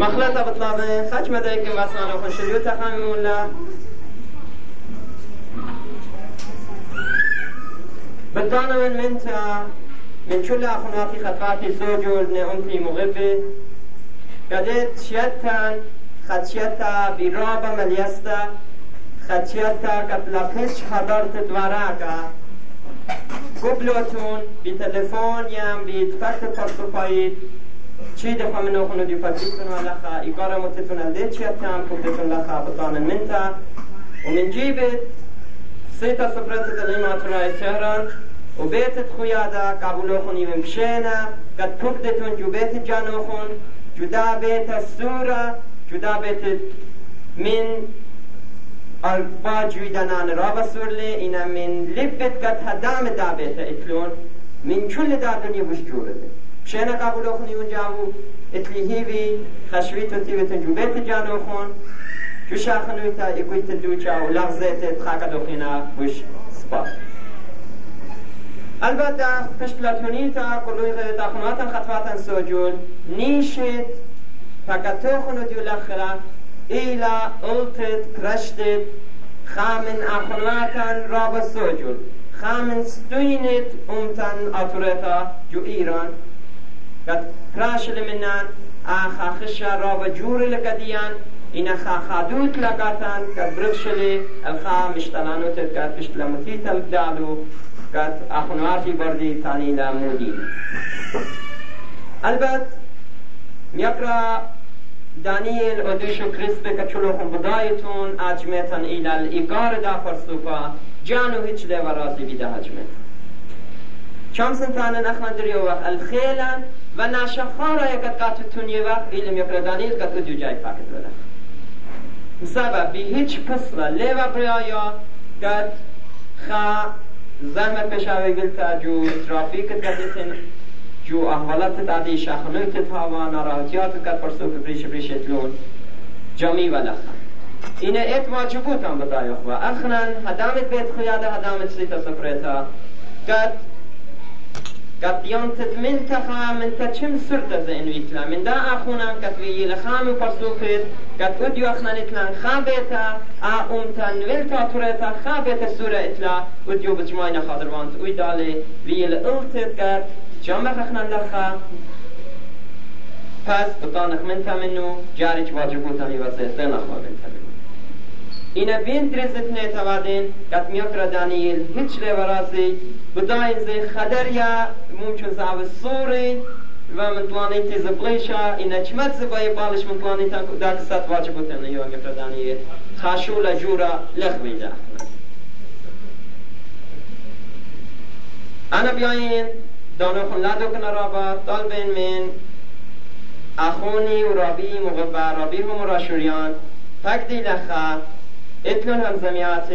مخلطة بطلابين خج مدرك واسمان وخنشليو تخامي ولا بدانا من منتا من كل أخناتي خطفاتي سوجول نعمتي مغبي قدت شيطان خدشيتا برابا مليستا خدشيتا قتلقش حضرت دوراغا قبلتون بتلفون يم بيتفت پرسو چی دفعه من نخونو دی فتیتون و لخا ایکارا متتون الده چیتم کبتتون لخا بطانن منتا. و من جیبت سه تا سفرت دلیماتون های تهران. و بیتت خویادا قبولو خونی من بشینا قد کبدتون جو بیت جانو خون جدا بیت سورا جدا بیت من با جویدنان را بسورلی. اینا من لبت قد هدام دا بیت اتلون. من دا دنيا وش جورده. شينا قبول خوني ونجاو اتلي خشوي تتي وتنجو بيت جانو خون. جو شاخنو تا ايكوي تدو جاو لغزت تخاك دوخينا وش سبا البته پشپلاتونی تا کلوی داخنات خطوات سوجول. نیشت تکتو خونو دیو لخرا. ایلا التت کرشتت خامن اخناتن راب سوجول. خامن ستوينت امتن اتورتا جو ایران. قد كراشل منان آخا خشا رابا جور لكديان إن خا خادوت لقاتان قد برغشلي الخا مشتلانو تد بشتلمتي تلقدالو قد أخنواتي بردي تاني لامودين البت يقرأ دانيل أدوشو كريسبي كتشلوكم بدايتون أجمتن إلى الإيقار دا فرسوكا جانو هيتش ليوا رازي بدا أجمت شمسن تانا نخنا دريو وقت الخيلان و نشخان را یکت قط تونی وقت علم یک ردانیز قط دو جای فاکت ولا سبب بی هیچ پسلا لیوا پریایا قد خا زمر پشاوی گلتا جو ترافیکت قدتن جو احوالات تعدی شخنوی تتاوا ناراحتیات قد پرسو که بریش بریش اتلون. جمعی ولا خا این ایت واجبوت هم بدای اخوا اخنان هدامت بیت خیاده هدامت سیتا قد ينتد من تخا من تشم سرت زين ويتلا من دا أخونا قد ويجي لخام فرسوفت قد أديو أخنا نتلا خابتا أمتا نولتا تورتا خابتا سورة إتلا أديو بجمعنا خاضروانت ويدالي ويجي لألتت قد جامع أخنا لخا پس بطانخ منتا منو جارج اینا بین درزت نتوادین قد میاکرا دانیل هیچ لورازی بداین زی خدر یا ممکن زعب صوری و من طلانی تیز بلیشا اینا چمت زبای بالش من طلانی تا داد ست واجب بودن یا میاکرا دانیل خاشول جورا لخ بیده انا بیاین دانو خون لدو کن رابا طالبین من اخونی و رابی مغبر رابی و مراشوریان تک دی لخه اتلون هم زمیات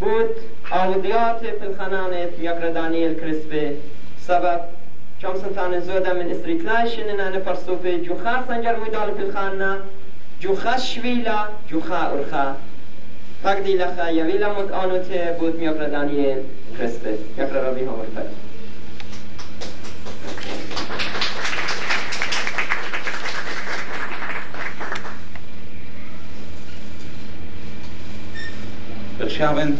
بود. آودیات پلخانانت یکر دانیل کرسبه سبب چون سنتان زوده من استریتلایشن نانه فرسوفه جو خاص انجر ویدال پلخاننا جو خشویلا جو خا ارخا فقدی لخا یویلا مد آنوته بود میکر دانیل کرسبه یکر ربی هم ارفت Berschauen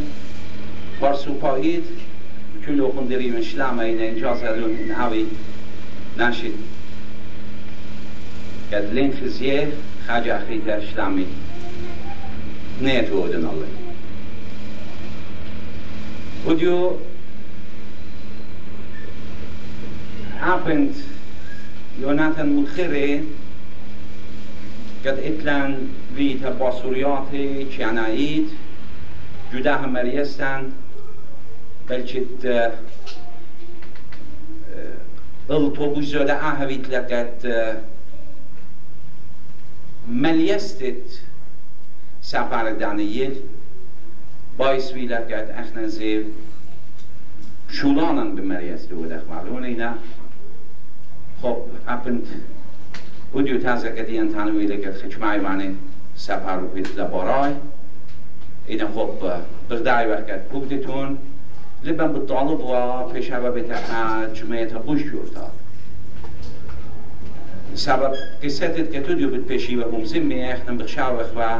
war supahid كلهم دريم شلام إن إنجاز لون هاوي ناشد قد لين فزيه خاجة أخيتا شلامي نيت ودن الله. وديو happened يوناتان مدخري قد اتلان فيتا باسورياتي چانايت جدا هم مريستان بلچت الطوبوش زودا اهويت لقد مليستت سفر دانيل بايس وی لقد اخنا زيف شولانن بمريست ود اخوالون اینا خب happened وديو تازا قديان تانوي لقد خشماي واني سفر وفيت لباراي اینا خب بردای وقت بودتون لبن بالطالب و پیشوا بتاع جمعية بوش يورتا سبب قصتت بتپشی و همزم میخنم بخشاوخ و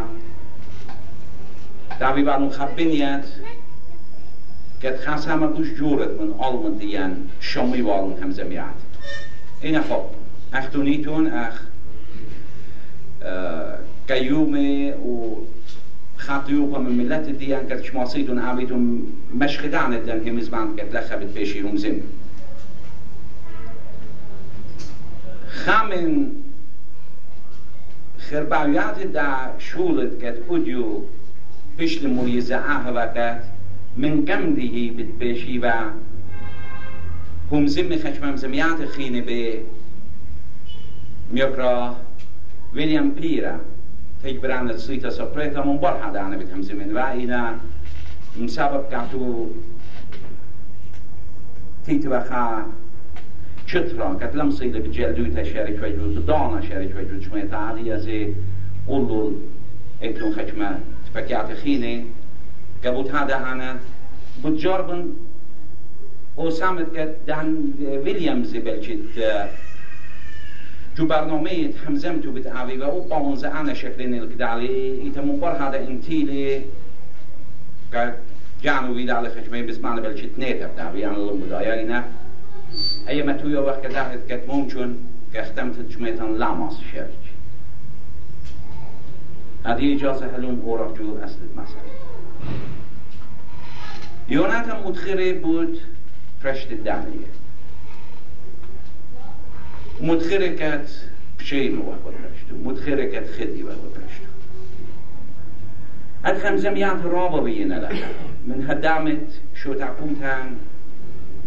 داوی بالون خبینیت که خاص همه گوش جورت من آلمن دیان شمی والون همزمیات. این خب اختو نیتون اخ قیومه و خاطیوبا من ملت دیان که شماسیتون عبیتون مشخدانه دن همزمان که لخبت بشی همزم خامن خرباویات دا شولت کت اودیو پشت موریزه وقت من قمده بتبشی و هم زم خشمم زمیات خینه به میکرا ویلیام پیرا. من بار حدانه بیت هم زمین. و اینا مسبب کتو تیت بخا چترا كانت لمسة إلى بجلدوتا شارك وجود دانا شارك وجود شما تعالي أزي قولوا إتلون خشمة تفكيات خيني قبوت هذا أنا بتجربن سامت که دان ویلیامز بلچید جو برنامه همزم تو بت آوی و او پانزه آن شکل نیل کدالی ایتا مبار هذا انتیلی که جانو ویدال خشمه بسمان بلچید نیتر داوی آن لون بدایا اینا. أي ما تويا وقت داخل كت ممكن كاختمت شميتان لاماس شرج هذه إجازة هلون أورا جو أصل المسألة يوناتا مدخري بود فرشت الدانية بشيء وهو فرشتو مدخري كات خدي وهو فرشتو أدخم زميات رابا بينا لها من هدامت شو تعقوتان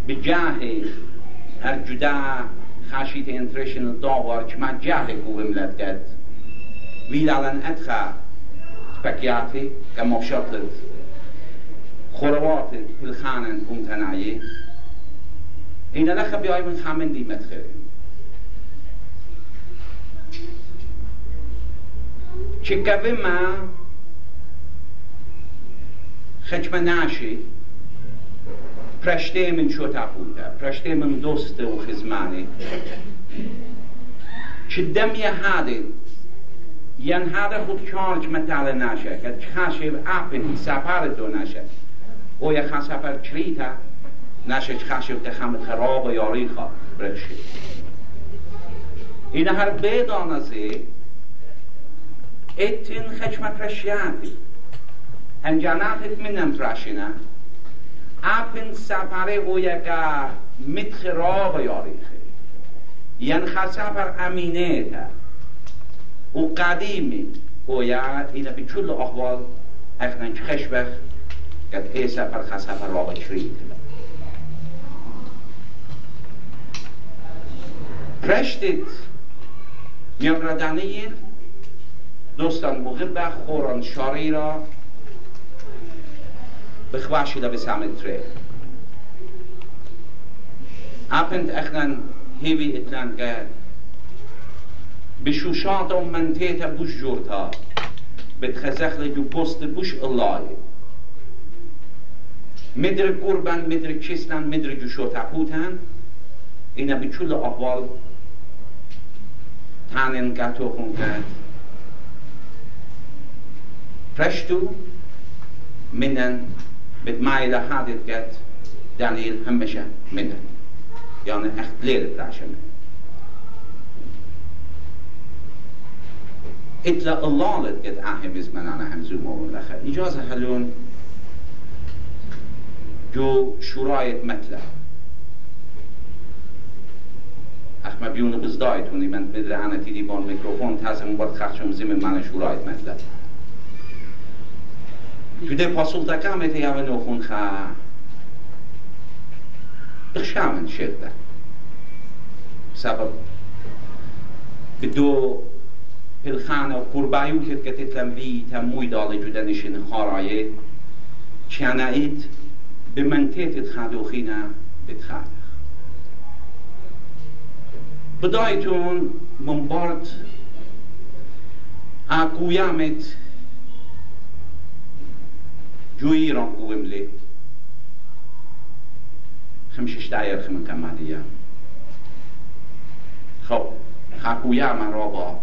بجاه هر جدا خاشيت انترشن الدور كما جاه قوم لدقد ویلالن ادخا سبكياتي كما شطت خروات الخانن كنتناي این لخ بیای من خامن دی مدخل ما خچم ناشی پرشته من شو تابوتا پرشته من دوست و خزماني چه دم یه هاده ین هاده خود چارج متال ناشه که چخاشه اپن سفر دو نشه. او یه خان سفر چریتا؟ نشه چخاشه تخمت خراب و یاری خواه. برشی این هر بدانزه اتن خشم پرشیاتی انجانات منم پرشینه اپن سفر اویگا متخ را یاریخه ین سفر امینه تا و قدیمی اویا اینا بچول احوال اخنان خشبخ قد ای سفر سفر را بچرید پرشتید میگردانه دوستان مغبه خوران شاری را بخواشida besammelt tre. Apent echnan hevi etlan ge بشوشات و منطقه بوش جورتا بتخزخ لجو پست بوش الله مدر قربان مدر کسلان مدر جوشو تقوتن اینا بچول احوال تانن گاتو خون کرد. فرشتو منن mit meile hadit get Daniel hemmische midden. Yani echt leren taşını. إتلا الله لتقد آهم بزمن أنا همزو مورن لخير إجازة هلون جو شرايط متلة أخ ما بيون بزدايتوني من بدر أنا تيدي بون ميكروفون تازم برد خخشم زمن من شرايط متلة Jude pasultaka met ja we nog een ga بخشامن شدة سبب. بدو الخانة قربايو كت كتتلم بي تموي دالي جدا نشين خارايه كانايت بمنتيت تخادوخينا بتخادخ بدايتون من بارد. اقويامت را قوم لی خمشش دایر خمن کم مهدیه خب خاکویا را با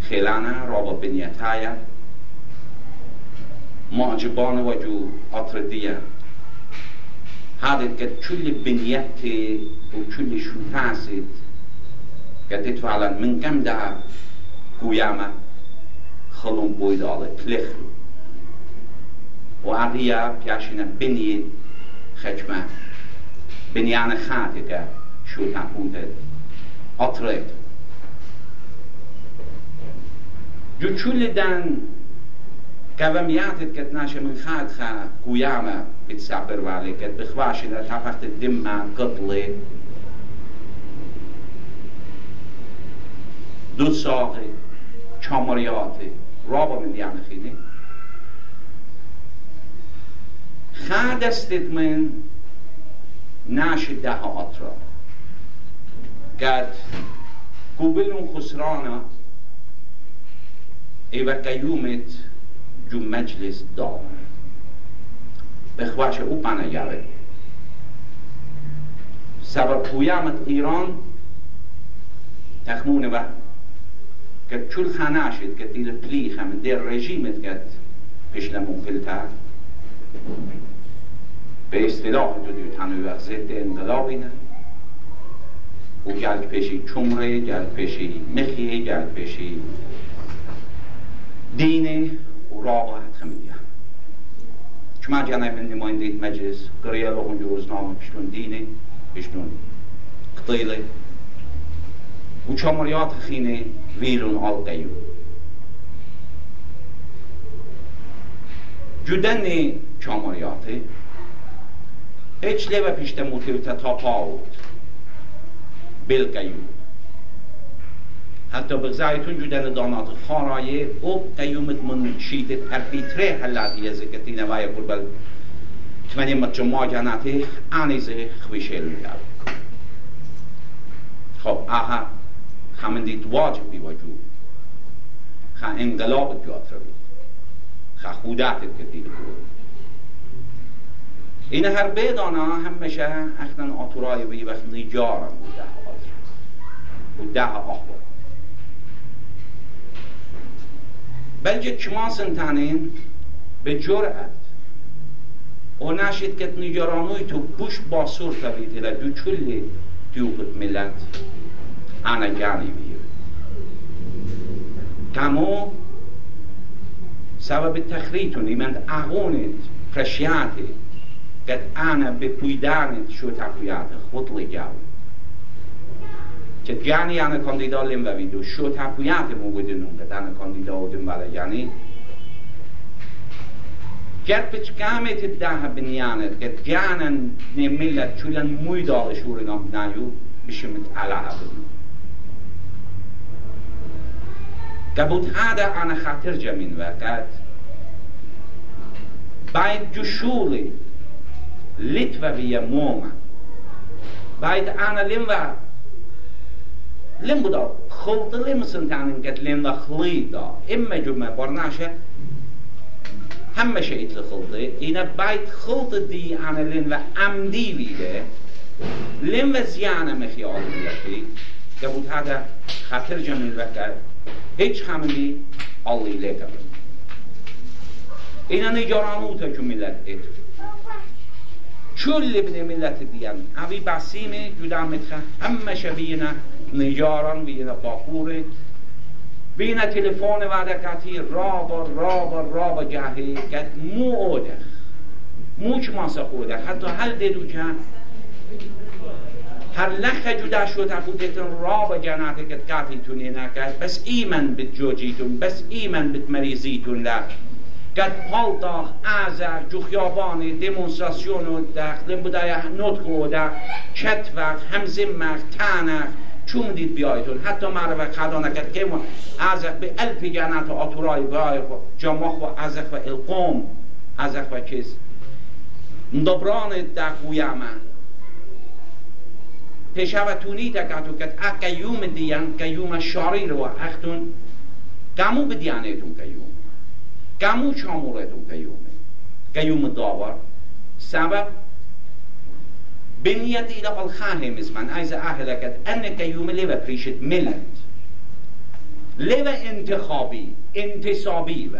خیلانه را با بنیتایا معجبان وجو اطردیه هذا که چول بنیتی و چول شوفاسد قد فعلا من كم ده قيامة خلون بويدالة تلخلو وعطيا بياشنا بني خجمة بنيانة خاتكة شو تقوده أطرد جو چول دن قومیاتت کت ناشه من خاد خا قیامه بتسابر والي کت بخواشي ده تفخت دمه قتله دو ساقه چامریات رابا من دیانه خیلی. استت من ناش ده اطرا قد قبلون خسرانا ایوه قیومت جو مجلس دار. بخواش او پنه یاره سبب قیامت ایران تخمونه و که چول خناشید که دیل پلیخ هم در رژیمت که پیشلمون فلتر. به اصطلاح دو دیو تنوی وقت ضد انقلابی نه. او گل پیشی چمره گل پیشی مخیه گل پیشی دینه و راقت خمیدیه چما جانه من نماینده مجلس قریه لغن روزنامه پیشتون دینه پیشتون قطیله و چمریات خینه ویلون alqayu. جدن چامریاته لبه پیشت موتیوتا تا پاوت بالقیوم حتی بغزایتون جدن دانات خارایه او قیومت من شیت ترفیتره حلاتی زکتی نوای قربل. تمنی مت جمع جاناته آنیزه خویشه لیاب خب آها همین واجب بی وجود خا انقلاب پیات روی خا خودات دید بود این هر بیدانا همیشه اختن آتورای بی وقت نجارم. بوده و ده آخبار بلکه چما سنتانین؟ به جرأت. و نشید که نجارانوی تو بوش باسور تبید دو چلی دیوقت ملت. ana جانبية كامو سبب تخريتون إيمان قد أنا بپویدانت شو تقویات خود لجاو که جانی انا کاندیدا لیم ویدو شو تقویات مو بدنون قد انا کاندیدا ودن بالا جانی گرد بچ قامت ده بنیانت قد جانا نملت چولن موی داغ شورنام نایو بشمت علاها بدنون قبوت هذا أنا خاطر من وقت بعد جشولي موما بعد أنا لموا لم بدا خلط لم سنتانن قد لم خليدا إما جمع برناشة همه شيء خلطه اینا باید خلط دی انا لن و عمدی ویده لن و زیانه مخیال که بود هذا خاطر جمعی وقت هیچ همینی آلی لیکن اینا نجارانوتا که ملت ایت چول لبن ملت دیان اوی بسیمه جدا متخه همه شبینا نجاران بینا باکوره بینا تلفون ودکتی رابا رابا رابا جهی که مو اوده. مو چه ماسا خوده حتی هل دیدو که هر لخ جدا شد افوتتون را با جناتکت قاطیتونی نکرد بس ایمن بت جوجیتون. بس ایمن بت مریضیتون لا قد پالتا ازر جو خیابانی دیمونستراسیون و دخل بودای نطق و ده چت وقت همزمق تنق چون دید بیایتون. حتی مرا خدا نکرد که ما ازخ به الپی جنات و آتورای بیای جامخ و ازخ و القوم. ازخ و کس. دبران دقویمه پێشاوە دەکات و کە ئاکەیوم دییان کاموو چاموڕێتون کەیومێ کەیوم داوە سبب بنية إلى الخاهم اسمان عايز أهلكت أنك يوم ليفا بريشت ملت ليفا انتخابي انتصابي و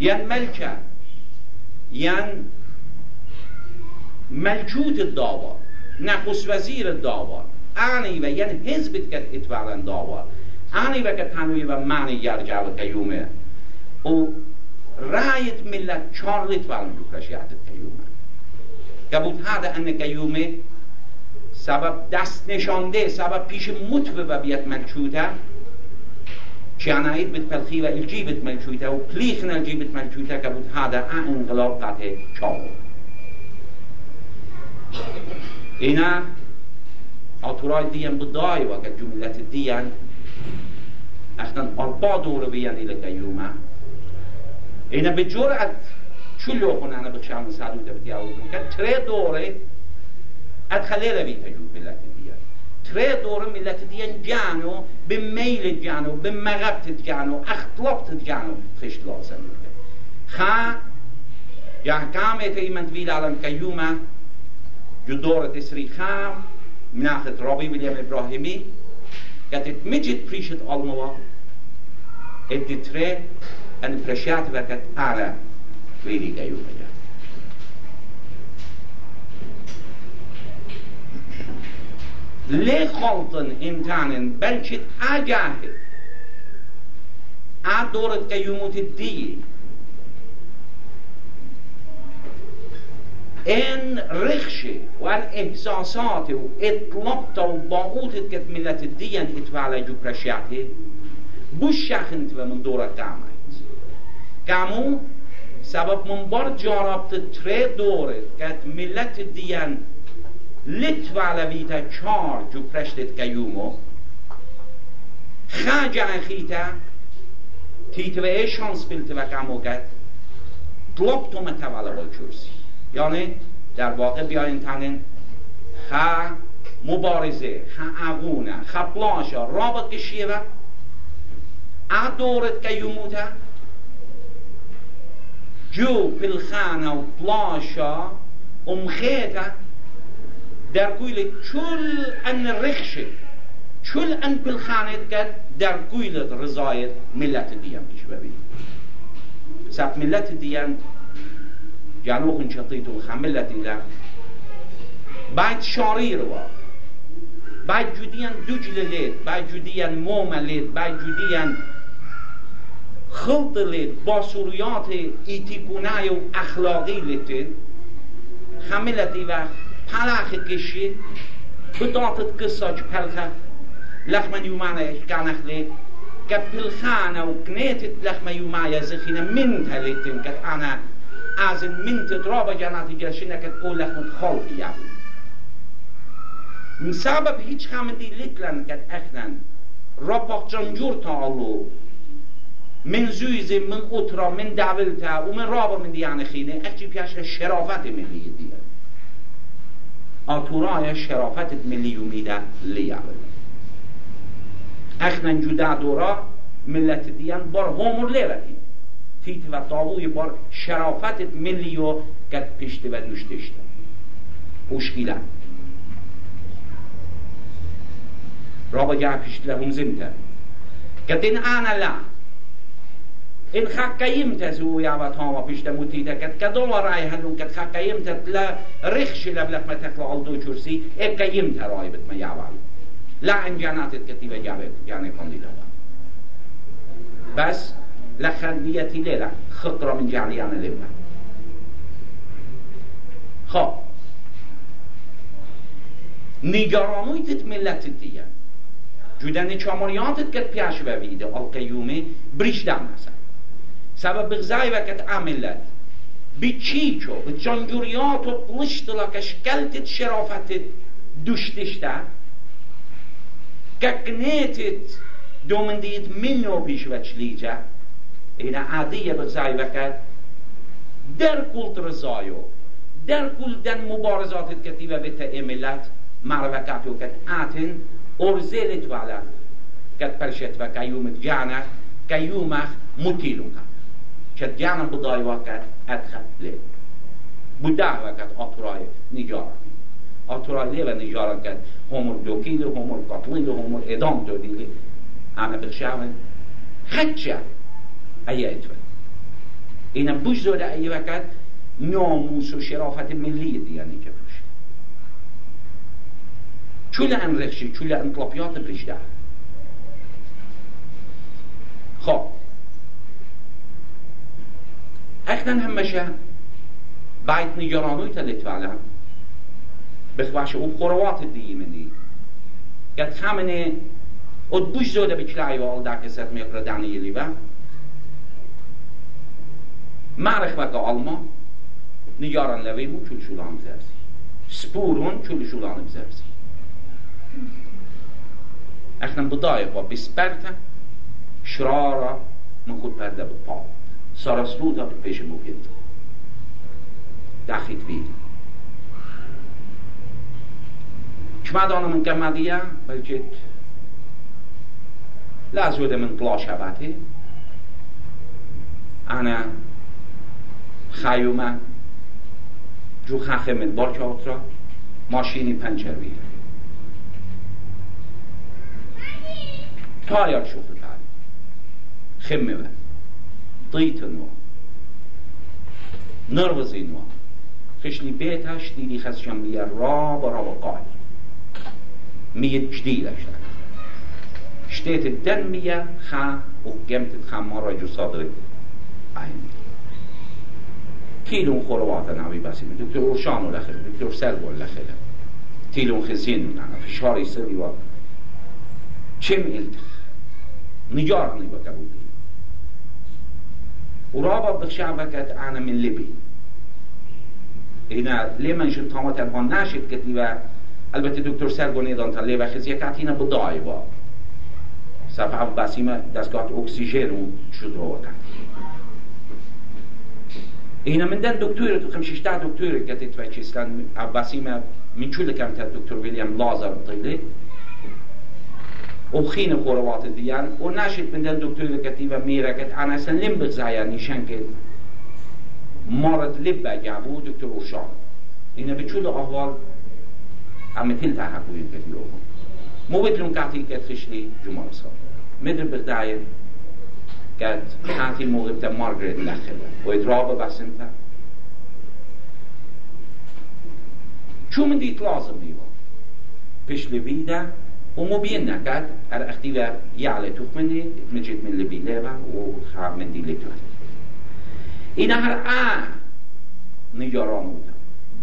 ين ملكة ين ملكوت الداوار نخست وزیر داوار آنی و ین حزبت کت اتوالن داوار آنی و کت هنوی و معنی گرجا و قیومه و رایت ملت چارلت والن جوکرشیات قیومه قبول هذا ان قیومه سبب دست نشانده سبب پیش متو و بیت ملچوته چانایت بت پلخی و الجیبت ملچوته و پلیخن الجیبت ملچوته قبول هذا انقلاب قطع چاو اینا آتورای دیان بدای وقت جملت دیان اختن اربا دور بیان الى قیومه اینا به جرأت چلو خونانا بخشام سالو تبتیاو که تره دوره ادخله روی تجوب ملت دیان تره دوره ملت دیان جانو به میل جانو به مغبت جانو اختلافت جانو خشت لازم خا یا احکامت ایمن تویل علم قیومه جو دورة تسري خام مناخت رابي ويليام إبراهيمي كانت مجد بريشت ألموا ادي تري أن برشات وكت أعلى ويلي جايو مجا ليه خلطن انتانن بلشت أجاهد أ دورة قيومة الدين این رخشه و احساسات و اطلاق و باقوت که ملت دیگه اتفاله جو پرشیاته بوش شخنت و من دورت قامت. کامو سبب من بار جاربت تره دوره که ملت دیگه لتواله ویتا چار جو پرشتت قیومو. خاجه خیتا تیتوه شانس بلت و کامو گد طلبتو متواله والچورسی یعنی در واقع بیاین تنین. خ مبارزه خ اغونه خ پلاشا رابط کشیوه ا دورت که یموته. جو پلخانه و پلاشا امخیته در کویل چول ان رخشه. چول ان پلخانت کد در کویل رضایت ملت دیم پیش ببین سب ملت دیم جانوخن شطيتو خملت إلى بعد شارير و بعد جديا دجل ليت بعد جديا موم ليت بعد جديا خلط ليت با سوریات ایتیکونای و اخلاقی لیت خملتی و پلخ. کشی بطاطت قصاج پلخه لخمن يومانا كانخ لي كبلخانا وكنيتت لخمن يومايا زخينا من تلتين كت أنا از من تدرا جنات جلشینه که اولخ مت خالقی یابو من سبب هیچ خمدی لیکلن که اخنن راپاق جنجور تالو من زویز من اترا من دولتا و من رابر من دیان خینه. اخچی پیش شرافت ملی دیگه آتورای شرافت ملی میده لیابل اخنن جدا دورا ملت دیان بار همور لیوتی تیت و طاووی بار شرافت ملی و قد پشت و دوشتشت مشکلة رابا جا پشت لهم زمتا قد إن أنا لا إن خاكيمت سويا وطاما پشت متيتا قد كدو راي هنو قد خاكيمت لا رخش لبلك ما تخلق الدو چرسي إيه كيمت راي بت ما يعوال لا انجانات كتيبة جابت يعني قنديلا بس لخنديتي ليلة خطرة من جعليان لبنى خب نگرانویتت ملت دیگه جودن چامانیاتت کت پیش بویده القیومه بریش دم نسن سبب غزای وکت عملت بی چیچو بی جانجوریات و پلشتلا کشکلتت شرافتت دوشتشته عادیه بغزای وکت در کل ترزایو در کل دن مبارزات کتیبه بتا املت معرفکاتو کت آتن ارزیلت والا کت پرشت و کیومت جانا کیومخ متیلون کت کت جانا بدای وقت ادخل لی بوده وقت آتورای نجاران آتورای و نجاران که همون دوکیل همون قتلیل همون ادام دادیل همه بخشاون خدشه ایه اتوه اینم بوش داده ایه وقت ناموس و شرافت ملی دیگه نیکه بوش. چول انرخشی چول انطلاپیات بریشده خب. اخنا همشه بعد نجارانوی تلت فعلا بخواش او خروات دی منی قد خامنه. od bush zode be klai wal da ke set va alma nigaran levi mu chul shulan zersi spurun chul shulan zersi احنا بداية وبسبرتا شرارة من خود پرده بود پا سارستودا به پیش موگید دخیت وید چمدانو من گمدیه بلکه لازود من طلا شبته انا خیومه. جو خخه من. بارچاوترا ماشینی پنچر بیره تایار شوخ خممه طيت نوع نرفزي نوع خشني بيتها شديدي خس شمبية راب راب قاي مية جديدة شديدة شتيت التنمية خا وقمت تخمر جو صدري عين تيلون خروات نعمي باسي دكتور روشانو لخير دكتور سلبو لخير تيلون خزين أنا في شهر يصير و چم التخ نجار نيبا كبودي ورابط شعبكت أنا من ليبي اینا لیمن شد تامات ها نشد کتی و البته دکتر سرگونی دان تا لیوه خزیه کتی اینا بدای با. صفحه بسیم دستگاه اکسیژن رو شد رو اینا من دن دکتور تو خمشش ده دکتور کتی تو چیستن بسیم من چول کم تا دکتر ویلیام لازر طیله وخين خروات ديان وناشد من دن دكتور كتيبة ميرا كت أنا سلم بغزايا نشان كت مرض لب جابو دكتور وشان إنا بتشود أهوال عم تل تحكوين كتيوهم مو بتلون كاتي كت خشلي جمال صار. مدر بغداية كاتي مغبتا مارغريت لخلا وإدرابة بسنتا شو من ديت لازم بيوا بيش لبيدا ومبين نكاد ار اختيوا يعلى تخمني مجد من لبي لبا وخاب من دي لتوان اینا هر آ نگران بود.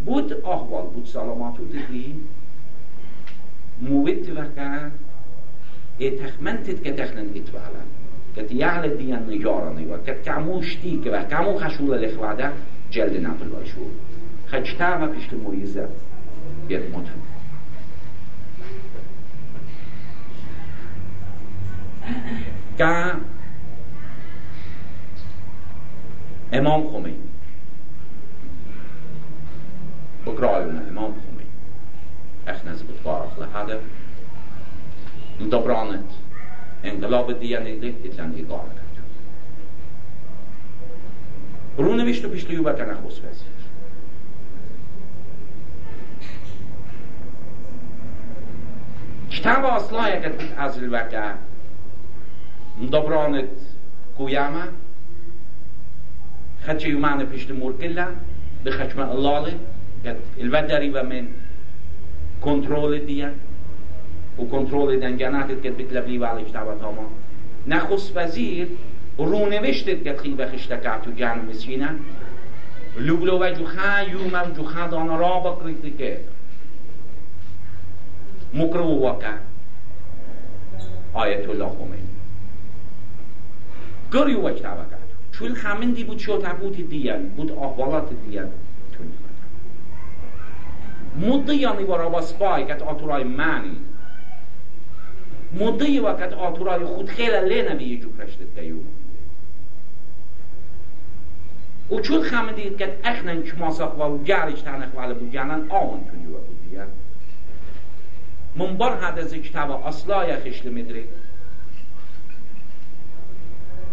بود احوال بود سلاماتو دیدی موت وکر اتخمنتت كتخنن اتوالا كت يعلى ديان نجارة نيوا كت كعمو شتيك و كعمو خشولة لخواده جلد نابل وشو خجتا ما پشت مريزة بيت متن که امام خمینی. بقرأنا امام خمینی. احنا زبط بارخ لحدا مدبرانت انقلاب الديانة اتلان إيقارة برو نوشتو پیشتو بکنه خص وزیر. کتاب اصلا اگر از Dobronet kujama خدش يومانا بيشت مور كلها بخدش ما الله قد الودري ومن كنترول ديا جانات قد بتلبلي وعلى اشتعبا تاما نخص وزير رونوشتت قد خيبه خشتكاتو جانو مسينا لوبلو و جوخا يوما جوخا دانا را بقريت كده مكرو وكا آية الله خمين گری وجه کرد چون همین دی بود شوتا بود دیان بود احوالات دیان مدة يعني ورا بسباي كت آتورای معنی مدة وقت آتورای خود خیلی لینه بیجو پرشتت دیو و چون خمه دید که اخنن و جارش تنخ ولی بود جانن آون تونی و بود دیان من حد از کتاب اصلا خشل مدرید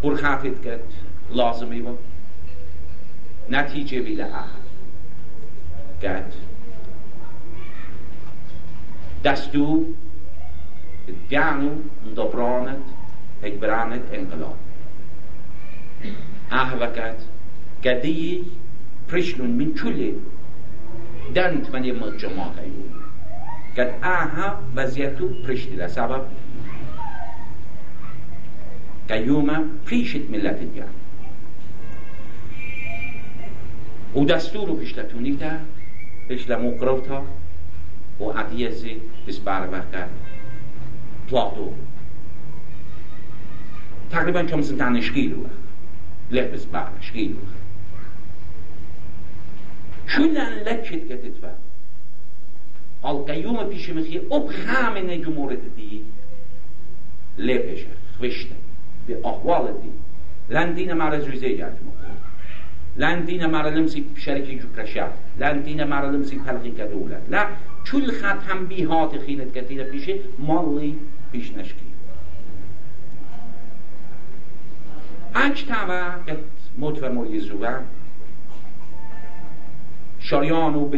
برخافت کرد لازمی بود نتیجه بیله احد. قد دستو gärnu dobranet ag branet engelá. Ahvakat gadí prislún min chuli dant man yemma jama'a yu. Gad aha vaziyatu prishtila sabab قیومه پیشت ملت دیگر و دستور پیش لتونیده پیش لمقروتا و عدیزی بس بربکه Plato. تقریبا چون سنتان شکیلوه لبس بار شکیلوه كلن لكت كتتفا القيوم بيش مخي اب خامنه جمهورت دي لبش خوشته بأحوال دي لن دين مارا زوزي جات لن دين مارا لمسي شركي جو كرشات لن دين مارا لمسي پلقي كدولت لا كل خط هم بيهات خينت كتيرة بيشه مالي پیش نشکی. اج تاوا که متفر موری زوبا شاریان و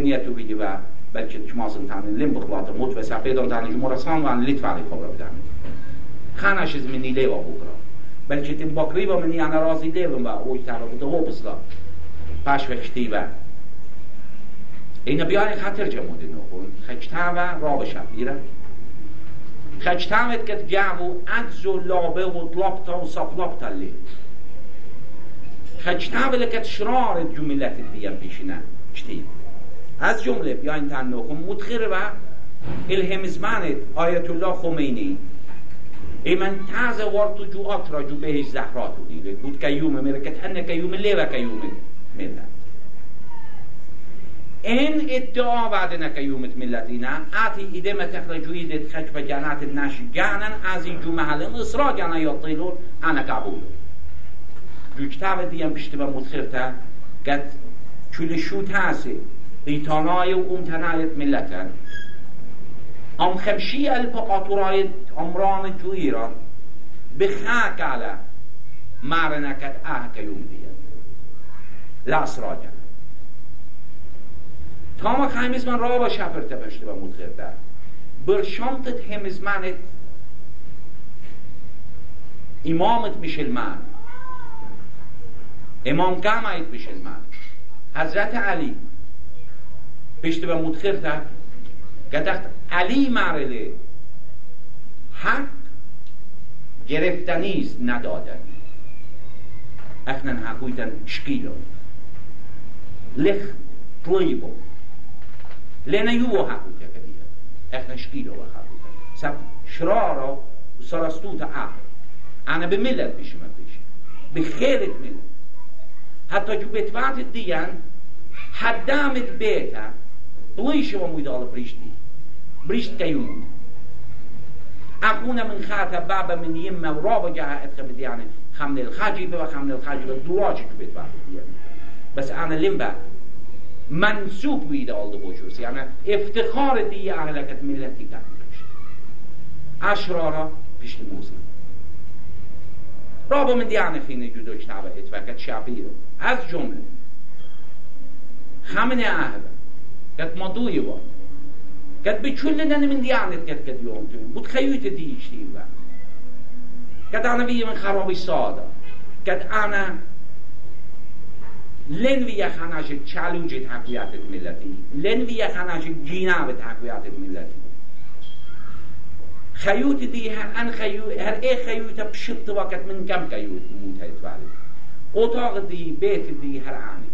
و بلکه چماسن تانین لیم بخلات موت و سپیدان تانین جمورسان وان لیت فعلی خبر بدن. خانش از منی لیوا بکرا بلکه تیم باکری و منی انا رازی دیوم و اوی تارا بوده هو بسلا پاش وکتی و. این بیان خطر جمودی نخون. خجتا و راب شبیره خجتمت که جمو عجز و لابه و طلبتا و صفلبتا اللي خجتم لكت شرار الجملة دي بيشنا كتير از جمله بیاین تنوخم مدخر و الهمزمانت آیت الله خمینی ای من تازه ورتو جو اطرا جو بهش زهراتو دیگه بود کیوم میره که تنه کیوم لی و کیوم ملت این ادعا بعد نکیومت ملتینا. آتی ایده ما تخرجو ایده خج بجانات الناش جانا ازی جو محلن اصرا جانا یطیلون انا قبول. جو کتاب دیم بشت و مدخرتا قد چول شو تاسي ایتانای و امتنایت ملتن. ام خمشی الپقاطورای عمران جو ایران. بخاک على مارنكت اه كيوم دي لا اسراجا Tama chaimis man rava shaferte beshte ba mutcher da. Bershantet hemis manet imamet mishel امام قامایت بشه من حضرت علی. پشت به مدخر تا گدخت علی مرله حق گرفتنیست ندادنی. اخنن حقویتن شکیلو. لخ پلیبو حقوقه كبيرة احنا شكيلو حقوقه سب شرارة وسرستوت آخر أنا بملت بيش ما بيش بخيرت ملت حتى جو بتوات الديان حدامت بيتا بليش وميدال بريشتي بريشت كيوم أكون من خاطر بابا من يمه ورابا جاها اتخبت يعني خمن الخجيبة وخمن جو بتوات الديان بس أنا لمبا منصوب بوده aldı boşursa. Yani iftihar diye ahlaket milleti gelmiş. Aşrara pişti موزن رابو من دیانه خینه جدو اجتابه اتفاقت شابیره از جمله خمنه اهده قد مدوی با. قد بچول لدن من دیانت قد قد تون بود خيوت دي اشتيبه قد انا بيه من خرابي صاده قد انا لن وی خناش چالوج تقویت ملتی. لن وی خناش گینا به تقویت ملتی. خیوط دی هر ان خیوط هر ای خیوط بشط وقت من کم خیوط موتایت ولی اتاق دی بیت دی هر آنی.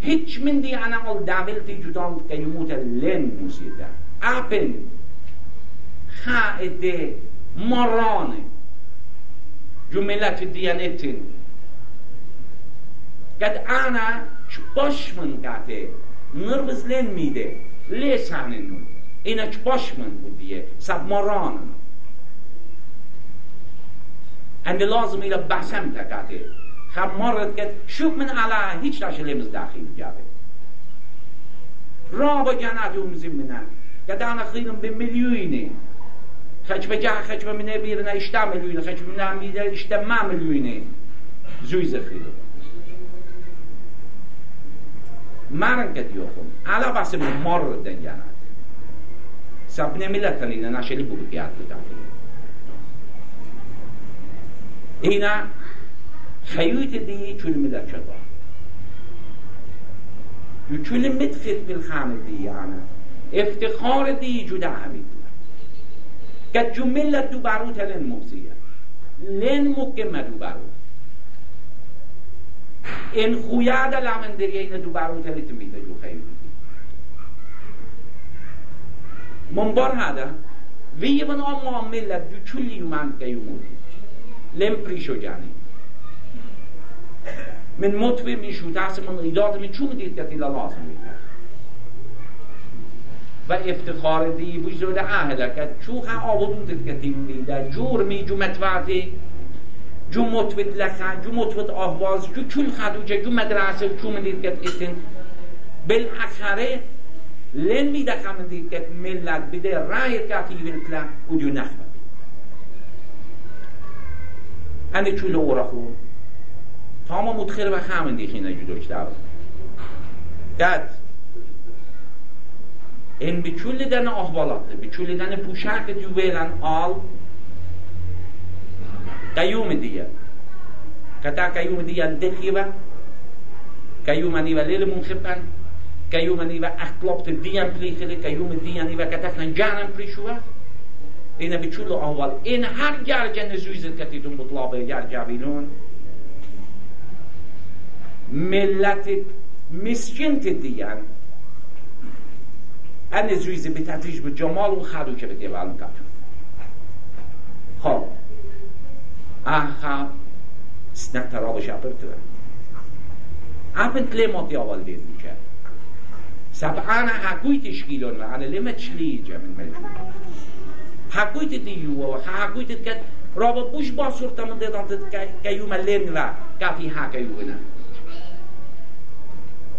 هیچ من دی انا اول داول دی جدان قیموت لن موسیده اپن خائده مرانه جملت دیانتین شباشمن قاته نربز لين ميده ليس عننو إنا شباشمن بوديه سب مران عند لازم بحسم تكاته خب مرد قد شوف من على هيچ راش لمز داخل جابه رابا جنات ومزم منه. قد أنا خيرم بمليوني خش بجا خش بمنه بيرنا اشتا مليوني خش بمنه بيرنا اشتا ما مليوني زوي زخيرم علا بس مر دنگانا سبنه ملت تنینا نشلی بودو بیاد بودن اینا خیوت دی چون ملت شده چون مدخل بالخانه دی یعنی افتخار دی جدا حمید که دو باروت لن موزیه لن مکمه دو ان خویاد لامن دریه این دو باروت لیت میده جو خیلی منبار هذا وی من آم معاملت جو چلی یومن که یومودی لم پریشو جانی. من مطوی من شوتاس من ایداد من چون دید که تیلا لازم میده و افتخار دی وجود اهل که چو ها آبودون که تیم میده. جور می جو متواتی جو متوت لخن جو متوت آهواز جو چون خدوجه جو مدرسه دید که اتن بالاخره لن میده خمن دید که ملت بده رایت که تیویل کلا و جو نخبه انده چول اورا خون. تمام متخير و خامن دي خينا جدوش دعوة داد en beçulleden ahvalatı, beçulleden puşak veren al قيوم دي كتا قيوم دي دخيبة قيوم دي ليل منخبا قيوم دي اخطلبت ديان بليخلي قيوم دي دي كتاكن جانم بليشوا این بچول اول این هر گرجه نزویزت کتیتون بطلابه گرجه بینون ملت مسکن دیگر ان زویز به تدریج به جمال و خدو که بده ولم کتون خب اخا سنت تراب شابرتو Apent lemot javal lirnice. Sab ana hakuit iskilon wa ana lema tslije min melchun. Hakuit di juwa, hakuit ket raba bush basur tamen de dan tet kayu malen wa kafi hakayuna.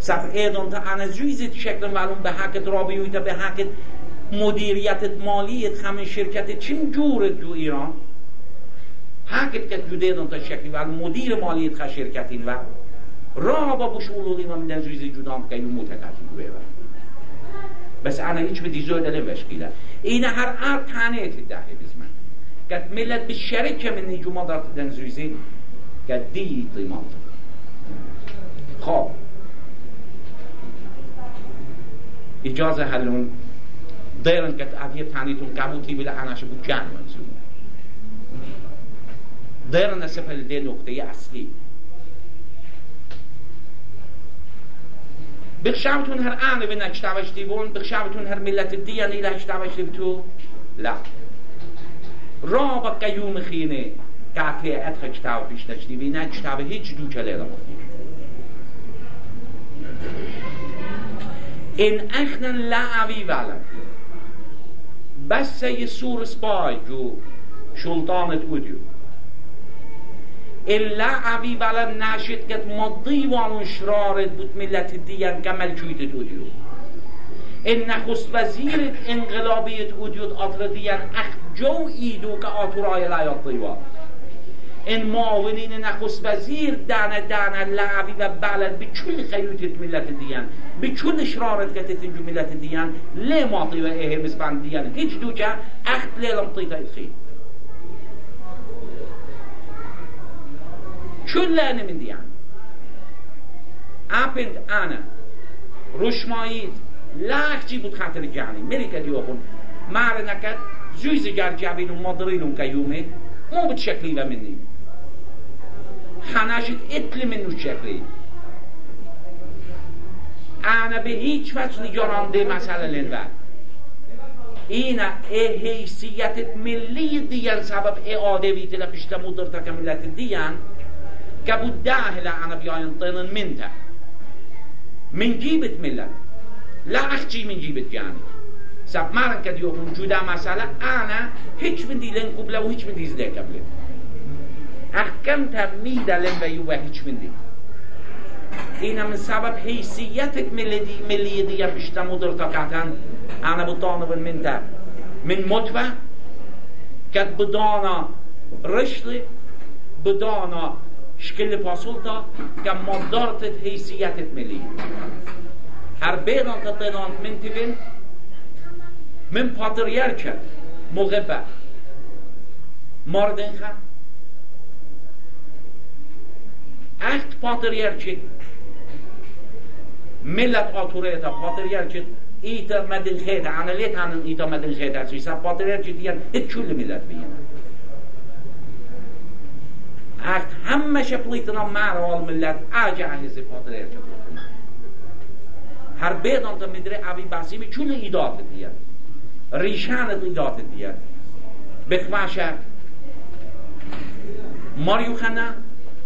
صفحه تا انزویزت شکل معلوم به حق رابیویت به حق مدیریت مالیت همه شرکت چین جور دو ایران دون تا شکلی و مدیر مالیت خا شرکتین و را با من زویز جودان که یون متکتی دو بیوه بس انا هیچ به دیزو دلم وشکیله این هر ار تانیت دهی بزمن که ملت به شرک من نیجو ما دارت دنزویزین که دی قیمات خب. اجازه هلون دیرن که ادیه تانیتون قبوتی بله اناش بود جن منظور دیرن سفل ده نقطه اصلی. بخشابتون هر آنه به نکشتاوش دیوون بخشابتون هر ملت دیانی لکشتاوش تو؟ لا. را با قیوم خینه قطعه کتاب پیش نشدیوی نکشتاوه هیچ دو کلیه in echten la'avi velem. بس سي سور سباي جو سلطانة اوديو إلا عبي بلا ناشد كت مضي وانو شرارت بود ملت ديان كمل جويت اوديو إن خست وزيرت انقلابية اوديو أطر ديان أخ جو إيدو كأطراي لا يطيوان این معاونین نخست وزیر دانه دانه لعبی و بلد به چون خیوتت ملت دیان به چون اشرارت کتت انجو ملت دیان لی ماطی و ایه بسبان دیان هیچ دو جا اخت لیلم طیطا ادخیل دیان. انا رشمایید لاخ جی بود خاطر جانی مری که دیو مار نکد. زویز گر جابین و مدرینون که یومه مو بتشكلي مني حناشت اتل منو شکلی. انا به هیچ وجه نگرانده مسئله لنور این حیثیت ملی دیگر سبب اعاده ویت لپشت مدر تک ملت دیگر كابو الداهلة hela anabjajantönen منتا. من جيبت ملا. لا أخشي من جيبت جاني. سب مارك كديو جودا مسألة. أنا هيك من دي لين قبله وهيك من دي زده قبله. أحكم تميدا لين بيو هيك من دي. إنا من سبب حيثيتك ملدي مليدي يا بشتا مدر طاقتان أنا بطانب من ده من مدفع كد بدانا رشلي بدانا شکل پاسول تا که مادارت حیثیتت ملی. هر بیدان که دینات من تیوین من پادر یر که مغبه ماردن خم. اخت پادر یر که ملت آتوره ایتا پادر یر که ایتا مدن خیده. انالیت هنن ایتا یعنی ملت بیینه Echt همه om maar al millet. Aja han is pater jerke. هر bedan ta midre avi basimi chulle idat diyen. ریشان ایدات دیگه بخواشه ماریو خنه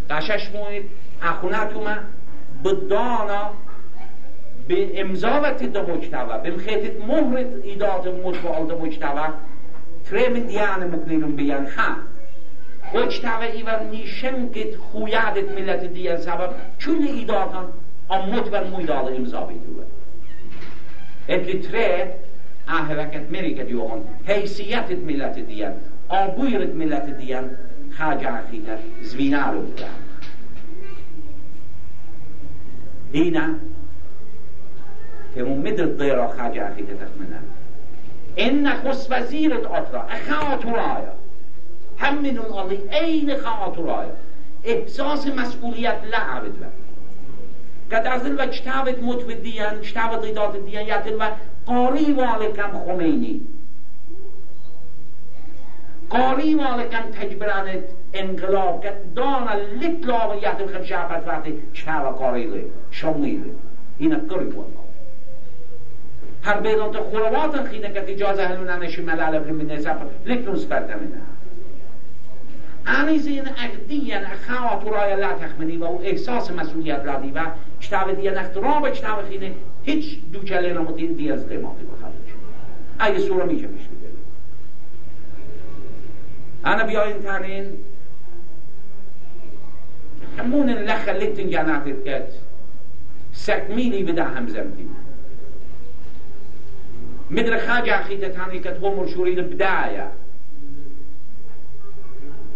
قشش موید اخونتومه بدانا به امضا و تید مجتوى به مخیطت مهر ایدات مجتوى مجتوى ترمن دیان مکنیرون بیان اجتوه ای و نیشم گت خویادت ملت دیگر سبب. چون ایدادان داتان و موی داده امزا بیدوه این که تره احرکت میری که دیوان حیثیتت ملت دیگر آبویرت ملت دیگر خاج آخیده زمینه رو بیدوه اینا که مون میدرد دیرا خاج آخیده تخمنه. این نخست وزیرت آترا اخا آتورایا Hamminun għalli, ejni xaħaturaja. إحساس مسؤولية لا عبد قد أزل وجتابت موت بالديان اجتابت إدارة الديان ياتل قاری والکم خمینی. قاری والکم تجبرانت انقلاب که دانا لطلاب یهدم خم شعبت وقتی شعب قاری لی شمیلی اینا قری والله هر بیدان تا خلوات خیدن که اجازه هلون انشی ملال من نزف لکنون سپرده منه آنیز این اقدیان اخوات رای لا تخمنی و احساس مسئولیت را دی و شتاب دیان اخترام شتاب خینه هیچ دو رو دی از قیماتی بخواهد اگه سورا میشه میشه انا بیاین تانین همون لخ لتن جاناتت كات سكميني بدا همزمتي مدر خاجة خيدة تاني كات هو مرشوري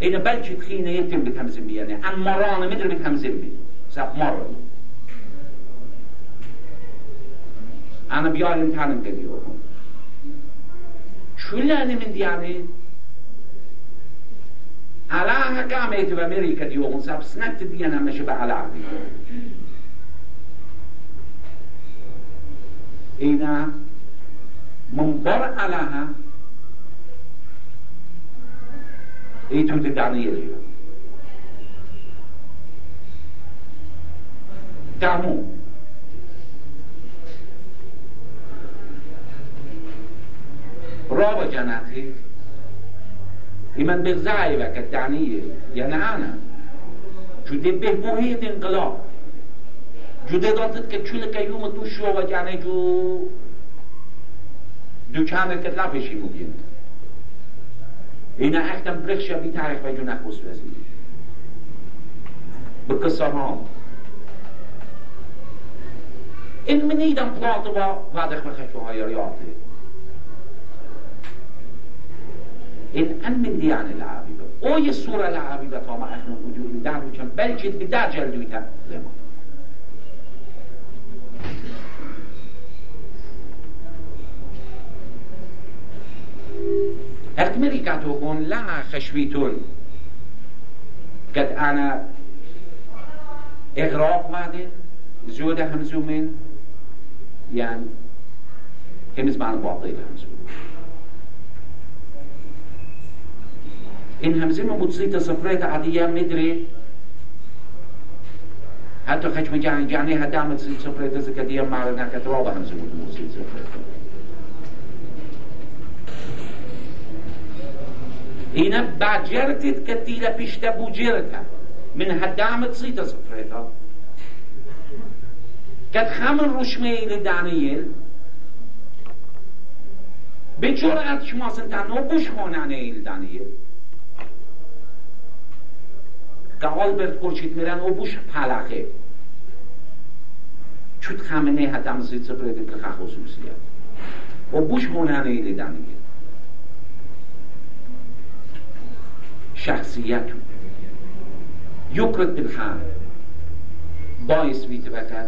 بلش تخينة يتم بتهمزم بي يعني عن مرانة مدر بتهمزم بي ساق مرة أنا بيارن تانم كديوهم شو اللي أنا من دياني على حكامة بأمريكا ديوهم ساب سنكت ديانا مش بعلى عبي إنا منبر علىها تود دانية ليها تعمو رابع جناتي لمن بغزاي بك الدعنية ينعانا شو دي به محيط انقلاب جو دي دانتت که چول که یوم تو شو و جانه جو دوچانه که لپشی اینا اختم برخشا بی تاریخ و جو نخوص وزی بقصة ها این منیدم پلاته با وادخ بخشوهای ریاضه این ان من دیان العابیبه او یه سوره العابیبه تا ما احنا وجود در وچن بلکه بدر جلدویتا لما اكمريكاتوكون لا خشويتون قد انا اغراق وعدين زودة همزومين يعني همز معنى باطل همزومين این همزه ما متصيت صفرات عادية مدري حتى خشم جاني جاني هدام تصيت صفرات زكادية مع ناكت رابع همزه متصيت اینا بجرتت كتيلة بيشتا بوجرتا من هدام تصيت صفرات كد خمر رشميل دانيل بجرأت شما سنتانو بوش خونانه ایل دانیل. که آلبرت خورشید میرن و بوش پلخه چود خمنه هدم زیت برده که خصوصیت و بوش هنر دیدنیه شخصیت یکرت بالخم باعث ویت وقت Lagtje ju så شخصیت یکرد به هم بایست می توکت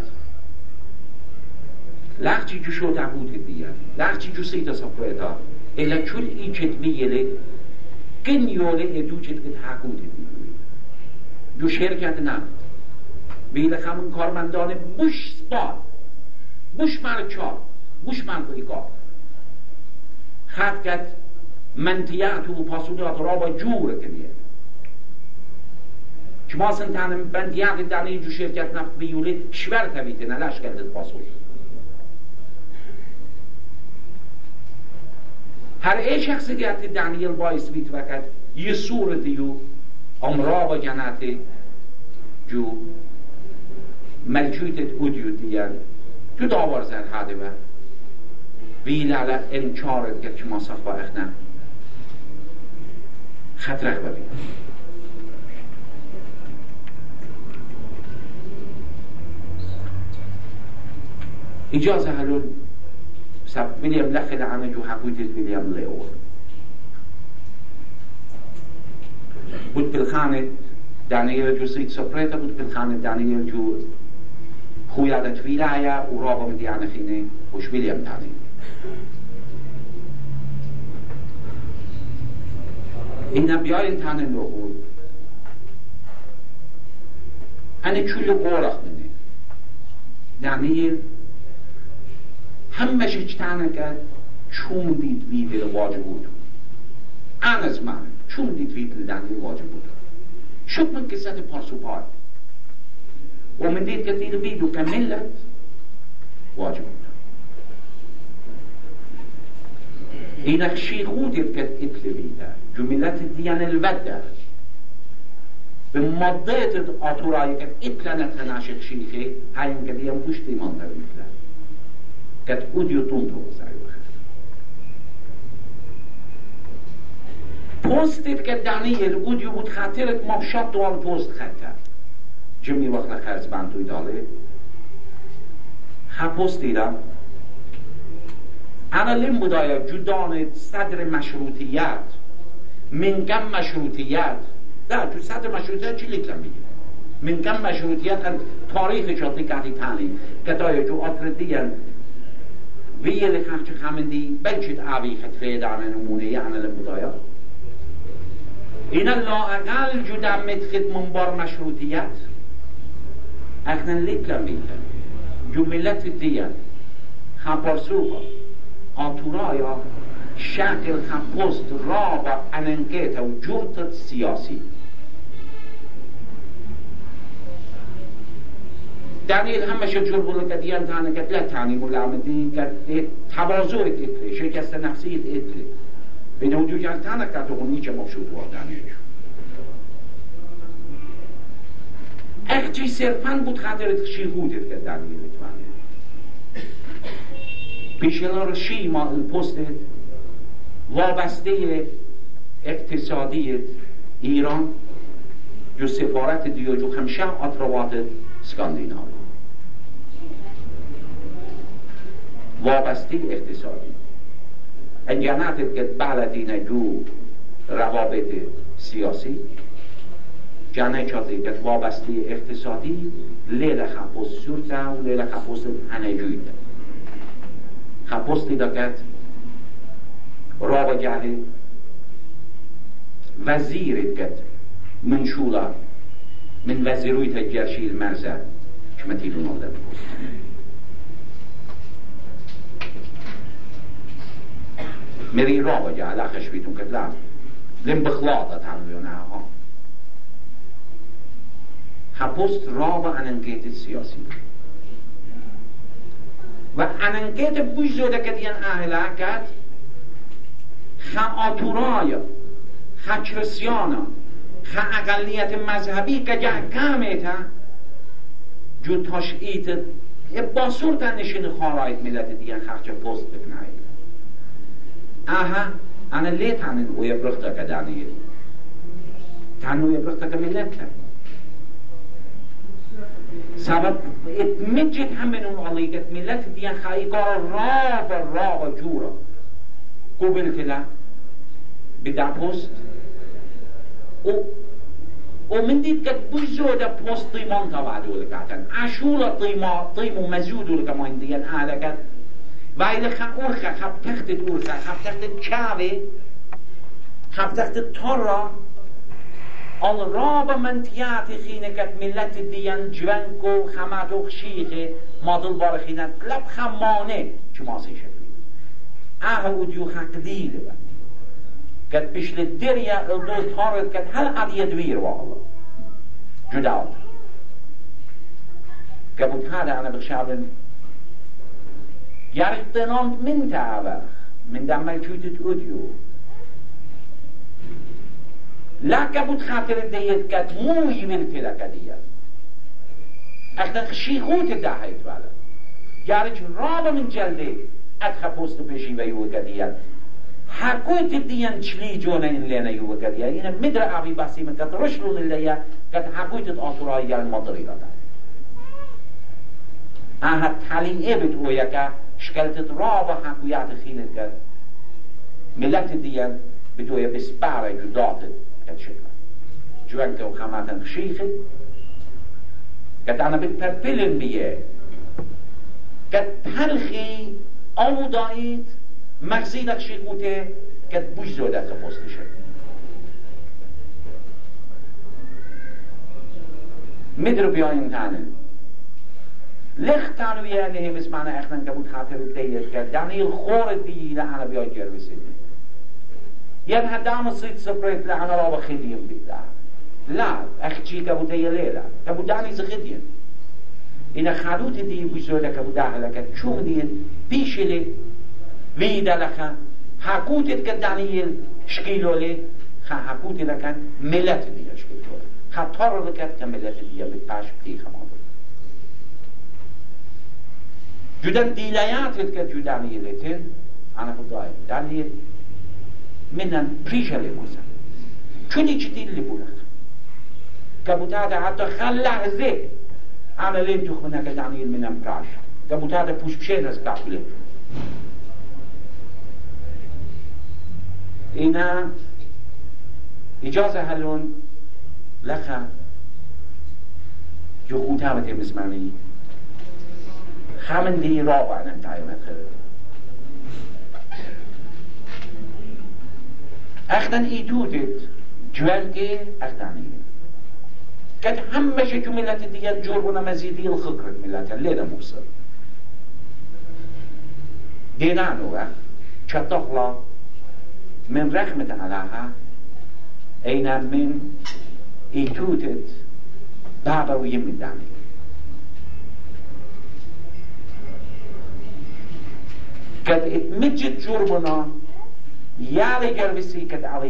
لخچی جو شو تحمود که بیار لخچی جو سیتا سفرهتا ایلا چل این چت می یلی کن یولی ایدو چت که تحکود جو شرکت نم خمون کارمندان بوش سپار. بوش مرچار بوش مرکوی خط کت منتیات و پاسونیات را با جور کنیه. شما سنتانم بندیات در اینجو شرکت نفت بیولی شور تبیته نلش کردت پاسون. هر ای شخصی که دانیل باعث بیت وقت یه دیو امرا و جنات جو ملکوت ادیو دیگر تو داور زر حده و ویل على انکارت که ما صفا اخنا خطرق ببین إجازة هلون سب ويليام لخل عن جو حقويت ويليام ليور بود بالخانة دانيال جو سيت سوبريتا بود بالخانة دانيال جو خويادة ولاية ورابا من ديانا خيني وش ويليام تاني إن بيارين تاني نقول أنا كل قورخ مني دانيال همش اجتماع کرد چون دید ویدل واجب بود. ان از من. چون دید ویدل دنیل واجب بود. شد من قصت پارسو پار. و من دید دید ویدو ملت واجب بود. این اخشی خودت که اطلبیده جو ملت دیان الوده به مادهت آتورایی که اطلنت خناشق شیخه هایم که دیم گوشت ایمان در میفلد kad udio tundu zajúcha. پستت که دانیل اودیو بود خاطرت ما شاد دوال پست خطر. جمعی وقت لخرز بندوی داله. خا پست دیدم انا لم بودایا جدان صدر مشروطیت. منگم مشروطیت. نه تو صدر مشروطیت چی لیکلم میگه منگم مشروطیت تاریخ شاطی کهی تانی که دایا جو آتر دیگن ویل kanske kan die بلشت avviket fredagen نمونه يعني للبضايا إن الله أقل جدا متخد منبر مشروطيات اخنا لكلا ميتا جملت الديان خبرسوها آتورايا شکل خپست را و اننگیت و جرتت سیاسی. دلیل همش جور بوده که دیان تانه که لا تانی ملامتی که تواضع اتلی شکست نفسی اتلی بین وجود جان تانه که تو نیچه مبسوط وردانه اخچی صرفا بود خاطر شیهودت که دلیل اتوانه پیشلا شی ما پست وابسته اقتصادی ایران جو سفارت دیو جو خمشه اطروات سکاندیناوی وابسته اقتصادی. انجانات که بلدین جو روابط سیاسی جانه چاته که وابسته اقتصادی لیل خپوس سورتا و لیل خپوس هنجوید خپوستی دکت رابا جهل وزیرت کت منشولا من وزیروی تجرشی المرزه شمتیلون الله مري رابع جا لا خشبيتون كتلام لم بخلاطة تعملون ها خپوست رابع اننگیت سیاسی. و اننگیت بوجوده که دیان اهلا کد خا آتورای خا کرسیانا خا اقلیت مذهبی که جه کامیتا جو تاشئیت باسور نشین خارایت ملت دیگه خرچ پست بکنایت aha ana le tanin o ya brukta ka dani tanu ya brukta ka milletta سبب مجد همین اون علیقت ملت دیان خواهی کار را و را جورا. قبلت له بدع پست. و ومن ديت كت بوزودة بوست طيمان تبعدو لكاتن عشولة طيما طيمو مزودو لك ما عنديان آلكت وإذا خا أورخا خب تختت أورخا خب تختت كاوي خب تختت تورا آن راب من تیاتی خینه کت ملت دیان جوانکو خماتو خشیخه. مادل بار خینه لب خمانه. چماسی شکلی اودیو دیده با كانت بيش للدريا الدول تهارد كانت هل قد يدوير والله جدال كابوت هذا أنا بخشابن. يارتنان من تعبخ من دمال جودت أوديو لا كابوت خاطر ديت كات مو يمن كده كديت اخنا خشي خوت الداحيت بالا جارج رابا من جلدي ادخل بوست بشي ويو كديت حكويت الدين شلي جونا لنا يو كديا إن مدر أبي باسي من كت رشلون اللي كت حكويت الأطراء يعني مضري لنا أها تعليم إبت هو يكا شكلت رابع حكويات خيلت كت ملت الدين بدوية بسبارة جداتت كت شكلا جوان كو خاماتن خشيخت كت أنا بتبلن بيه. كت هلخي أو دايت مغزيدك شيخوته كد بوش زودة خفوستشن مدر بياين تانن لخ تانو يعني هم اسمعنا اخنا كبوت خاطر الديت كد دانيل خور دي لحنا بيا جربسي ين هدام صيد سبريت لحنا رابا خديم بيتا لا اخشي كبوت يليلا كبوت داني زخدين إن خالوت دي بوش زودة كبوت داخل كد شوم دي بيشلي ویدا لخا حکوتت که دانیل شکیلولی خا حکوتی لکن ملت دیگه شکیلولی خا تارو لکت که ملت دیگه به پاش پیخ ما جدا دیلیاتت که جو دانیلتن انا خدای دانیل منن پریشلی موزن. چونی چی دیلی بولخ که بوتاده حتی خل لحظه لين تخونا كدانيل منن پراش که بوتاده پوش بشين از قبله اینا اجازه هلون لخا جو خوتا بته مسمانی خامن دی را بانم تایمت خرد اختن ایتودت جوالگی اختانی كانت همشه جو ملت دیگر جربنا مزیدی الخقرت ملت. لیدا موسر دينانو چطخلا من رحمة علىها أين من إيتوتت بابا ويمن داني قد اتمجد جربنا يالي قربسي قد علي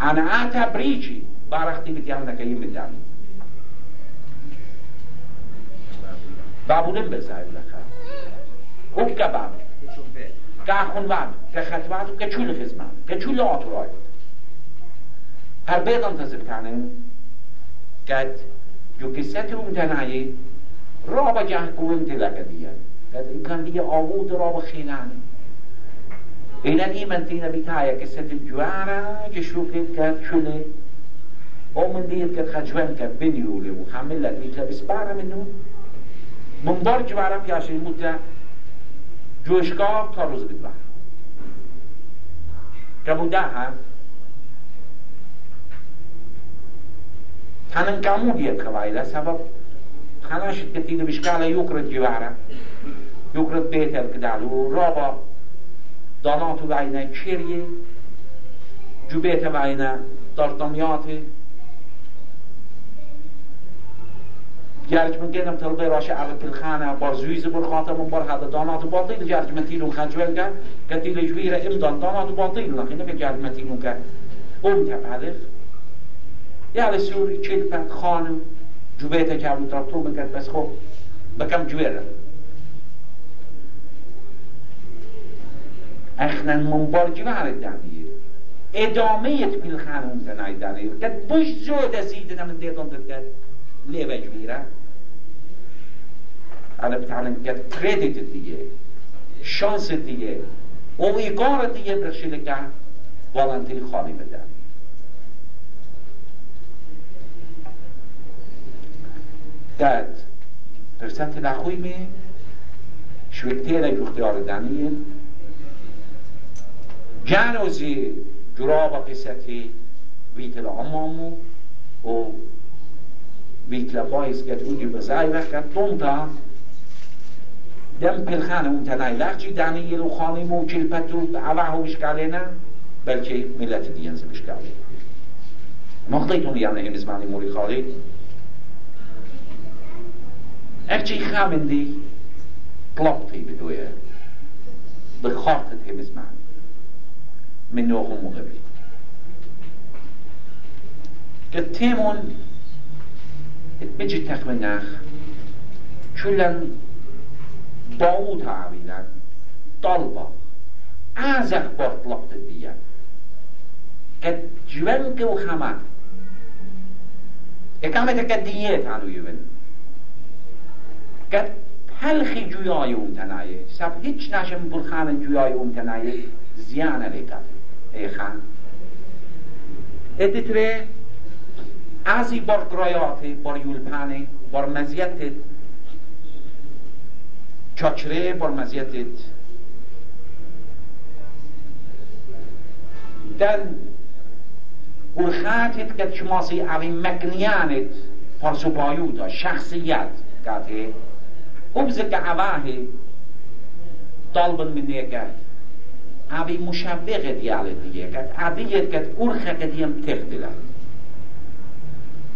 خكرت ملا أنا آتا بريجي بارختي بتيامنا كيمن داني بابو نمبر زايد لخا وكباب كاخونوان كختواتو كچول خزمان كچول آتوراي هر بيضان تزبتانن قد جو كساتو متنعي رابا جه قوين تلك ديا قد إمكان دي آوود رابا خيلان إلى إيمان تينا بتايا كسات الجوارة جشوكت كد شله او من ديت كد خجوان كد بنيولي وخاملت ميتلا بسبارة منو من بار جوارة بياشي متلا جوشگاه تا روز بدبر كمودا هم تنن كامو ديت خوايلا سبب خلاش كتير بشكالة يكرد جوارة يكرد بيت الكدالو رابا كشيريه جو بيت بعينا دارتمياتي جرج من گنم طلبه راش عرب الخانة بار زويز بر من بار هذا دانات باطل. من تيلون خجول كان كتيل جويرة امدان دانات باطل. لكن نبي جرج من تيلون كان ام تبعرف يعني سوري چلپت خانم جو بيت جابو ترابطول بكت بس خب بكم جويرة اخنا جوار الدنيا ادامه بالخانه اون تناي دانير كد بش زود زيدنا من ديتون تدكت ليه جويرة أنا بتعلم قد كريديت دیگه شانس دیگه و ایقار دیگه برشیده که volunteer خالی بدن dat er zat een goeie mee, جانوزی جراب قصتی ویتل امامو و ویتل بایز که اودی بزای وقت تونتا دم پلخانه اون تنای لغجی دنیل و خانی مو چل پتو اوه بشکاله نه بلکه ملت دیانز بشکاله. مخطیتون یعنی همزمانی موری خالی. Echtie die klopt hij bedoel je. De God het hem من نوع خمو قبی که تیمون ات بجی تقوی نخ چولن باو تاویلن طالبا از اخبار طلقت دیگن که جوان که و خمه که کامی تک دیگه تانو یوون که پلخی جویای اون تنایه سب هیچ نشم برخان جویای اون تنایه زیانه بکنه ای خان ادیتره ازی بر گرایات بر یولپانه بر مزیت چاچره بر مزیت den urchatet که شماسی اوی مکنیانت پرسوبایوتا شخصیت که كعباه طالبا من يكاد أبي مشبغة ديالة ديكات أبي كت أرخة ديم تخدلا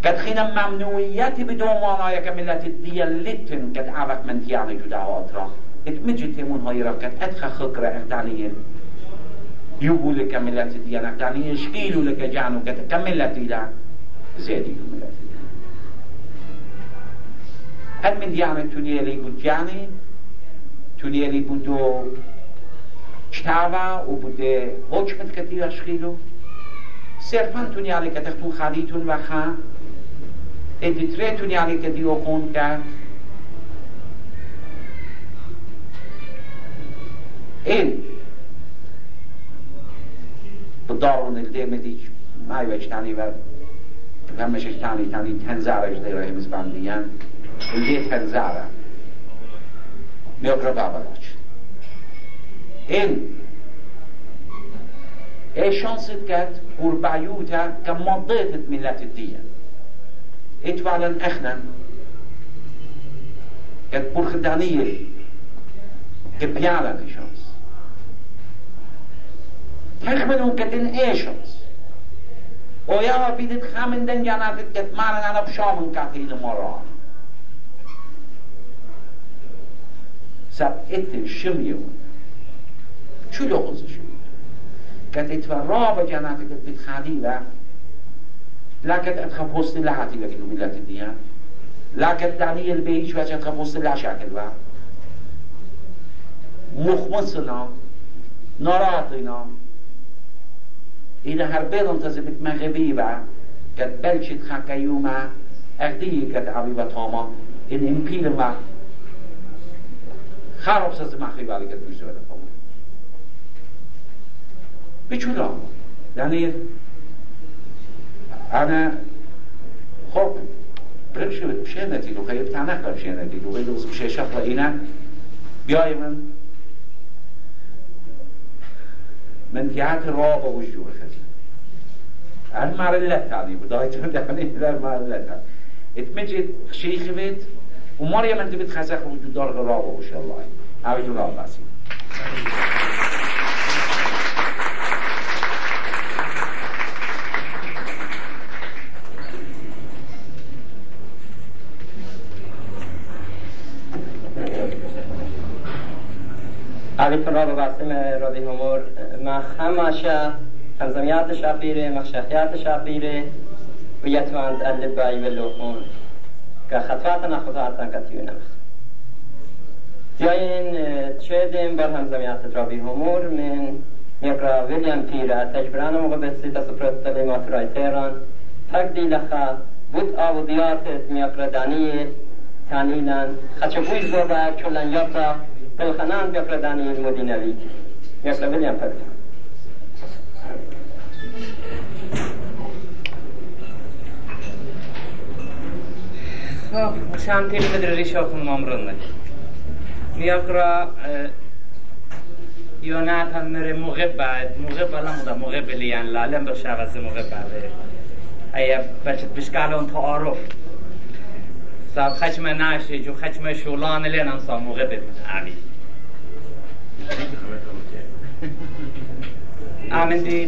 كت خينا ممنوعيات بدون وانا يك ملت ديالتن كت عبك من تياني جدا هاترا ات مجتمون هاي را كت أدخى خكرة اختانيين يقول لك ملت ديانا اختانيين شكيلو لك جانو كت كملت إلى زيدي ملت من diame tunieli budziany, tunieli budu چتاوا و بوده حکمت کتی و شخیلو صرفا تونیالی که تختون خالیتون و خا ادیتره تونیالی که دیو خون کرد این بدارون الدیم دیج مایوش تانی و همشش تانی تانی تنزارش دیره همز بندیان Léthez zárán. Mi a grabábalás? Én ايه شانسد كات قربايوتا كمضيت ملات الدين اتفعلا اخنا كات برخ دانيل كبيالا شانس تخمنون كتن ايه شانس ويا بيدت خامن دن جانات كت مارن على بشامن كاتيل مران سبعت شميون شو لغز شو كانت اتفرع بجانات كانت بتخاديلة لا كانت اتخبوست لحاتي لكنه ملة الديان لا كانت دانيال بيش واش اتخبوست لحشاكل بقى مخمصنا ناراتنا إلى هربيرون تزبط مغبيبا كانت بلشت خاكيوما أغدي كانت عبيبة طاما إن إمبيلما خرابساز مخیبالی که دوست بده بچولا یعنی انا خب برمشي بشينتي لو خيب تعناق بشينتي لو غير دوز بشي شفرة إينا بياي من من تيات رابا وجوه خزي هل مارلت يعني بداية يعني در مارلت اتمجد خشيخ بيت ومريم انت بتخزخ وجود دار غرابة وش الله هاوي جراب باسي علی فراب قاسم رادی همور مخ هماشا همزمیات شقیره مخشخیات شقیره و یتواند اللبایی و لوخون که خطواتنا خطواتنا کتیو نمخ. این چه بر هم زمیات درابی همور من یکرا ویلیام پیرا تجبران موقع بسی تسپرت تلیمات رای تیران حق دی لخا بود آو دیارت میکرا دانیل تانیلان خچبوی زوبا چولن یابتا پلخنان بیا کړه دانه مدینوي بیا شام ویلیام پلخنان خب شانتين تدريش أخم أمرنك یونات هم مره مغب بعد مغب لم ده مغب لیان لالم لم بشاغ مغب بعد ایا بچت بشکال اون تعارف صاحب خشم ناشی جو خشم شولان لين انصا مغب عمي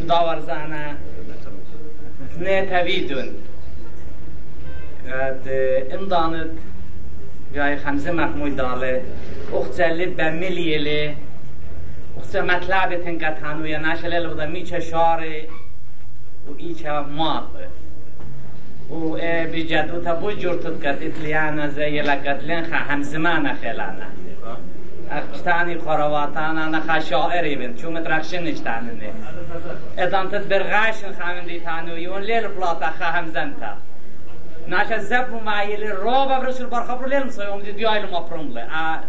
داور زانه نه تاویدون. قد امدانت جای خمسه محمود داله. اختزلی بملیله اختز مطلب تنگت هنوی نشله بوده میچه شاره. و ایچه مات و بی جدو تا بو جورتت کت اتلیانا زی لکت لین خا اختانی خراواتانا نخا شاعری بند چون مترخشن نشتاننه ادان تت برغاشن خامن دی تانو یون لیل پلاتا خا همزنتا ناش زب معیل روبا برسول برخبر لیل مسویم دی دیایل ما پرمله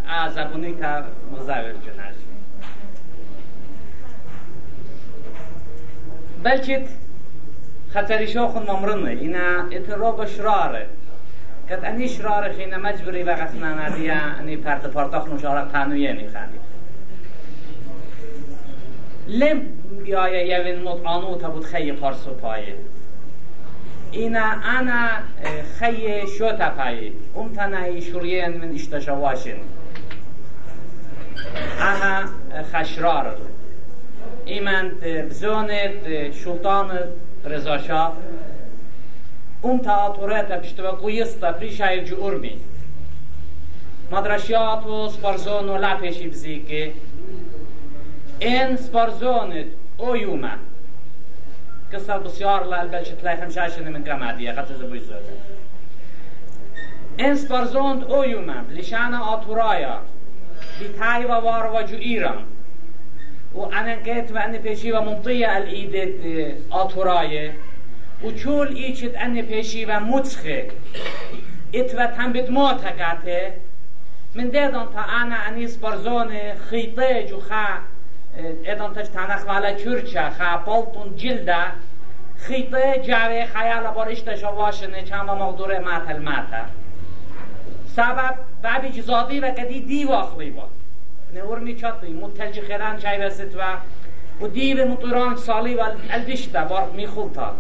ا زبونی تا مزاور جناش بلکت خطری شوخن ممرنه اینا اتراب شراره كت أني شرار خينا مجبري بغثنا ناديا أني بارت بارتاخ نشارة قانوية نخاني لم بیایه یوین مطعانو تا بود خی پارسو پایه. اینا انا خی شو تپایه ام تنهی شورین من اشتشواشن اها خشرار ایمن بزونت شلطانت رضاشاه un teaturete pishtuvakuista prishaivdžiu urmi. Madrashiatu sparzonu lapeshi bziki. En sparzonit oyuma. قصة بسيار لا البلش تلاقي خمشاشن من كمادية قد زبوي زودة إن سبرزوند أويوما لشانا أطورايا بتاي ووار وجو إيران وأنا كيت وأنا بيشي ومنطية الإيدة أطورايا وچول ایچت ان پیشی و مچخه ات و تنبت ما تکاته. من دیدان تا انا انیس برزون خیطه جو خا ادان تش تنخ والا چرچه خا پلتون جلده. خیطه جاوه خیال بارشت شواشنه چند مقدور ماتل ماتا سبب بابی جزادی و کدی دی واخلی با. نور می چطی متلج خیران چای وسط و و دیو مطوران سالی و البشته بار می خلطا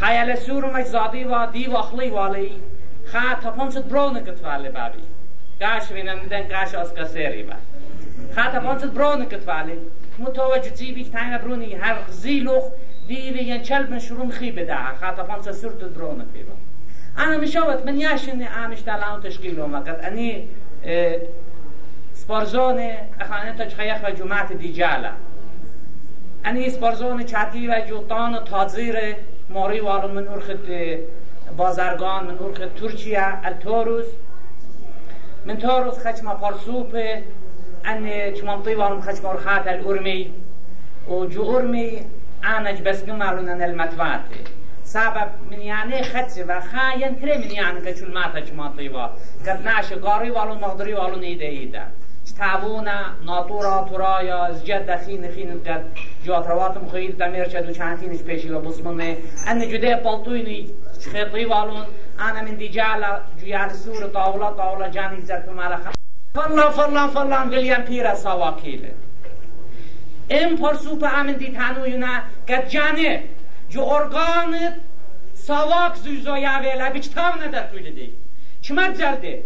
خیال سور زادی و دی و اخلی والی. خا تپان شد برونه کت والی بابی گاش وینم ندن گاش از کسری با. خا تپان شد برونه کت والی متوجه تی بی تاین برونی. هر زیلوخ دی و چلب من شروم خی بده. خا تپان شد سورت برونه فی با. انا مشاوت من یاشن آمش دلان تشکیل و مقد انی سپارزون اخانه تج خیخ و جماعت دیجالا. انی سپارزون چاتی و جوتان تازیره ماری والون من أرخد بازرگان من أرخد ترکیه التوروس من توروس خشمة فرسوبة أن شمنطي والون خشمة أرخات الأرمي وجو أرمي أنا جبس قمالون أن المتفات سبب من يعني خدش و خاين تري من يعني كشول ماتا شمنطي والون قد ناش قاري والون مغدري والون إيدا إيدا تابونا ناطورا تورایا از جد خین خین قد جات روات مخیل تمیر چدو چانتینش پیشی و بسمنه ان جده پلتوینی خیطی والون. انا من دی جعل جیال سور طاولا طاولا جانی زد مالا فلان فلان فلان ویلیام پیرا سواکیله ام پرسوپ امن دی تنوینا که جانه جو ارگان سواک زوزویا ویلا بیچ تاو ندر تویلی دی. چمت جلده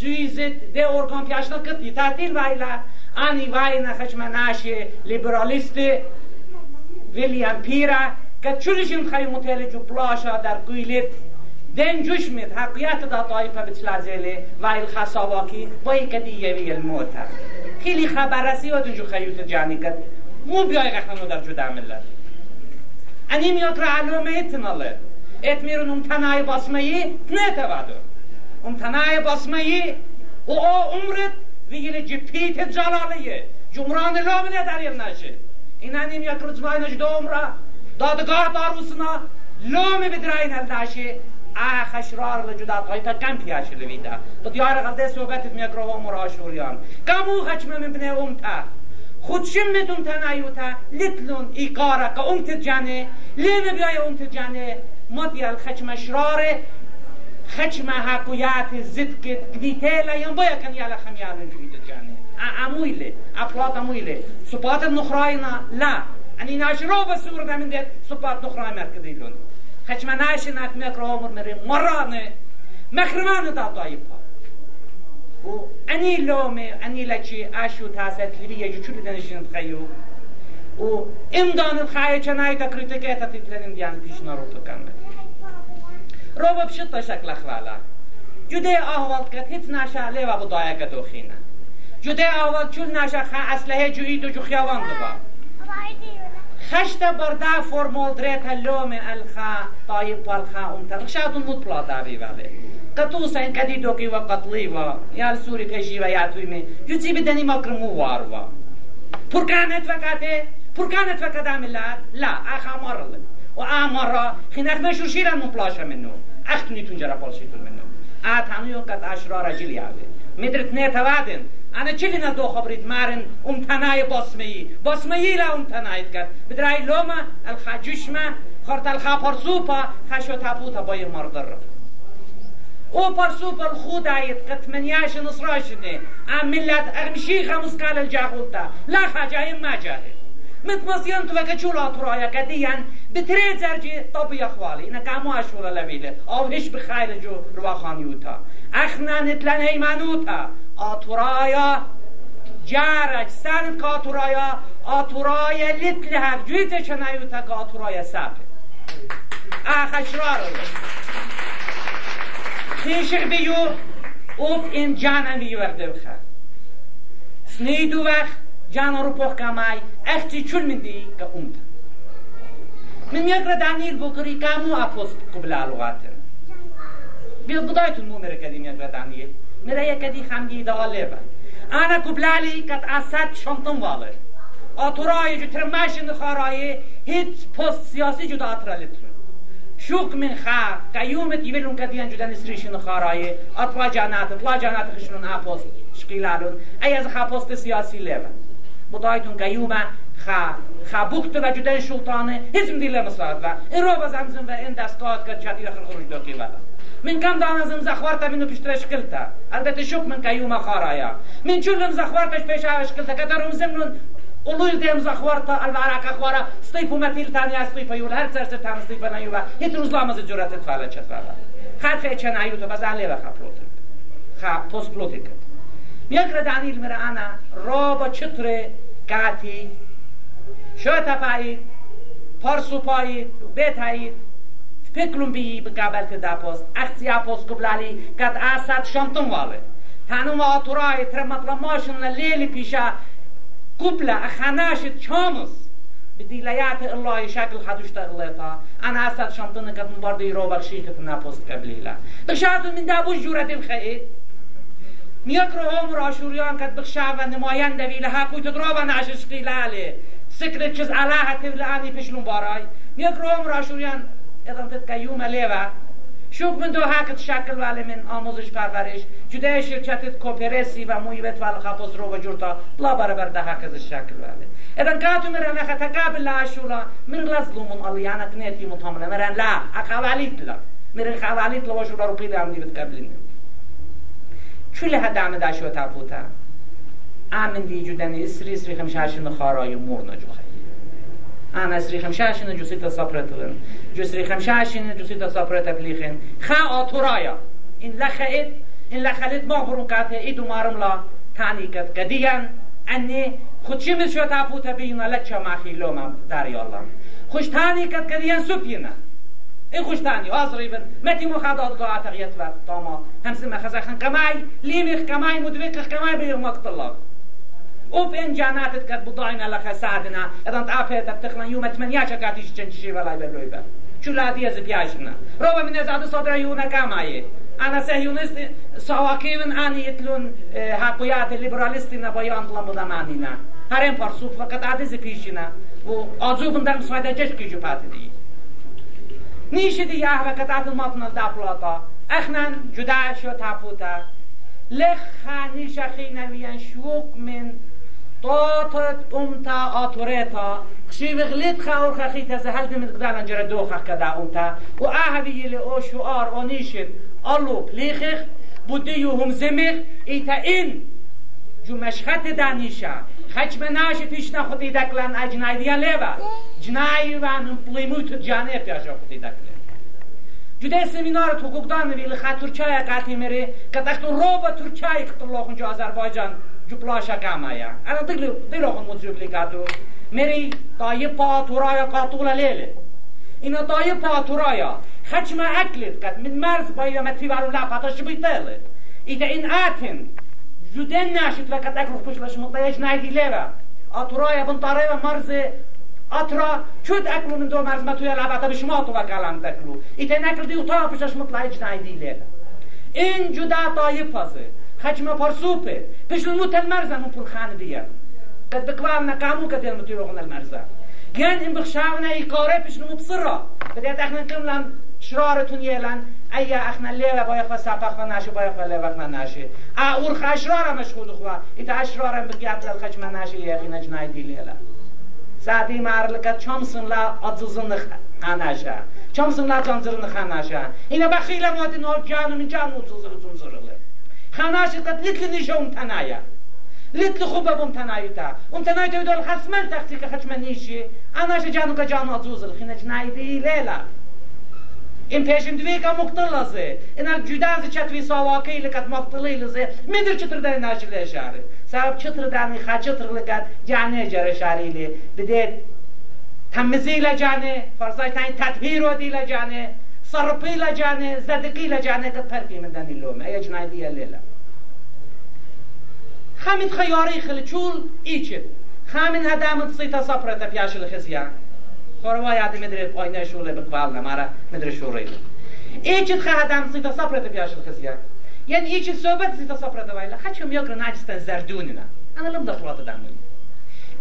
زویزت ده ارگان پیاشنا کتی تعطیل وایلا آنی وای نخشم ناشه لیبرالیست ویلیام پیرا که چولشین خیلی متعلی جو پلاشا در قیلت دن جوش مید حقیقت دا طایفه بتلازیله وایل خساواکی بایی کدی یوی الموتا خیلی خبرسی و دنجو خیوت جانی کد مو بیای غخنو در جو داملت انیم یکر علومه اتناله. اتمیرون ام تنای basmayı ne tevadır? امتناع basmayı o o umret ve yine cippiyet calaliye cumran lomne در naşı inanim yakırız bayna domra dadgah darusuna lome بدراین الناشي آ خشرار لجدا طایتا کم پیاشل ویدا تو دیار قلده صحبت میکرو و مراشوریان کمو خچم من بنه امتا خود شمتون تنایوتا لتلون ایقارا که امت جانه لیم بیای امت جانه مدیال خچم شراره خشمة حقويات زدك كديتيلا ينبويا كان يالا خميال جويد جاني أمويلي أفلاط أمويلي سبات النخراينا لا أني ناشرو بسور ده من ديت سبات نخراي مركزيلون خشمة ناشن أكميك رومر مري مراني مخرمان دا ضايبها و أني لومي أني لكي أشو تاسات لبي يجو شو لدنشين تخيو و امدان الخاية چناي تكريتكيتا تتلن ديان بيش نارو تكامل روبا بشطة شكل خوالا جده احوال کت هیچ ناشا لیوا بدایا که دوخینه. جده احوال چون ناشا خا اسلحه جوید و جو خیوان دبا خشت بردا فرمول دريت اللوم الخا طيب والخا انت خشاتون مود بلاطا بي بالي قطوسا ان كدي دوكي وقتلي و يا السوري كشي و يا تويمي جوتي بدني مكرمو واروا بركانت وكاته بركانت وكدا ملات لا؟ اخا مرل و امر خناك مشور شيرا من بلاشا منه تنجرا بالشيتون منه اتانيو قد اشرار جيلي عبد مدرت نيتا انا چلina دو خبريت مارن؟ ام تناي باسمي باسمي لا ام تناي كات بدراي لوما الخجشما خرط الخابرسوبا خشو تابوتا باي مردر او برسوبا الخود عيد قد من ياش نصراشني ام ملات اغمشي خمس قال الجاغولتا لا خاجة ما جاهد متمصيان تو ترايا كديان بتري زرجي طب يا خوالي انا كامو اشولا لبيله او هش بخير جو رواخان يوتا اخنا نتلن هيمانوتا آتورایا جارج سن کاتورایا آتورایا لتل هف جویت چنایو تک آتورایا سپ آخشرار خیشق بیو اوف این جانا میورده بخه سنیدو وقت جانا رو پخ کمای اختی چون من دی که من میگره دانیل بکری کامو اپوست قبل الوقاتن بیل بدایتون مو میره کدی میگره دانیل میره کدی خمگی داله انا قبلالی کت اسد شانتم واله. آتورای جو ترمشن خارای هیچ پست سیاسی جو داترالتون شوك من خا قيومة يبلون كديان جدا نسريشن خاراي أطلع جانات أطلع جانات خشلون أبوست شقيلالون أي از خا سياسي ليفا بدايتون قيومة خا خا بوخت و جدا شلطانه هزم ديلا مصاد و این رو بزمزم و این دستات که چاتی رخل خروج دوکی ولا من كم دانزم زخوارتا منو بيشتريش كلتا البته شوك من كيوما خارايا من شلم زخوارتش بيشاوش كلتا كترهم زمنون Uluj dem zahvarta alvaraka khwara stipu matil tani stipa yul her ters tan stipa na yuva hit uzlamaz jurat tfala chatvala khat fe chana yuto bazale va khaplot kha post plotik میگره دانیل میره انا را با قاتی شو تفایید پارسو پایید بتایید فکرم بی بقابل که داپوس اختی اپوس قبلالی کت آساد شانتون واله تانو ما ترای ترمت لماشن لیلی پیشا قبلة أخناشت شامس بديليات الله شكل خدوش تغلطها أنا أسد شنطنة قد مبارد يروب الشيخة نابوست قبليلا بخشاد من دابوش جورة الخيط میکرو عمر آشوریان کد بخشا و نماینده ویله ها کوی تدرو و نعشش قیلاله سکرت چیز علاها تبلانی پیشلون بارای. میکرو عمر آشوریان ادام تد قیوم لیوه. شوک من دو هاکت شکل ولی من آموزش پرورش. جده شرکت کوپرسی و مویبت ولی خفوز رو و جورتا بلا برابر ده هاکت شکل ولی. اذا كاتو مرن اخا تقابل لا شولا. من غزلو من اليانا كنيتي مطمئنه مرن لا اخواليت لا مرن خواليت لا وشولا رو قيد عمدي بتقابلين شو اللي هدا عمدا شو تابوتا آمن دي جدن اسري اسري خمشاشن خاراي مور نجو خي أنا اسري خمشاشن جوسيتا صبرتلن جسري خمشاشن جوسيتا صبرتا بليخن خا آتورايا إن لخئت إن لخلت مغبرون كاته إيدو مارم لا تاني كت قديا أني خود شمس شو تابوتا بينا لتشا ماخي لوما داري الله خوش تاني كت قديا سوفينا این خوش تانی. آزری بر متی مخدات گاه تغییت و تاما. همسه مخزخن کمای لیمیخ کمای مدویق کمای بیر مقت اوب این جاناتت کد بداین لخ سادنا ادان تعفیت بتخلن یوم تمنیا شکاتیش چنچشی ولای بلوی بر شو لادی از پیاشنا رو من زاد صدر یونا کمای انا سهيونست سواكيون اني يتلون حقيات الليبراليستنا بيان طلب دمانينا هرم فرسوف فقط عدز فيشنا و آزوبن در مسويدة جشكي جو پاتدي نیشدی یهوه کتات المطن دپلاتا اخنن جدا شو تپوتا لخانی شخی نویان شوک من طاطت امتا آتوريتا خشي غليت خاور خخي تزهل بمن قدال انجر دوخ كدا امتا و اهوي يلي او شعار او نيشد allo plichich بوده هم زمخ ایتا این جو مشخط دانیشا. خچ مناش پیشنا خودی دکلان اجنای دیا لیوا. جنای وان پلیموت جانه پیاشا خودی دکلان. جده سمینار حقوقدان ویل خا ترکیه قاطی مری کتاخت روبا ترکیه کتلوخن جو آذربایجان. جو پلاشا کامایا انا دگلو دلوخن مزربلی کاتو مری تایه پا تورایا قاتولا لیله اینا تایه پا تورایا خچ ما اکلت کت. من مرز بایا متی وارو لا پاتاش بیتله ایتا این آتن. جودن ناشت وقت اکلو پش باش مطیج نایدی لیوا اترایا بن طاريبا مرز. اترا چود اکلو من دو مرز ما توی لعبتا بشما تو وکالم تکلو ایتا نکل دیو تا پشش مطلعج نایدی لیوا این جدا طایب پازه. خچما پرسوپه پشل موتل مرزا من پول خان دیگر قد بكوالنا قامو كتير متيروغن المرزا جان ان بخشاونا ايقاره پشل مبصرة بديت احنا نكلم شرارتون یلن ایا اخنا لیو باید خوا سپخ و نشه باید خوا لیو خوا نشه اور خشرار مشغول خوا ایتا اشرار بگیت لل خش من نشه یقین جنای دی لیلا سعدی مارلکت چامسن لا اتزن خانشه چامسن لا جانزرن خانشه اینا بخیل مادی نو جانو من جانو زنزر خانشه قد لتل نشه ام تنایا لتل خوبه بم تنایتا ام تنایتا بدول خسمل تخسی که خش من نیشی. اناش جانو که جانو اتزوزل خینه جنای دی لیلا. این پیشم دوی که مقتل لزه اینا جداز چتوی سواکی لکت مقتلی لزه میدر چطور در ناشل شاره سبب چطور دانی خا چطور لکت جانه جره شاری لی. بدید. تمزی لجانه فرزای تاین تطهیر دی لجانه صرفی لجانه زدقی لجانه کت پرکی من دنی لومه. ای خامد خیاری خلی چول ایچید خامن هدامت سیتا صفرت پیاشل خزیان خوروايات مدري قاينة شولة بقبالنا مارا مدري شورينا إيش تخدم سيتا صبرة بياش الخزيان يعني إيش الصوبة سيتا صبرة وايلا خشم يقرا ناجستان زردوننا أنا لم دخلات دامل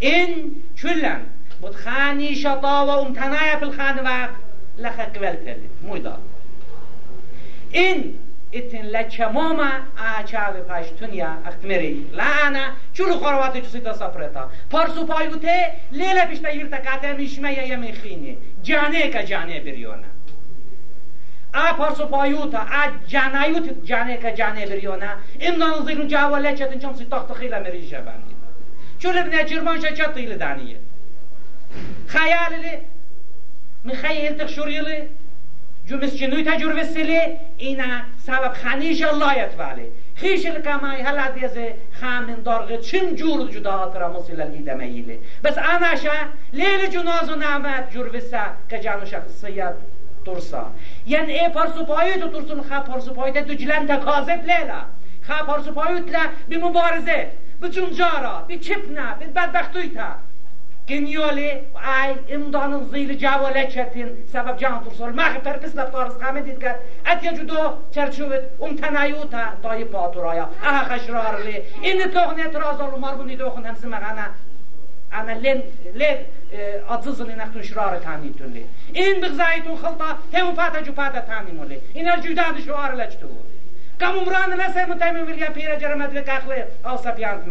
إن شلن بتخاني شطاوة ومتنايا في الخان واق لخا قبلت مويدا إن اتن لچماما آچاو پشتونیا اختمری لانا چلو خورواتی چو سیتا سفرتا پارسو پایوته لیلا پیشتا یرتا کاته میشمه یا میخینه جانه که جانه بریونه آ پارسو پایوتا آ جانایوت جانه که جانه بریونه امدان زیرو جاوله چتن چون سی تخت خیلا مریجه بندی چون ابن جرمان شا چط تیل دانیه خیال لی مخیل تخشوری لی جو مسجنوی تجور وسیله اینا سبب خنیش الله يتفعله خيش الكماي هلا ديزه خامن دارغه چم جور جدا ترا مصيل الإدميله بس أنا شا ليل جناز نعمت جور وسا كجانو شخصيات ترسا. يعني ايه پارسو پایه تو ترسون خواه پارسو پایه تو جلن تکاذب لیلا. خواه پارسو پایه تلا بمبارزه بجنجارا بچپنا بدبختوی تا Geniali ay imdanın zıylı cavale çetin sebep can tursol mah perpis la tarz qamet idgat at yajudo çerçuvet um tanayuta dayı paturaya aha khashrarli in tohne trazal marbuni dokhun hem semagana ana len len اتزن انك شرار تاني تولي ان بغزايت خلطه هم فاتا جو فاتا تاني مولي ان الجودان شوار لجتو كم عمران لسه متيم ويليام بيرا جرمت بكاخله او سفيانت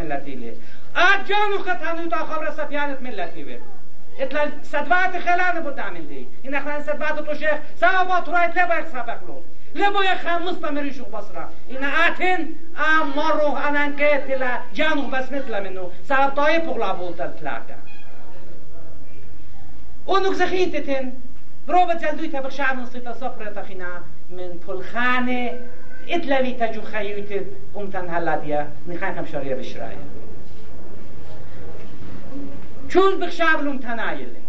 ملتي لي اجانو خطانو تا خبر سفيانت ملتي وي اتلا صدوات خلان بود عامل دي ان اخوان صدوات تو شيخ سبب ترايت لبا سبقلو لبا يا خمس تمري شو بصرة ان اتن امرو انان كتلا جانو بس مثل منو. سبب طاي بغلا بولت التلاقة اونك زخيتتن روبا جلدوي تبق شعب من صيتا صفرة تخينا من پلخانه اتلوي تجو خيوتت امتن هلا ديا نخان هم شرية بشرايه چود بخشاولون تنایله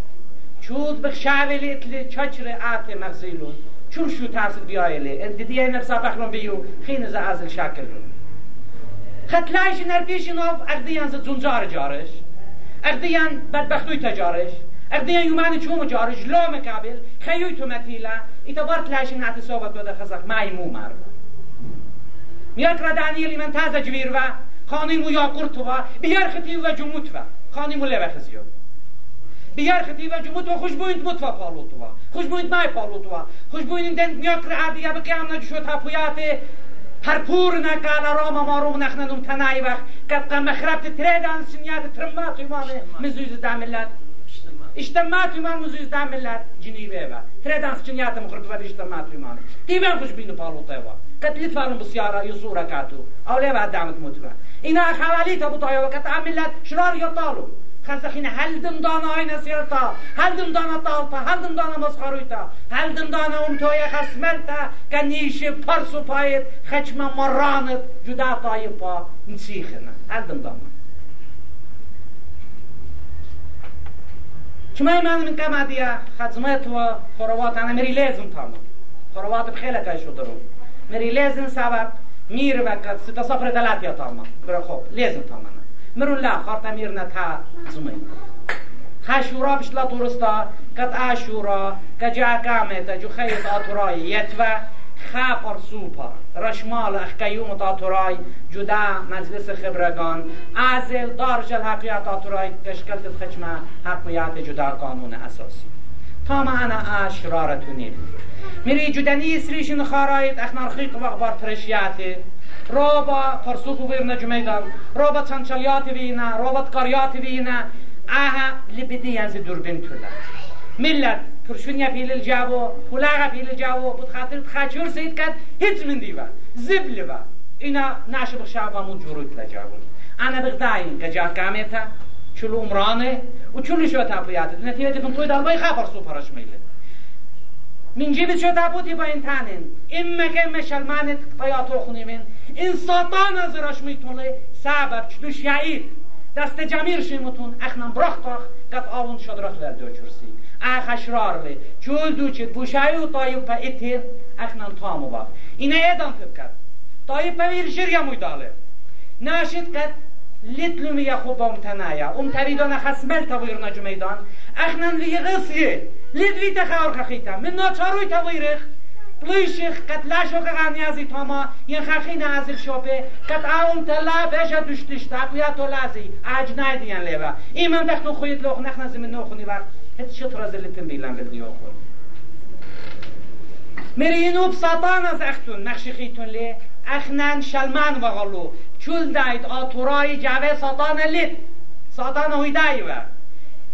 چود بخشاولی اتلی چچر آت مغزیلون چون شو تاسل بیایله ان دیدی این نفسا بخلون بیو. خین از ازل شاکلون خطلاش نرپیشن آف اردیان ز زنجار جارش. اردیان بدبختوی تجارش اردیان یومان چوم جارش. لا مقابل. خیوی تو متیلا. ایتا بارت لاشن نعت صحبت بده خزق مای مو مر میاک را دانیلی من تازه جویر و. خانی مو یا قرطوا بیار خطی و جموت و. خانی موله و خزیو بیار خطی و جموت و خوشبویند متوا پالوتوا خوشبویند مای پالوتوا خوشبویند دن میاکر عادی یا بقیام نجشو تاپویات هر پور نکال راما مارو نخننم تنای وقت قد قم مخربت تریدان سنیات ترمات ایمانه مزویز داملت اجتماعات ایمان مزویز داملت جنیبه و اجتماعات ایمانه دیوان خوشبویند پالوتوا قتلت فارن بسيارة يصورة كاتو أو ليه بعد دعمت متبع إنا خواليتا بطايا وقت عملت شرار يطالو خزخين هل دم دانا آینه سیرتا هل دم دانا طالتا هل دم دانا مسخرویتا هل دم دانا ام توی خسملتا که نیش پرسو پایت خچم مرانت جدا تای پا نسیخنا هل دم دانا چما من كما ديا خدمت و خروات انا مري لازم تاما خروات بخيلك اي شو درو مري لازم سبب مير وقت ستا صفر دلات يا تاما برا خوب لازم تاما مرون لا خارتا ميرنا تا زمي خشورا بشلا تورستا قد آشورا كجا كامتا جو خيط آتوراي يتوى خا سوپا رشمال اخکیوم تاتورای جدا مجلس خبرگان. ازل دارجل حقیقت تاتورای تشکلت خچمه حقیقت جدا قانون اساسی. تا انا اشرارتو میری جدنی سریشن خاراید اخنار خیق و اخبار پرشیاتی. روبا فرسوكو ويرنا جميدان روبا تنشليات وينا روبا قريات وينا آها لبدي ينزي دوربين تولا ملت كرشونيا في الجابو ولاغا في الجابو بتخاطر تخاچور سيد كد هيت من ديوا زبل با اینا ناشب شعبا من جروت لجابو انا بغداين كجا كاميتا چلو عمرانه و چلو شو من جيب شو تابوتي با انتانين اما كما شلمانت طياتو خوني من این ساتان از راش می‌تونه سبب چدو شعید دست جمیر شیمتون اخنم براختاخ قد آون شدرات ول دو چرسی. اخ اشرار لی چول دو چید بوشایی و طایب پا اتیر اخنم تامو باف اینه ایدان فکر طایب پا ویر جریا مویداله ناشد قد لیتلو می خوب اوم تنایا ام تریدان خسمل تا ویر نجو میدان اخنن وی غصیه لیدوی تخار خخیتا من ناچاروی چاروی ویرخ پلویشیخ قد لاشو تمام تاما یه خخی نازل شوپه قد اوم تلا بشه دوشتشتا بویا تو لازی اجنای دیان لیوه این من دختو خوید لوخ نخنزی من نوخونی وقت هیچ چی رازی لیتن بیلن بدنی اخوی میری این اوب ساتان از اختون مخشی خیتون لی اخنن شلمان وغلو و چول داید آتورای جوه ساتان لیت ساتان هویدای و.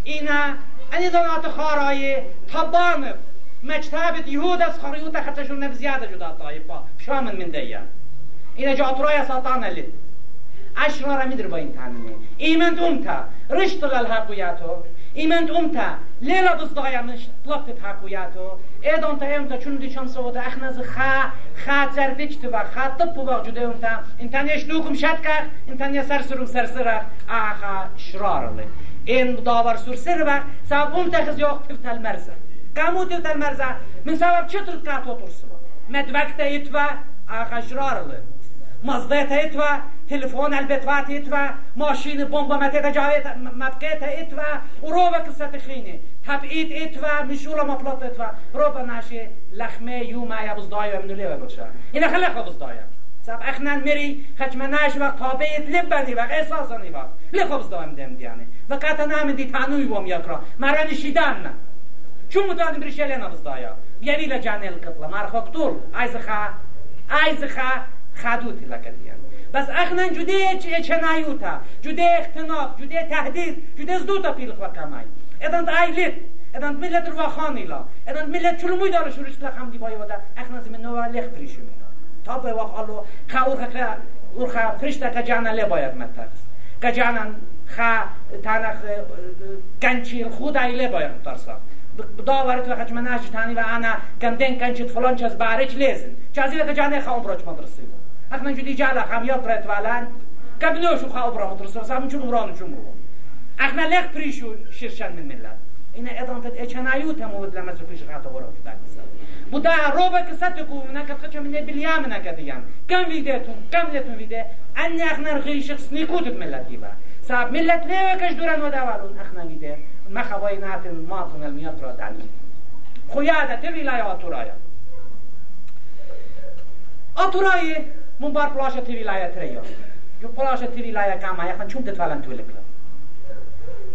اینا انی دانات خارای تبانب مجتهد يهود از حتى شو زيادة جدا طائفة شامل من ديا إذا جاءت رأي سلطان اللي أشرار مدر باين تانمي إيمن أمتا رشت للحقوياتو إيمن أمتا ليلة بصدايا مش طلبت حقوياتو إيدا أنت أمتا چون دي شمس ودا أخنز خا خا زردش تبا خا طب ببا جدا أمتا إنتان يشلوكم شدكا إنتان يسر سرم سرسرا آخا شرار اللي إن داور سر سر بق ساب أمتا خز يوق تفت المرزة قاموت در مرزا من سبب چطور کات otursun مدوکت ایتوا آخشرارlı مزدت ایتوا تلفون البتواتيت و بمب بومبا متتجاويت مبقيتا إت و وروبا کسات خيني تبعيد مشول و مشولا مبلط إت و روبا ناشي یو ما يا بزدايا من اللي بلشا إنا ابو بزدايا سب اخنا مري خشمناش و قابید لب بنی و احساسني با لخبز دائم دم دیانه. و قطع نام دی تانوي وم يكرا مرن شيدان چون مدادم بريش يلينا بزدايا یعنی لجاني قتل مرخوك طول عايز خا عايز خا خادوتي بس اخنن جده چنایوتا جده اختناق جده تهدید جده زدوتا و کمای ادان ایلیت ادان ملت رو خانی لا. ادان ملت چلو داره شورش لخم دی بایو دا اخنن زمین نوع لخ پریشو مینا. تا به وقت آلو خا اورخا که اورخا فرشتا که جانا لی باید متر که جانا خا تانخ گنچی خود ایله باید ترسا داورت وقت من ناش تاني وانا كم دين كان شت فلان چز بارج لازم چازي لك جاني خاوم بروش مدرسه اخنا جدي جالا خام يقرأت والان قبلو شو خاوم برا مدرسه سام چون مران چون مرو اخنا لك بريشو شرشان من ملت. اینا ادام تد اچنایو تمود لما زو پیش غاتا ورا تاکسا بودا روبا کسات کو منا کت خچ من بلیام منا کدیان کم ویدتون کم لتون ویده. ان اخنا رخي شخص نيكوت ملتي با. صاحب ملت ليه كش دوران وداوالون اخنا ویده. ما خوينات ماطن الميطرة دعني خيادة ولاية أطرايا أطرايا من بار بلاشة ولاية تريا جو بلاشة ولاية كاما يخن چون تتفالن تولكلا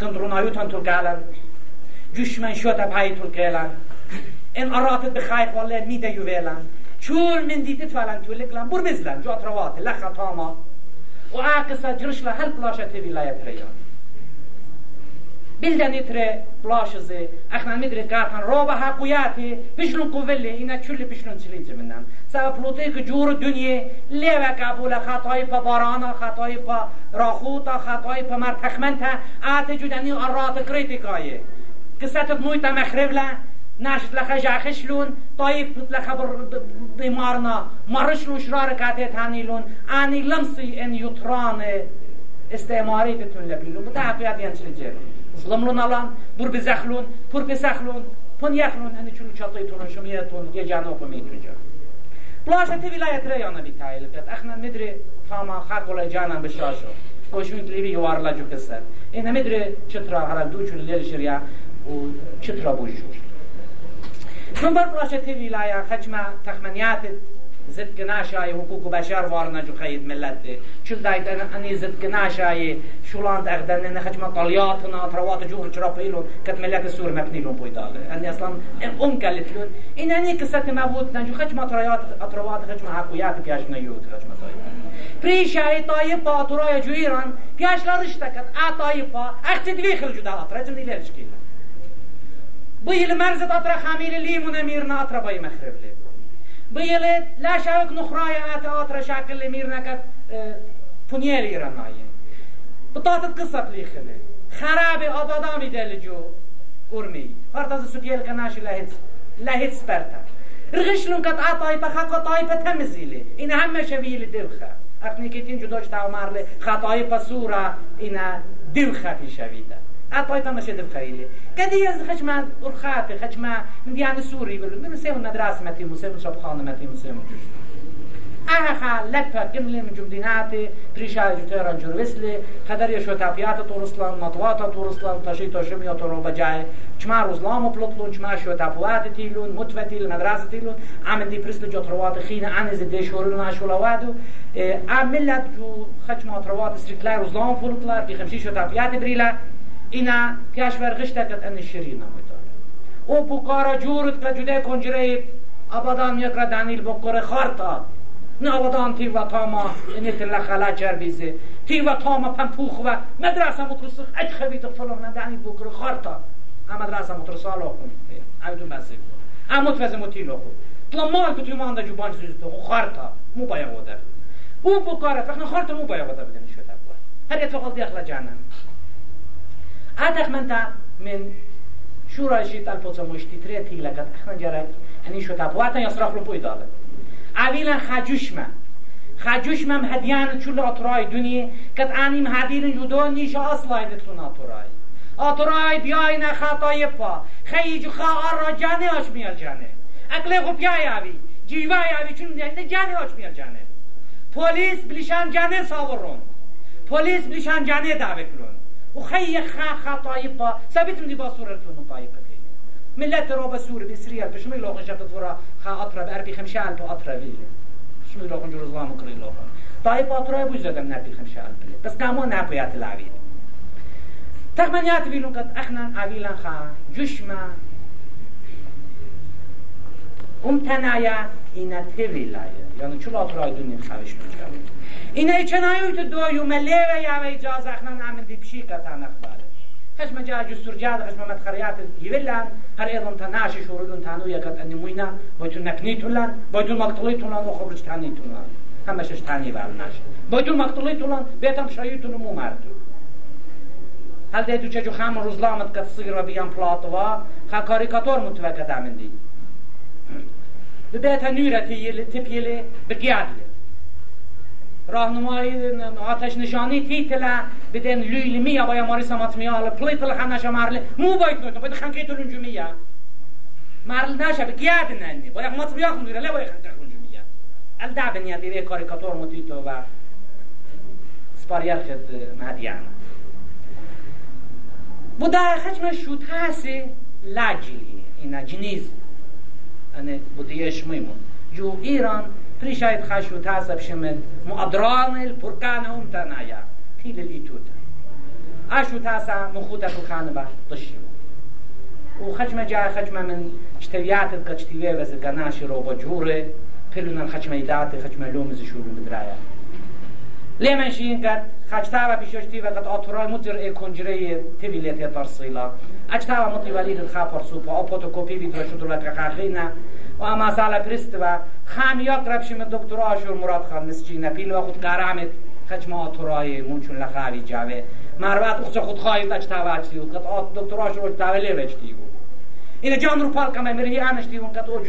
كندرونايوتان تلقالن جشمن شوتا بهاي تلقالن ان أراتت بخايق والله ميدا يويلن چول من دي تتفالن تولكلا بربزلن جو أطروات لخا تاما وعاقصة جرشلا هل بلاشة ولاية تريا بلدن تره بلاشزه. اخنا مدري كارخان روبا حقوياتي بشلون قوفلي إنا كل بشلون تشلين زمنان سبب فلوتي كجور الدنيا ليوا كابولا خطاي با بارانا خطاي با راخوتا خطاي با مرتخمنتا آت جدني أرات كريتيكاي قصة مويتا مخربلا ناشت لخا جاخشلون طيب لخا بمارنا مرشلون شرار كاتي تانيلون اني لمسي ان يطران استعماري تتون لبيلون بدا حقيات ينشل جيرون ظلم رو نالان بر بزخلون پر بزخلون پن یخلون هنی چلو چلتای تونان شمیه تون یه جانه اوپا میتون جان بلاشه تی ولایت ره یانه بی تایل بیت اخنا مدره تاما خرق ولی جانه بشاشو کشمین تلیوی یوارلا جو کسر این مدره چطرا هر دو چلو لیل شریا و چطرا بوش جور من بر بلاشه تی ولایت خجمه تخمنیاتت تخمنيات زد قناشاي حقوق بشر وارنا جو خيد ملتي شو دايت اني زد قناشاي شولان اخدن ان خجمه طلياتنا تروات جوهر جرابيلون كت ملت السور مبني لون بويدال اني اصلا ام قالت لون ان اني قصه مبوت نجو خجمه طريات اطروات خجمه حقويات بياش نيوت خجمه بريشاي طيب باطرايا جو ايران بياش لا رشتكت ا طيب اختي دوي خرجوا دا اطرا تم دي ليش كيلا بيل مرزت اطرا خميل لي من ميرنا اطرا باي مخرب بيل لا شاك نخرايا اتا اطرا شاكل ميرنا كت فنيل ايرانايه بطاطا قصة ليخلي خرابي آبادامی دل جو ارمی هرت از سوپیل کناش لهت لهت سپرتا. رغشلون كت عطايبة خاقا طايبة تمزيلي إن هم شبيل دوخة أقني كتين جدوش تاو مارلي خطايبة سورة إن دوخة في شبيلة عطايبة مش دوخة إلي كدي يز خشما أرخاتي خشما من ديان سوري من سيمو مدرسة متي مسيمو شبخانة متي مسيمو اها لپا گملی من جمدیناتی پریشا جوتر جور وسلی خدر شو تاپیات تورسلان مطوات تورسلان تشی تشمی تو رو بجای چما روزلامو پلطلون چما شو تاپوات تیلون متوتیل مدرسه تیلون عمل دی پرسل جوتروات خینه عن زده شورون اشولوادو عملت جو خچما تروات استرکلای روزلام پلطلار بی خمشی شو تاپیات بریلا اینا پیاش ورغشتکت ان شیرین او بوکارا جورت که جده کنجره ابادان یکرا دانیل بکره خارتا ناودان تی و تاما انت لخلا جربیزه تی و تاما پنپوخ و مدرسه مترسخ اج خبیت فلان ندانی بکر خارتا ام مدرسه مترسه آلا کن ایدون بسه ام متوزه متیلو کن تلا مال کتو مانده جو بانج سوزتو خارتا مو بایا ودر او بکاره فقط خارتا مو بایا ودر بدنی شده بود. هر يتفقل ديخل جانا عادك من تا من شورا شيت الفوزا مشتي تريتي لقد احنا جرك اني شو تابواتا يصرف له بويداله اویلا خجوشمه. خجوشمم هدیان چول آترای دونی کت انیم هدیرن جدو نیش اصلای دتون آترای آترای بیای نه خطای پا. خیج خواهر را جانه آش میال جانه. اقلی خو بیای اوی جیوای اوی چون نه جانه آش وخي خا خا طايبة ثابتم دي باصورة تونم طايبة كيني لا رابا سورة بإسرائيل بشمي لوغن شابت فورا خا أطرى بأربي خمشة ألف وأطرى أطرب إلي. بشمي نجور الظلام وقري لوغن طايبة أطرى يبو أطرب من أربي خمشة ألف إلي بس قامو نعبو يات العبيد. تخمن يات بيلون قد أخنا عبيلا خا. جشما. ام تنايا اینا تبیلایه یعنی يعني چون آترای خاوش من میکرد لیوه یا اجازه اخنا نعمل دی بشی کتان اخباره خشم جا جسر جاد خشم مدخريات يبلان هر ايضا تناشي شورلون تانو يكت اني موينا بويتون نكنيتولان بويتون مقتليتولان وخبرج تانيتولان همشش تاني بالناش بويتون مقتليتولان بيتم شايتون مو مردو هل ديتو چجو خام روزلامت قد صغيرة بيان بلاطوا خا كاريكاتور متوقع دامندي ببيتها نيرة تبيلي بقيادلي راهنمایی آتش نشانی تیتلا بدن لیل لولمیا بایا ماری سمت سمات میال پلیتل خنش مارل مو باید نوتن باید خنکی تلون جمعیا مارل نشه بگیاد ننی. باید مات بیا خندوره تو باید خنکی تلون جمعیا الدع بنیا دیره کاریکاتور مدیتو و سپاریل خد مهدیان. بو در خجم شوت هستی لجی اینا جنیز. یعنی بودیش میمون. جو ایران پریشاید خشو تازب شمن مؤدران البرکان هم تنایا تیل لیتوتا اشو تاسا مخوطه تو خانبا دشیو او خچم جای خچم من چتویات کچتیوه وز گناش رو با جوره پلون خچم ایدات خچم لومز شروع بدرایا لی من شین قد خچتا و پیشوشتی و قد آتورال مدر ای کنجره تیویلیت یا ترسیلا اچتا و مطلی ولید خاپر سوپا او پوتوکوپی ویدر شدرلت که و اما پرست و پرستوا خامی اقرب شم دکتر آشور مراد خان نسچینا پیل و خود قرامت خجما آتورای مونچون لخاوی جاوه مروت اخت خود خواهید اجتاوا اجتیود قد دکتر آشور اجتاوا لیو این جان رو پال کمه میری آنش دیون قد او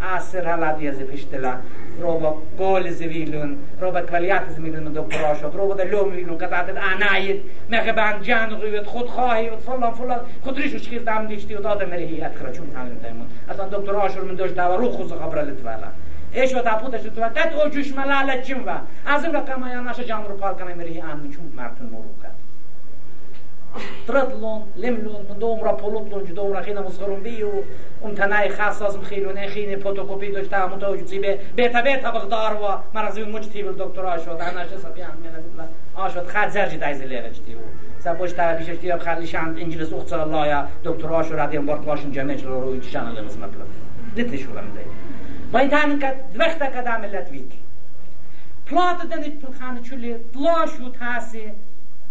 Aser hala diese Fichtela, roba gol zivilun, roba kvaliat zivilun do prashot, roba da lom vilun katat anayit, megeban jan ruvet خود خواهی و فلان فلان خود ریشو شکیر دام دیشتی و دادم مری هی اکرا چون تعلیم تایمون اصلا دکتر آشور من دوش دوا رو خوز خبر لتوالا ایش و تاپوتش تو قد او جوش چیم و از رقم یا نشه جان رو پال کنه مری آن چون مرو کرد ترطلون لملون من دوم را پولوتلون جو دوم را خینا مصغرون بیو اون تنای خاص از مخیلون خین فوتوکوپی داشته همون تو جو زیبه بیتا بیتا بغدار و مرزی اون مجتی بل دکتر آشود انا چه سپی هم میلا آشود خد زرجی دایز لیره جتی و سبوش تا پیشش تیاب خالی شان انجلس اخت الله یا دکتر آشود رادیم بارت باشن جمعه چلو روی چشان لمس مطلب دیتی شو دی با این تانن کد دوختا کد عملت ویتی پلات دنیت پلخانه چلی تلاشو تاسی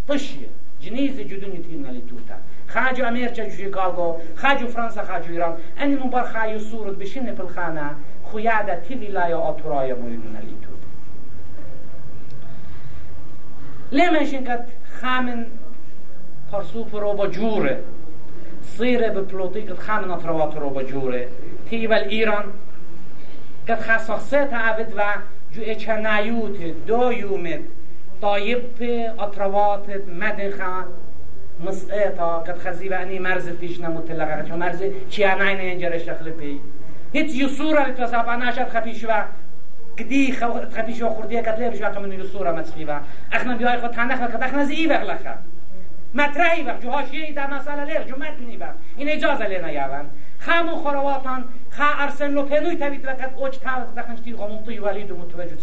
طشیه جنيز جدوني تينا توتا. خاجو أمريكا جو شيكاغو خاجو فرنسا خاجو إيران أني من بار خايو سورد بشين بالخانة خيادة تي ولاية أطرايا مويدون لتوتا لما شنكت خامن پرسوف رو با جوره. صيره ببلوطيك خامن أطروات رو با جوره. تيوال إيران قد خاصة عبد و جو اچنايوت دو طايب أطروات مدخا مسقطة قد خزيبة أني مرز تيشنا متلقة شو مرز چي أنا ينجر الشخل بي هيت يسورة لتوساب أنا شاد خفيش و كدي خفيش و خردية قد ليبش واقع من يسورة متخيبة أخنا بيهاي خد تنخ وقت أخنا زي بغلخا مطرحی وقت جو هاشیه در مسئله لیر جو متنی وقت این اجازه لینا یاون. خامو خرواتان خا ارسن لو پنوی تبید وقت اوچ تا دخنش تی غمون ولید متوجه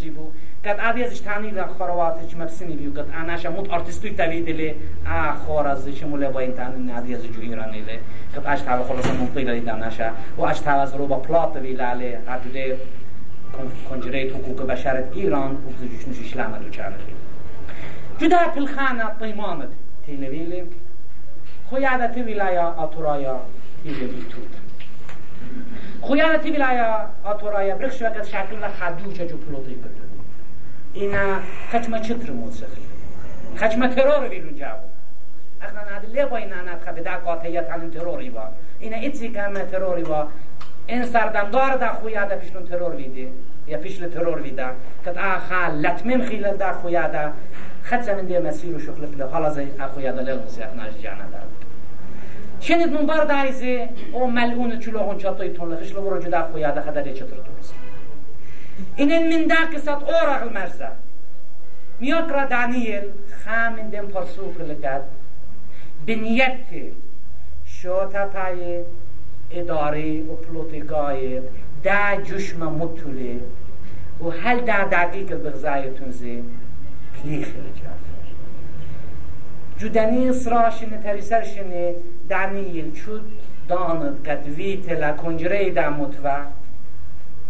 قد عادیزش تانی در خرواتش مبسنی بیو. قد اناش مت ارتستوی تبید لی ا خور از شمول با این تانی عادیز جو ایرانی لی قد اش تا خلاص منطقی لی دانش و اش تا از رو با پلات ویلاله حدود کنجره حقوق بشر ایران. و جوش نوش اسلام رو چاره جدا پل خانه طیمانت تینویلی. خیادت ولایا اتورایا تیویلی توت خيانة ولاية أطورايا برخش وقت شكل خدوشة جو بلوطي بدون إنا خشمة چتر موسيقي خشمة ترور بيلون جاو اخنا ناد ليه باين انا خبدا قاطعيت عن تروري با. إنا إتسي كامة تروري با. این سردمدار دا خویا دا پیشلون ترور ویده. یا پیشل ترور ویده. کت آخا لطمم خیل دا خویا دا خد زمین دی مسیر و شغل پله. حالا زی اخویا دا لیل مسیح ناش جانا دا شنید من بار دایزه او ملعون چلوغون چطوی تون لخش لبرو جدا خویا دا خدر چطور توز اینن من دا قصت اورغ مرزه میاقرا دانیل خامن دم پرسوف لگد بنیت شوتا پای اداره و پلوتگای دا جشم مطوله و هل دا دقیق بغزایتون زی پلیخ رجافر جدنی سراشنه تریسرشنه دانیل چود داند قد ویتلا کنجره دا متوه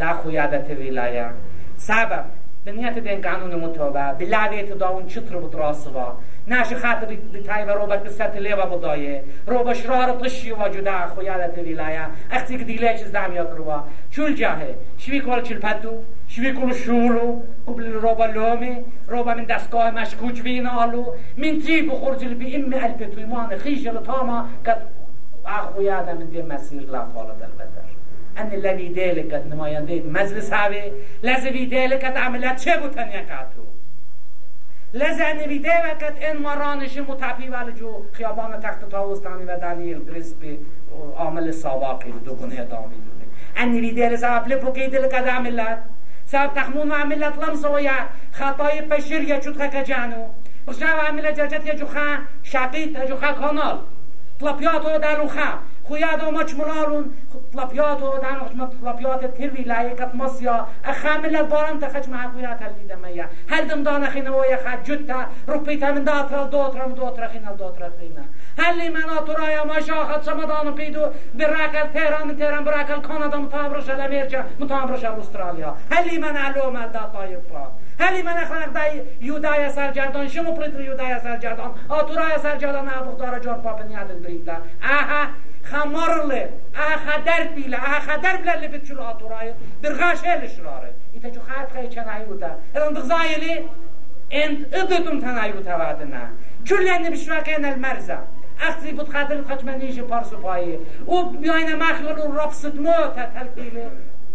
دا خویادت ویلایا سبب بنیت دین قانون متوبه بلاویت داون چطر بود راسوا؟ ناش خاطر بتاي وروبا قصة ليبا بضاية روبا شرار طشي وجدا خويا ولاية اختي قدي ليش زدام يقروا شو الجاهي شوي كول شو البدو شوي كول شولو قبل روبا لومي روبا من دستگاه مشكوك فينا آلو. من تيب خرج البي ام الف تويمان خيش لطاما قد اخويا من دي مسير لا فالة البدر ان الذي ديلك قد نماينديد مجلس لازم ديلك قد عملت چه بوتن يقاتو لذا نویده وقت این مرانش متپی ولی جو خیابان تخت تاوستانی و دانیل گریسپی عامل ساواقی دو گونه ادامه دونه ان نویده لذا افلی بقید لقد ملت سبب تخمون و ملت لمسا یا خطای پشیر یا چود خک جانو. بخشنا و عمل جرجت یا جو خا شقیت جو خا کانال طلبیات و دارو خا خویاد و مچ ملالون طلبيات ودان وحنا طلبيات تروي لا يكت مصيا أخامل البارن تخش مع خويات اللي دميا هل دم دانا خينا ويا خد جتا ربيتا من داترا دوترا من دوترا خينا دوترا خينا هل لي منا ترايا ما شاخت سمدان قيدو براكل تيران من تيران براكل كندا متابرش الامريكا متابرش استراليا هل لي منا لو مال دا طايب هلی من اخلاق دای یودای سرگردان شما پلیتر یودای سرگردان آتورای سرگردان ابو دارا جار پاپنی عدل بریتا اها خمارله اها خدر بیله اها خدر بله لبت شلو آتورای برغاش هلش راره ایتا جو خاط خیلی چنایوتا الان بغزایلی انت ادتم تنایوتا وعدنا كل يعني بشراكين المرزة أخذي بتخاطر خشمانيش بارسو باي وبيانا مخلول وربصت موت تلقيلي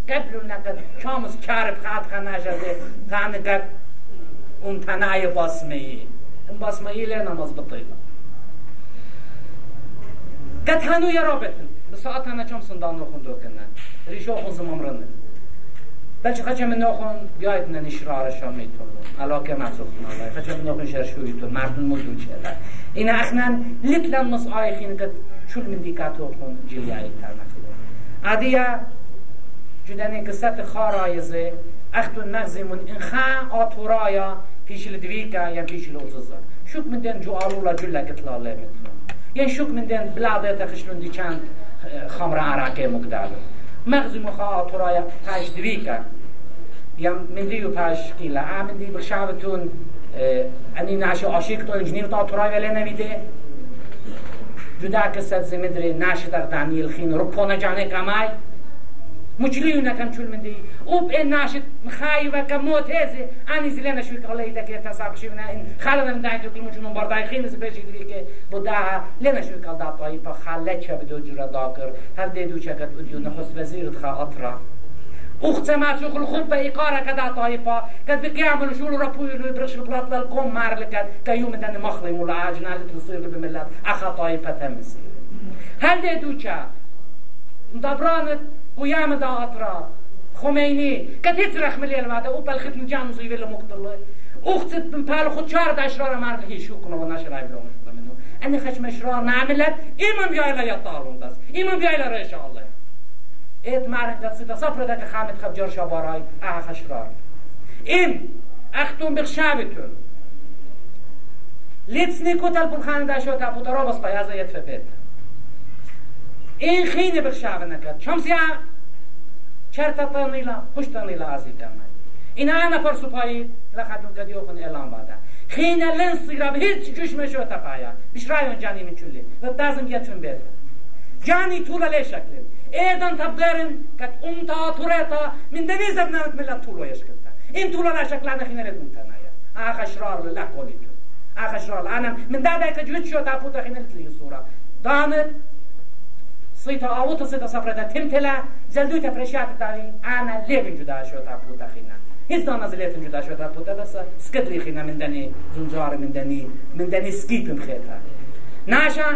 قبل نقد شامس كارب خاط خناجة تاني قد اون تنای باسمهی اون باسمهی لی نماز بطیبه قد هنو يرا بتن بساعت هنه چم سندان نخون دو کنن ریشو خون زمام رنه بچه خچه من نخون بیاید نه نشرارشا میتون علاقه مسوخ نالای خچه من نخون شرشوی تو مردن مدو چه این اخنا لتلن نص آیخین قد چول من دیکاتو خون جلی آیت ترمکلو عادیه جدنی قصت خارایزه اختون نغزمون این خا آتورایا پیش لدویکا شوك من دين بلادة تخشلون دي كانت خمر عراقي مقدار. مغزي مخا ترايا تاش یا من دیو پاش قیله آ من دی بخشاوتون انی ناشی عاشقتون جنیر تا ترای ولی نمیده. جدا ناشی در دانیل خین رو پونه جانه کمای مجليو نكم شو من دي وب إن ناشط مخايبة كموت هذي أنا زلنا شو كلا إذا كي تسابق شو من خالنا من داعي تقول مجنون برداي خين سبيش يدري كي بدا لنا شو كلا دا طاي با خالت شو بدو جرا داكر هل دي دو شكت أديو نحس وزير خا أطرا أخت ما شغل خب إقارة كدا طايفة كد بيعملوا شو رابو يبرش البلاط للقوم مار لكد كيوم دن مخلي مولا عاجنا لتصير بملات أخا طايفة تمسي هل دي دوچا دبرانت قيام دا أطرا خميني كد هيت رخم لي المعدة وبل ختم جان زي ولا مقتل أخت بال خد شهر دا أشرار مار هي شو كنا وناش راي بلون منه أنا خش مشرار نعملت. إمام بيايلا يطارون داس. إمام بيايلا ريش الله. إت مارن قد سيدا صفر دك خامت خب جرشا باراي. أها خشرار إم أختم بخشابتون لتسني كتل بالخانة دا شو تابو ترابس بيازا يتفبت این خیلی بخشاوه نکرد. چمسیا چرتا تانیلا خوش تانیلا ازی کامل این انا پر سپایی لخدون کدیو خون اعلام بادا خیلی لن سیرا به هیچ جوش مشو تپایا. بیش رایون جانی من چولی و دازم یتون بید جانی طولا لی شکلی ایدان تبدرن کت اون تا تورتا من دنیز ابنامت ملت طولو یشکلتا این طولا لا شکلانه خیلی ردون تنایا آخ شرار لله تو آخ شرار انا من دادا کجوت شو تا پوتا خیلی تلی صورا دانت صيتا آوتا صيتا سفرتا تمتلا زلدوتا برشات تاوي أنا ليفن جدا شوتا بوتا خينا هیچ دان از لیتن جدا شوتا بوتا بس سكدري خينا من دني زنجار من دني من دني سكيبم خيتا ناشا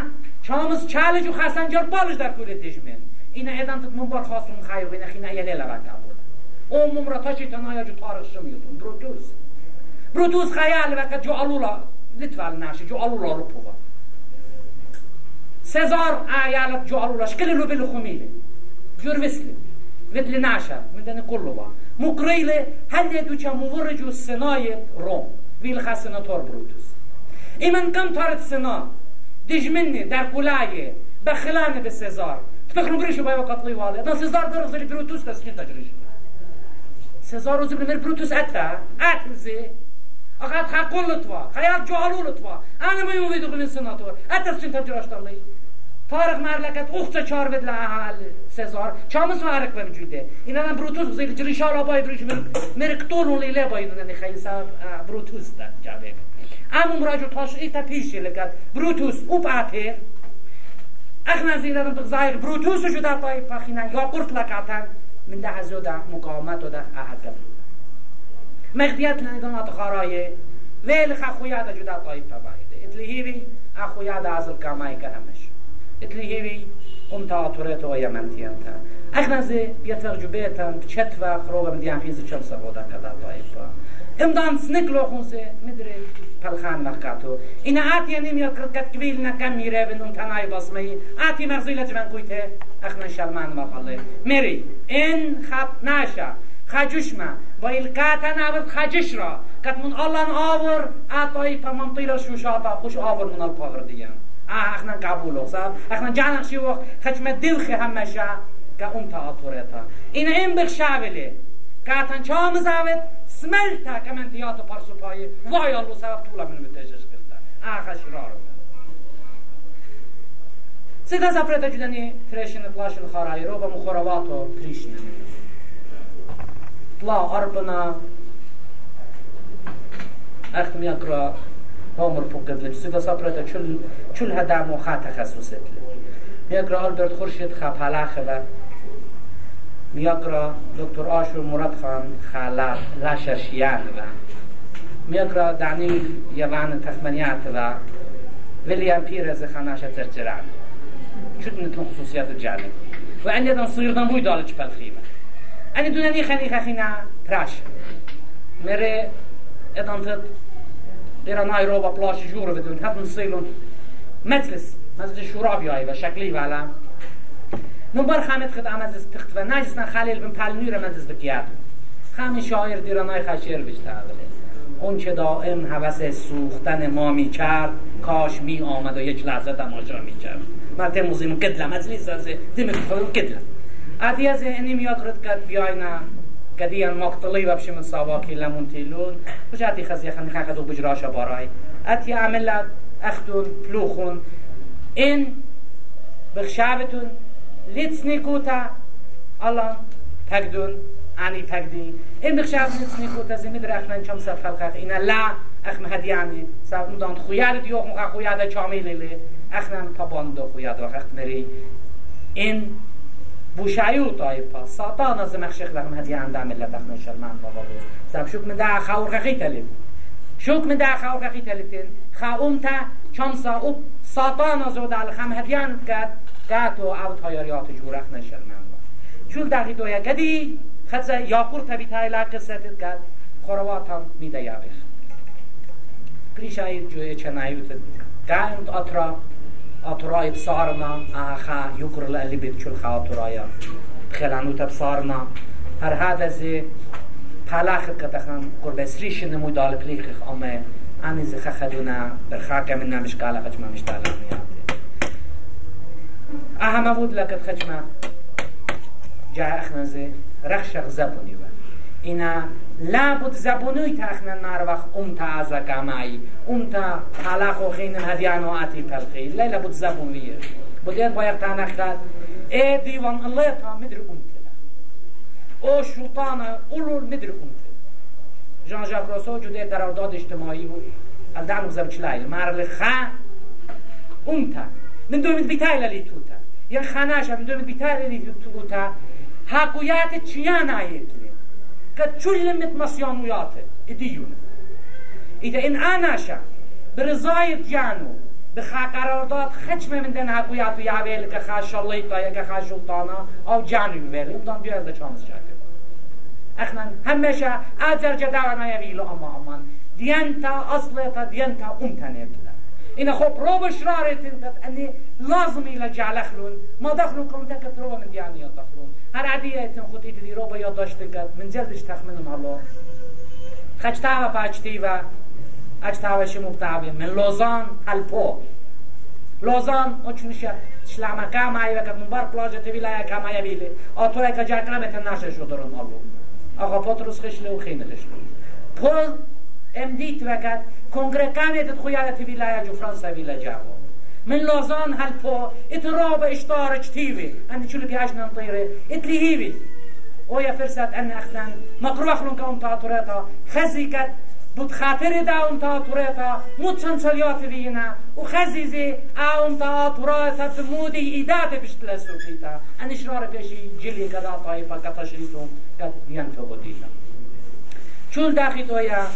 چامز چالج و خسنجار بالش در کل دجمن اینا ایدان تت منبار خاصون خیو بین خینا یه لیلا رکا بود اون ممرا تاشی تنایا جو تارش شمیتون بروتوز بروتوز خیال وکا جو علولا آيالك جعلولاش كل لو بلو خميلة جور وسلي مثل ناشا من دني كله مقريلة هل يدو چا مورجو السناية روم ويل خا سناتور بروتوس إمن كم تارت سنا دجمني در كولاية بخلانة بسيزار تفكروا بريشو بايو قطلي والي دا سيزار درغز اللي بروتوس تسكين تجريش سيزار وزبن مر بروتوس أتا أتلزي أخذ خا قلتوا خيال جعلولتوا أنا ما يوم يدخل السناتور أتسكين تجريش ترلي فارغ مرلكت أخت چار بد لها سزار چامس فارغ بمجوده إن أنا بروتوس زي جريشال أباي بريش من مركتول ليلة باي إن خيسا بروتوس ده جابك أم مراجع تاش إيتا بيشي لكت بروتوس أوب آتير أخنا زينا بغزاير بروتوس جدا طيب فاخينا يا قرط لكاتن من ده زودا مقاومت وده أحد قبل مغديات لنا تخارايه ويل خخويا ده جدا طيب فبايده اتلهيبي أخويا ده عزل كاماي كهمش اتلهيبي قمت عطوريت ويمنتينتا أغنزي بيترجبيتا بشتوا خروغا من ديان فيزي چم سبودا كذا طائفة امدان سنكلو خونسي مدري پلخان مخكاتو إنا آتي أنيم يكركت كبيلنا كم ميري بنون تناي بصمي آتي مغزي لجبن قويته أخنا شلمان مقالي ميري إن خط ناشا. خجشما وإلقاتا نابد خجشرا كت من الله آور آطائفة منطيرة شوشاتا خوش آور من القهر ديان اخنا قبول صاحب اخنا جانق شي وقت خشم دلخ همشا که اون تا آتورتا این این بخشاوله کاتن چا مزاوت سملتا كمان تياتو بارسو باي واي الله سبب طولا من متجش قلتا آخا شرار سيدا زفرتا جدني فريشن اطلاشن خاراي روبا مخورواتو كريشنا طلع أربنا أختم عمر فقد لب سيدا زفرتا چل چل هدا موخا تخصصت لب يقرأ ألبرت خورشید خاپالاخه و میاقرا دکتر آشور مراد خان خالا لاششیان و میاقرا دانیل یوان تخمنیات و ویلیام پیرز خاناش ترتران شد نتون خصوصیات جالب. و عندي دون صير دون بوي دالج بالخيمة أنا دونني خلي خخينا براش مري إدان تد ديرا نايروبا بلاش جورة بدون هاد نصيلون مجلس مجلس الشورى بياي وشكلي وعلا من بر خامت خد آمد از تخت و نجسنا خلیل بن پل نور مزز بکیاد خام شاعر دیرانای خشیر بشتغله اون که دائم حوث سوختن ما می کرد کاش می آمد و یک لحظه تماشا می کرد مرته موزیم قدلم از لیز از دیم قدلم ادی از اینی میاد رد کرد بیاینا قديا مقتلي وبش من صواكي لمون تيلون وجاتي خزي خن خاخذ بجراشا باراي اتي عملت اختون فلوخون ان بخشابتون لیتسنیکوتا الان پگدون انی پگدی. این بخشاب لیتسنیکوتا زمید رخنن چم سر خلقه. اینا لا اخم هدیانی سر اون دان خویاد دیو خم خویاد چامیلی لی. اخنن پاباندو خویاد وقت مری این بوشایو طایفا ساتان از مخشخ لهم هدیان دام ملت اخنن شرمان بابا سب شوک من دا خاور قی تلیم شوک من دا خاور قی تلتین خاوم تا چم سا او ساتان از ودال خم هدیان کرد قاتو او تایاریات جورخ نشل من چول دقی دویا گدی. خدزه یاقور تبی تایلا قصتت گد. خورواتان میده یابخ. پریش اترای بصارنا آخا یکر لالی بید چول خاطرایا بخلانوت بصارنا هر هذا زي پلاخت قطخن قربسريش نمو دال كليخ أما أنا زي خخدونا برخاكا منا مش قالة خجما مش دالة أهم بود لك خجمة جاء أخنا زي رخشق زبوني و إنا لابد زبوني تا أخنا ناروخ أم تا عزا قامعي أم تا حلاق خين هديان و آتي پلخي لا لابد زبوني بوديت بايق تا نخلال اي ديوان الله تا مدر أم تلا او شوطانا أولو مدر أم تلا جان جاك روسو جده قرارداد اجتماعي و الدعم زبچلايل مار لخا أم تا. من دومت بيتايلا لي توتا ين خاناش من دومت بيتايلا لي توتا حقويات چيان آيتلي قد چلمت مسيانويات اديون إذا إن آناشا برزاية جانو بخا قرارداد خچمه من دن حقويات و يعويل که خا شليطا یا که خا شلطانا او جانو بيويل امدان بيويل ده چامس شاكر اخنا همشا اجر جدانا يويلو اما امان. ديانتا اصلتا ديانتا امتنيتلا إن خب روب شرارة تنقد أني لازم إلى جعل خلون ما دخلون كم تكت روبا من دياني يدخلون هر عدية تنخط إيدي دي روبا يداش تنقد من جلدش تخمنهم الله خجتاوا باجتيوا اجتاوا شمو بتاوي من لوزان هالبو لوزان اوچنش شلama kama i vekat mun bar plaže te vilaya kama ja vili a to je kad ja kramete naše šodorom allu aga potrus khishlu khine khishlu pol امديت وقت كونغريكاني تدخل في ولاية جو فرنسا ولا جابو من لوزان هالبو اتراب اشتار اجتيوي انا شو اللي بيعيش نطيري اتلي هيوي ويا فرصت ان اختن مقروح لون كون تاطوريتا خزيكت بود خاطر دا اون تاطوريتا متشنشليات وينا وخزيزي اون تاطوريتا بمودي ايدات بشتلا سوفيتا ان اشرار بيشي جلي كدا طايفة كتشريتون كت ينفقو ديتا چول داخل تويا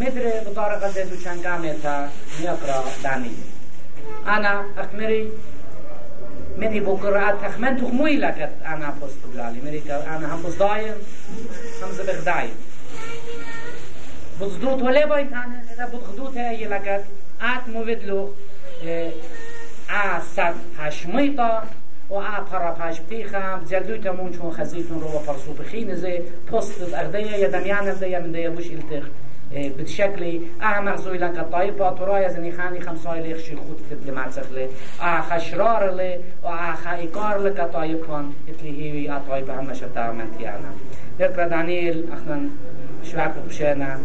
مدر بطارقة دو چنگامتا نيقرا داني أنا أكمري مني بقراءة تخمن تخموي لك أنا بوست بلالي مري أنا هم بوست دايم هم زبخ دايم بوزدوت ولا باين تانا إذا بوزدوت هي لك آت مويدلو آ سد هشميطا و پرا پاش پیخم جلدوی تمون چون خزیتون رو فرسو بخین زي پست اردية يا دميان اردية من دية بوش التخ بشكل اه مغزوي لك الطائفة ترايا زني خاني خمساي ليخ شي خود تد لمرسخ لي اه خشرار لي و اه خايقار لك طائفة اتلي هي الطائفة هم شتا من تيانا ذكر دانيال اخنا بشوعكم بشينا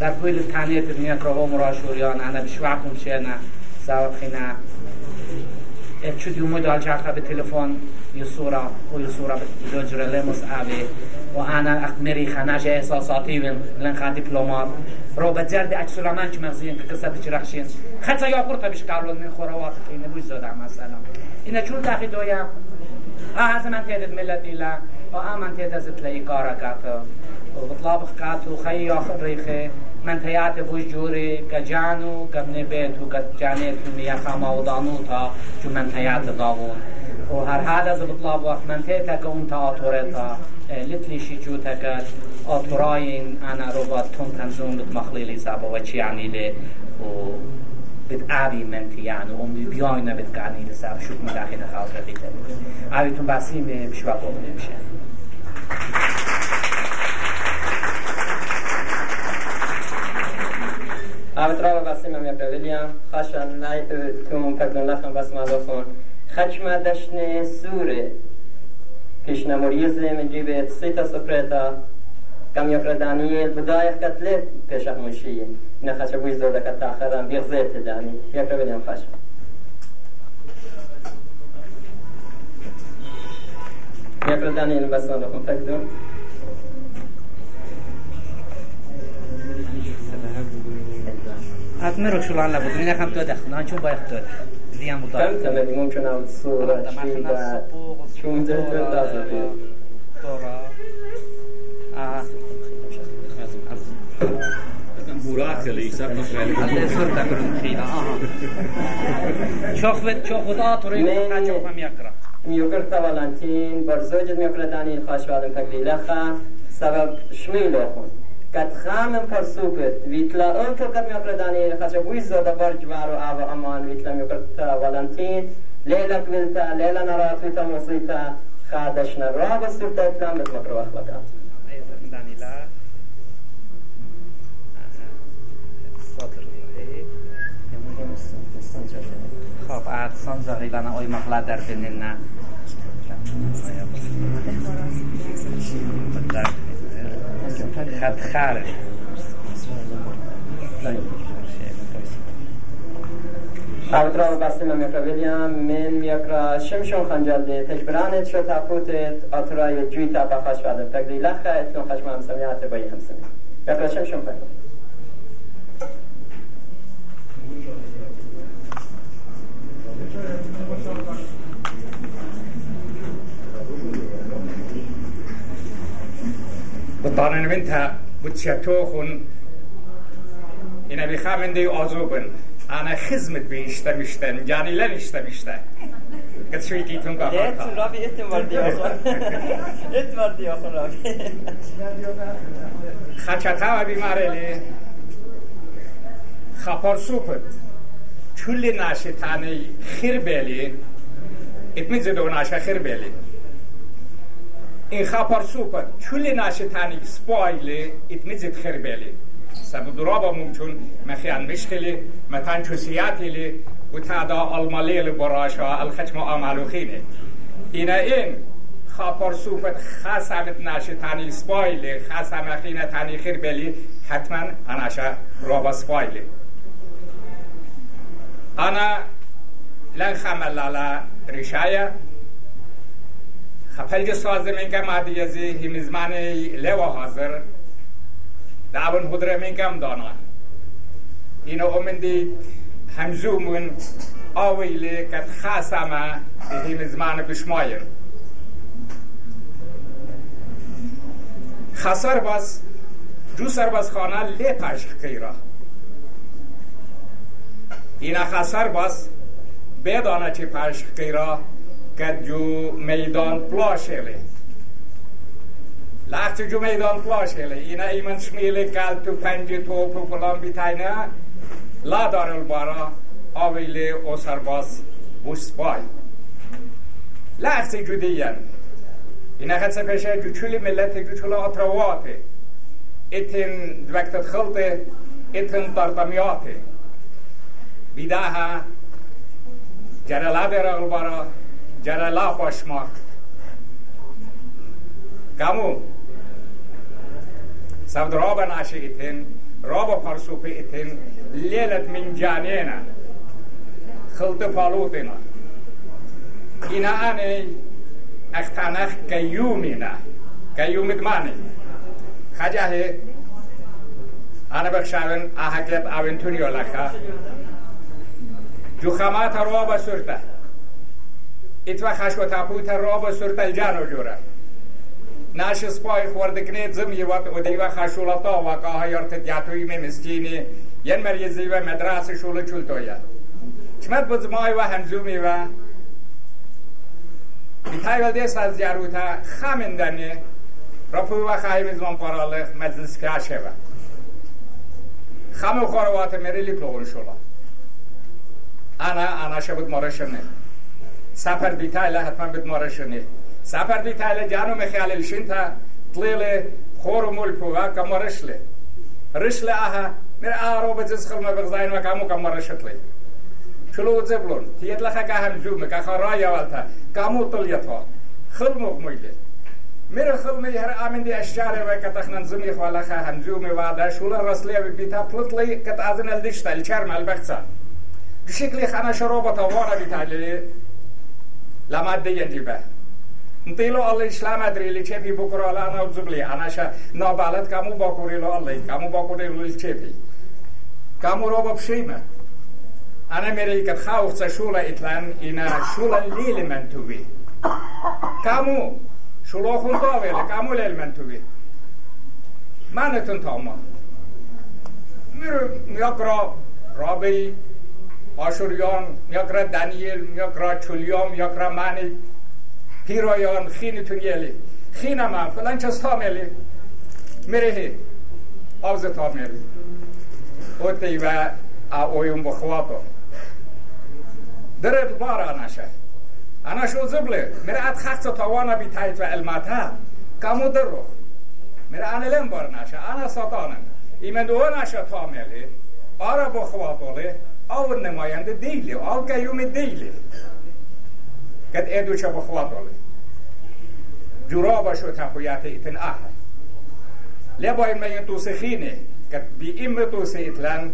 در كل التانية الدنيا كرهو مراشوريان أنا بشوعكم بشينا سوا خينا دي ومدو على جاكا بالتليفون يصورة ويصورة بلوجرة لمس أبي وأنا أخمري خناج إحساساتي لن خا دبلومات رو بجرد أكسر من كما زين كقصة تجرحشين خطا يا قرطة بش قالوا من خوروات خينا بوش زادع مثلا إن شو تاخي دويا آه هذا من تيدد ملتي لا آه من تيدد زتلي كارا كاتو وطلاب كاتو خي آخر ريخي من تيات بوش جوري كجانو كبن بيتو كجانيت ميا خاما ودانو تا جو من تيات داغون. وهر هذا زبطلاب وقت من تيتا كون تا آتوريتا لتلي شي تكات آتوراين أنا روبات تون تنزون بتمخليلي سابا وچي يعني لي و بتعبي منتي يعني ومي بياينا بتقعني لساب شوف مداخل خاطر بيتا عبيتون باسيم بشوا بوغ نمشي Avtrava basim am yapabiliyam. Khashan nay tumum pardon lacham bas malofon. Khachma dashne sure. Kishna morize من جيب سيتا سفرتا كم يقرا دانيال بداية كتلت بيشخ مشي نخش بويز دولة كتاخرا بيغزيت داني يقرا بليام خشم يقرا دانيال بس ما لكم تقدر أتمرك شو لعنا بدون يا خم تودخ نانشو بايخ تودخ زيان مطار فهمت مدي ممكن أو الصورة شيء شو ده دورا آه Burakheli, sag noch هذا صورة تقولون خيلا آه شوف شوف وضعت وريد من- شوف هم يقرأ میوگرتا والانتین بر زوجت میوگرتا دانیل خاشوادم تقلی لخا سبب شمیل خون. قد خام پرسوبت ویتلا اون تو قد میوگرتا دانیل خاشا بوی زودا بر جوارو آو امان ویتلا میوگرتا والانتین لیلا قبلتا لیلا نراتویتا موسیتا خادشنا رابا سورتا اتلام بت مقرو اخلاقات أيضا دانيلا صدر خب عاد سانزا غيبانا اوي مخلا در بننا خد خارج اوترا بسته من میکرا ویلیام من میکرا شمشون خنجال ده تجبرانت شو تاپوتت اترای جویتا بخش بعد. تقلی لخا اتلون خشم هم سمیات بایی هم سمیات میکرا شمشون خنجال بطانن منتا بتشتوخن إنا بخامن دي آزوبن أنا خزمت بيشتا بيشتن جاني لن اشتا بيشتا قد شوي كيتون Det قاقا Rabbi Ittemar diyorsun. Ittemar diyorsun Rabbi. خچتا و بیمارلی خپار سوپت چولی ناشی تانی خیر بیلی. اتمی زدو ناشا خیر بیلی این خپار سوپت چولی ناشی تانی سپایلی اتمی زد خیر بیلی. سبب درابا ممچون مخیان مشکلی متان چوسیاتیلی و تادا المالیل براشا الخچم آمالو خینه اینا این خاپار سوفت خسمت نشه تانی سپایلی خسم خینه تانی خیر بلی حتما اناشا رابا سپایلی. انا لن خملالا رشايا خپل ساز من که مادی یزی همزمان لوا حاضر دعون هدره من کم دانا. اینو امندی همزومون آویلی کت خاسمه همزمان بشمایر. خسر باز جو سرباز خانه لی پشق کیرا اینا خسر باز بدانه چی که جو میدان پلاشیلی لحظه جو میدان پلاشیلی اینا ایمن شمیلی کل تو پنجی توپ و فلان بیتینه لا دار البارا آویلی او سرباز بوش سپای لحظه جو دیگه اینا خدسه پیشه جو چولی ملت جو چولا اطرواته اتن دوکتت خلطه اتن ترتمیاته بیداها جره لا بیره البارا جره لا خوشماک کامو سود رابا ناشي إتن رابا پرسوپ إتن ليلة من جانينا خلط فالوتنا إنا أني اختنخ كيومنا كيوم دماني خجاه أنا بخشاون أحكيب أبنتونيو لخا جو خمات رابا سرطة اتوا خشو تاپوت رابا سرطة الجانو جورا ناش سپای خوردکنه زم یوات و دیوا خشولتا و کاها یارت دیاتوی می مسکینی ین مریزی و مدرس شول چولتویا چمت بزمای و همزومی و بیتای ولده ساز جاروتا خامندنه رفو و خواهی سفر بیتایله حتما بد مارشنه سفر بیتایله جانو مخیال الشنتا طلیل خورو ملپو و کمارشله رشله اها مر آرو بجز خلما بغزاين و کامو کمارشتلی شلو زبلون تيت لخا كهم زوم كخا رايا والتا كامو طليتها خلمو ميله مر خلمي هر امن دي اشجار و كتخنن زمي خوالا خا هم زوم وادا شولا رسلي بيتا بلطلي كت ازن الدشتا الشرم البخصا بشكل خنا شروبة وارا بيتالي لما دي ينجبه انتيلو الله اسلام ادري لي چپي بكرا لا انا زبلي انا شا نابالت كامو باكوري لو الله كامو باكوري لو چپي كامو روبا بشيمه أنا مريكا خاوخ شولا إتلان إنا شولا ليل من توي كامو شولا خون تاويل كامو ليل من آشوریان میاکرا دانیل میاکرا چولیام میاکرا مانی پیرایان خین تونیلی خین ما فلان چست تاملی میره آوز تاملی اوتی و اویم بخواتو درد بار اناشه انا شو زبله. مرا ات خخص توانا بي تايت و الماتا كامو درو. مرا انا لم بار ناشه انا ساتانم ایمن دو ناشه تاملی آرا بخواتوله او نماینده دیلی او قیوم دیلی قد ادو چه بخواتوله جرابا شو تقویات ایتن آه لباین من توسخینه قد بی ام توسیتلن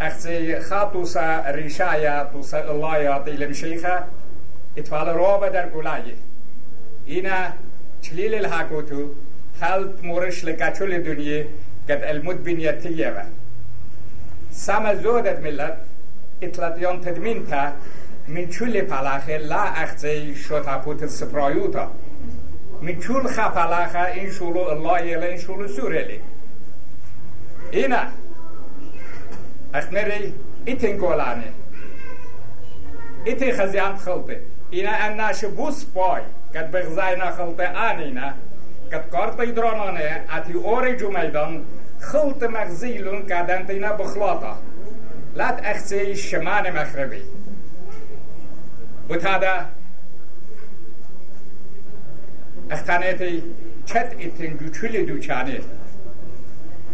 اختي خاطوسا ريشايا توسا الله طيلم شيخة اتفال روبا در قلاي اینا چلیل الحاكوتو خلط مورش لكاتشول دنيا قد المدبنيتية و سما زودت ملت اتلاتيون تدمينتا من چول پلاخه لا اختي شوتاپوت سپرايوتا من چول خپلاخه این شولو الله يلا این شولو سوريلي اینا. اخمري اتن قولانه اتن خزيان خلطه. اینا اناش بوس پای. قد بغزاینا خلطه آنینا قد قارت ایدرانانه اتی اوری جو میدان خلط مغزیلون قدن دینا بخلاطا. لات اخسی شمان مخربی بتادا اختانیتی چت اتن گوچولی دوچانه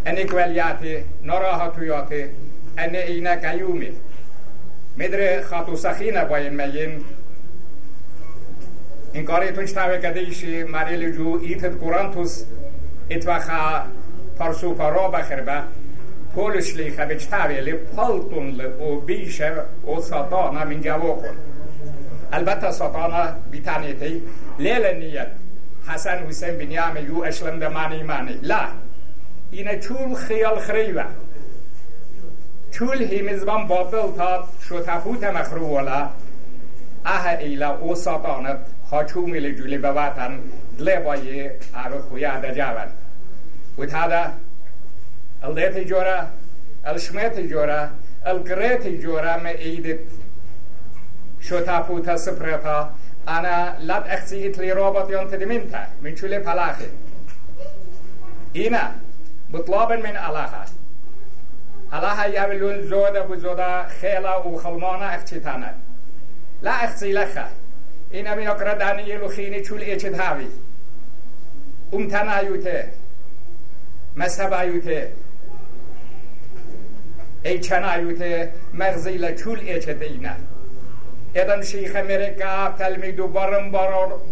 انیکولیاتی ناراحتویاتی ان اینا قیومی مدر خاطو سخینه باین مین. این کاری تونش تاوه کدیشی مریل جو ایتت قرانتوس اتوخا پرسو پرا بخربه. لیخه بچ تاویلی پلتون لی او بیشه او ساتانا من جوو کن البته ساتانا بیتانیتی لیل نیت حسن حسین بنیام یو اشلم دمانی مانی لا اینه چول خیال خریوه چول هیمزبان باطل تا شتفوت مخروولا اه ایلا او ساتانت خاچو میل جولی الدیت جورا الشمیت جورا القريت جورا ما ايدت شتفوت سپرتا انا لد اخسي اتلي رابط ينتدمنتا من چول پلاخي اینا مطلبا من الله الله يعملون زودا بزودا خيلا وخلمانا اختتانا لا اختي لخا إنا من أقرأ دانيل وخيني چول ايچت هاوي امتنا يوته مذهب يوته ايچنا يوته مغزي لچول ايچت اينا ادن شيخ امريكا تلميدو برم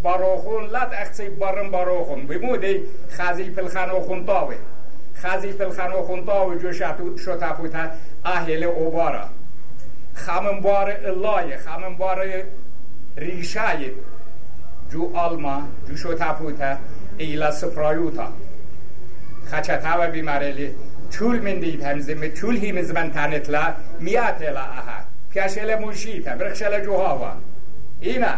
باروخون لد اختي برم باروخون بمودي خازي في الخانوخون طاوي خزی پلخنو خونتا و جو شتفوتا اهل اوبارا خمم بار اللای خمم بار ریشای جو آلما جو شتفوتا ایلا سپرایوتا چول من دید همزمه چول هی مزمن تنتلا میات الا اها پیاشل موشیتا برخشل جو هاوا اینا.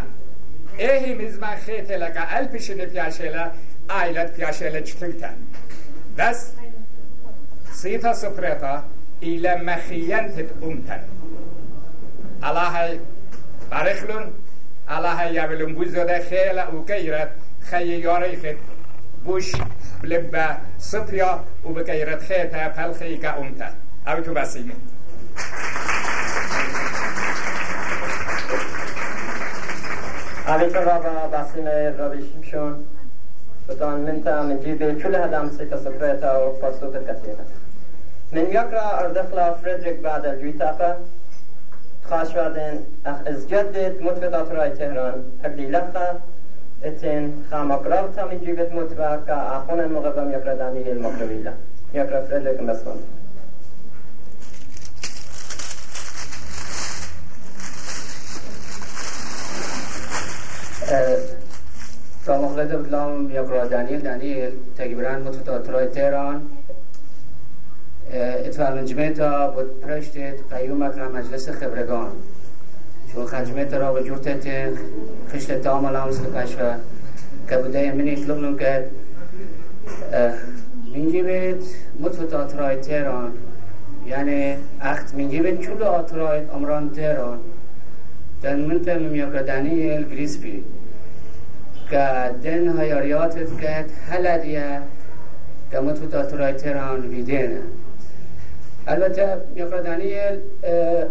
ایهی مزمن خیت لگا الپشن پیاشل آیلت پیاشل چتلتا بس. سيتا سفرتا إلى مخينت أمتن الله برخلون الله يبلون بوزده خيلة وكيرت خي ياريخت بوش. بلبا سفيا وبكيرت خيتا فالخيكا أمتن أو تو بسيمه عليك رابا باسم رابي شمشون بدان من جيبي كل هدام سيتا سفرتا وفرصوت كثيرة من يقرأ أردخلا فريدريك بعد الجويتاقة خاش بعدين أخ إز جدد متفقات راي تهران هقلي اتن خام أقرأ من جيبت متفق كأخونا المغبم يقرأ داني المقربيلا يقرأ فريدريك مسلم فمغلد بلام يقرأ دانيل دانيل تقريبا متفقات راي تهران اتفاق بود پرشتت قیومت را مجلس خبرگان چون خجمت را و جورتت خشت تامل آمز کشور که بوده منی اطلب کرد منجی بید مطفت آترای تهران. یعنی اخت منجی بید چول آترای امران تهران. دن منت ممیاک دانیل گریسپی که دن هایاریاتت که هلدیه که مطفت آترای تهران ویدینه البته میقدانی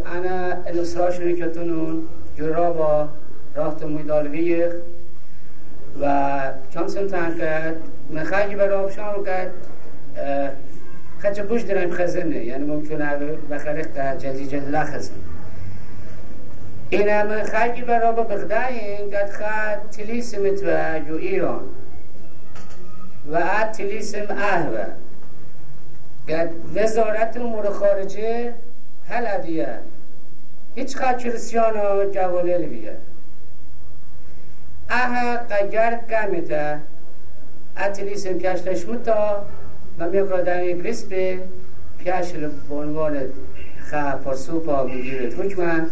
انا الاسرا شرکتونون جرابا راحت مویدالوی و چند سنتان کرد من خیلی برای آبشان کرد خچ بوش درم خزنه یعنی ممکنه بخرق در جدی جد لخزن این من خیلی برای بغداین قد خد تلیسم و جو ایران و ات تلیسم اهوه. وزارت امور خارجه هلدیه هیچ خواهد کریسیانا جوالل بیه اه قگر کمیته اتلیسم کشتش متا و میقادن گریسپه پیشل به عنوان خا پرسوپا می‌گیرد حکمن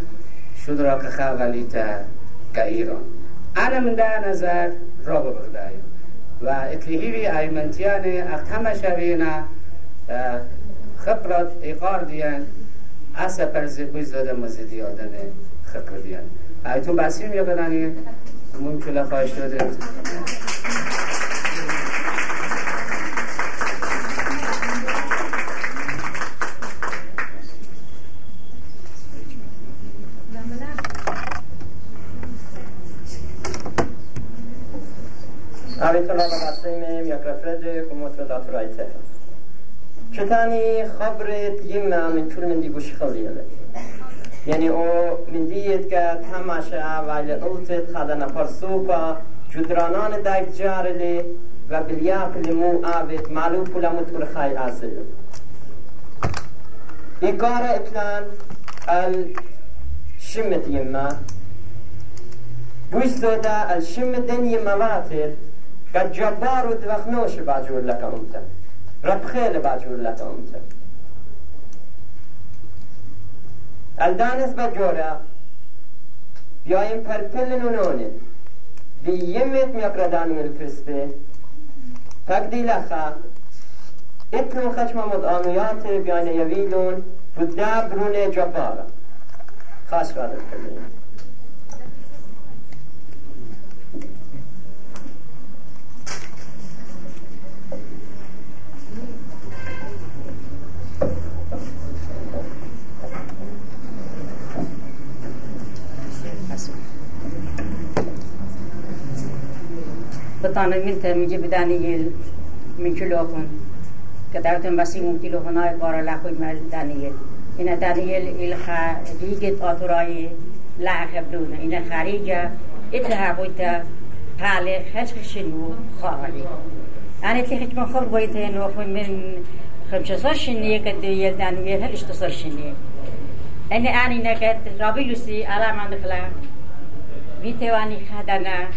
شد را که خا ولیتا که ایران. انا من در نظر را بغدایم و اتلیهیوی ایمنتیان اخت همه شوینه خبرات ایقار دیان اسا پرزی بوز داده مزیدی آدن خبر دیان ایتون بسیم یا بدنی ممکن خواهش داده. Avete la ragazza mia crefrede come ho trovato la شتانی یمنا من كل من دي بوش خليلة يعني او من ديت كات هماشا وعلى قلتت خدنا فرسوبا جدرانان دايك جارلي و بلیاق لمو آبت معلوم کلا متکل خای آسل إيقار إتلان الشمت يما بوش سودا الشمت دن يما واتر قد جبار ودوخنوش باجور لك أمتا رب خیلی بجور لطامته الدانس بجوره بیایم پرپل نونونه. بی یمت میقردانی الکرسپه پک دی لخا اتنو خشم مدعانیات بیان یویلون. و برون جبارا خاش قادر کنیم. بطانه من ترمیجه بدانیل من کلوکن که درتون بسی اون تلوفن های بارا لخوی مل دانیل اینا دانیل الخا دیگت آتورای لعخ بدونه. اینا خارجه اتها بويتا بالغ هش خشنو خالي أنا تلي خش من خل بويتا إنه من خمسة شنية كد يلدان يهل اشتصر شنية أنا أني نكت ربي لسي على ما نخلا بيتواني خدنا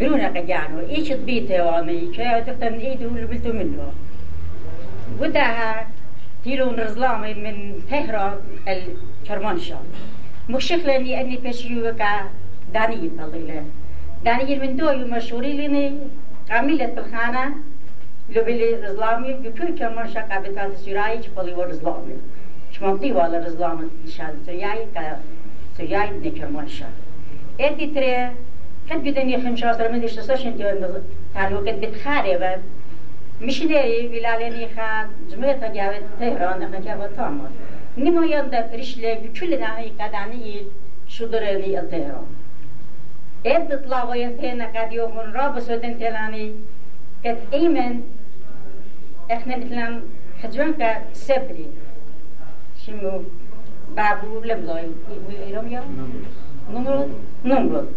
برونا قجانو إيش بيتواني كي تختن إيدو اللي بلتو منه ودها تيلون رزلامي من تهران الكرمانشاه مكشف لني أني بشيوكا دانيل طليلة دانيل من دو مشهوري لني عملت بالخانة لو بلي رزلامي بكل كرمانشاه قابلتات سيراي چپلی و رزلامي شمامتي والا رزلامي نشان سياي كا سياي دي كرمانشاه ادي تري كد بدني خمسة من ديش تصشن ديون تعلو كد بتخاري و مشنري بلالني خان جمعة جاوت تهران اخنا جاوت تامر نمایان رشله بكل ناحية قداني شدرني التهران اد طلاوين تينا قد يومون رابس ودن تلاني قد ايمن احنا مثلا خجوان كا سبري شمو بابو لمضاي ايرم يا نمرود. نمرود.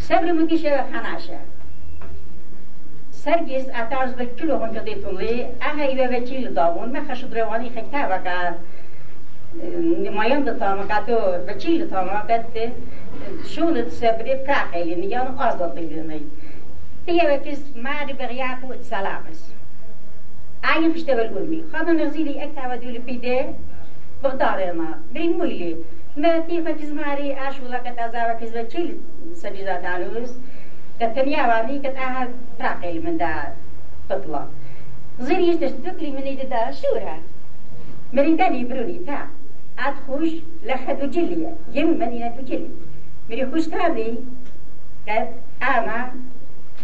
سبري مكيشة حناشة سرگیز اتارز به کلو هون که دیتون لی اها ایوه وکیل داون من خشد روانی خیکتا وکا نمایان kato vachil tama katte shunat sabri prakeli ni yan azad dilni tiya kis mari beriaku et salamas ayin fishtavel ulmi khana nazili ekta wadul pide بغدارنا برين مولي ما تيفا كز ماري اش ولا كت ازاوا كز vachil علوز كتنيا واني كت اها براقيل من دا تطلع زير يستشتك لي من يدا شورها مرين داني بروني تا. اد خوش لخدو جلية يم مدينة جلي مري خوش تابي قد اما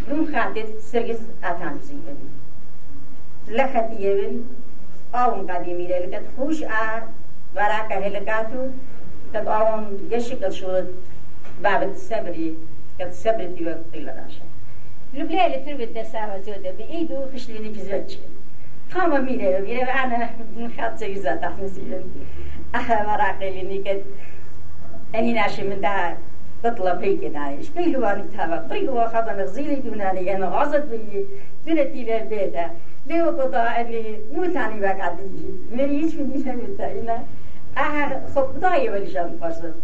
برون خاطر سرگز اتان زيبن لخد يبن آون قدي ميره لكت خوش آ ورا كهلكاتو قد آون يشكل شود بابت سبري قد سبري ديوك طيلة داشا لبلا اللي تربت دساها زودة بإيدو خشليني كزوجي قام ميره ميره أنا من خاطر سيزا تحمسيبن مراقليني كد أني ناشي من ده بطلب هيك نايش قيلوا تابا قيلوا خذا نغزيلي دوناني أنا غازت بي دونتي للبيتا ليه قضاء أني مو تاني بقعد مريش من دينا أها خب ضايع فرصة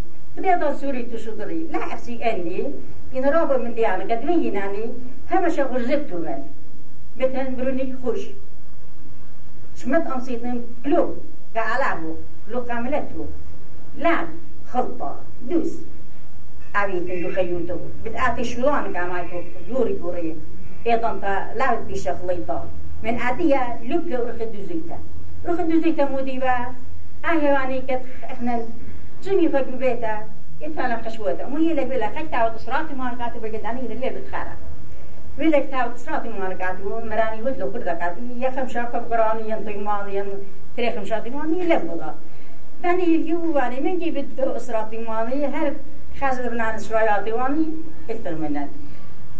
بدا سوري تشدري لا أحسي أني إن رابع من ديانا قد مين يعني همشا غزبتو من. مثلا بروني خوش. شمت أنصيتنا كلو قالابو لو كاملته لان خلطة دوس أبي تنجو خيوتو بتأتي شلون كامايتو يوري يوري ايضا تا لا بيش خليطة من أتيا لوكا ورخ دوزيتا رخ دوزيتا موديبا أهواني كت احنا جمي فجو بيتا يتفعل خشوته مو هي بلا خيتا وتصراتي ما كاتب بجداني اللي بتخارا بلا كتاب تصراتي ما كاتب مراني ودلو كردا كاتب يا خمشا قراني ينطي ماضي ين تريخم شاطي ماني لبضا داني اليواني من جيب اسراتي ماني هر خازل بنان شراياتي واني اكتر منن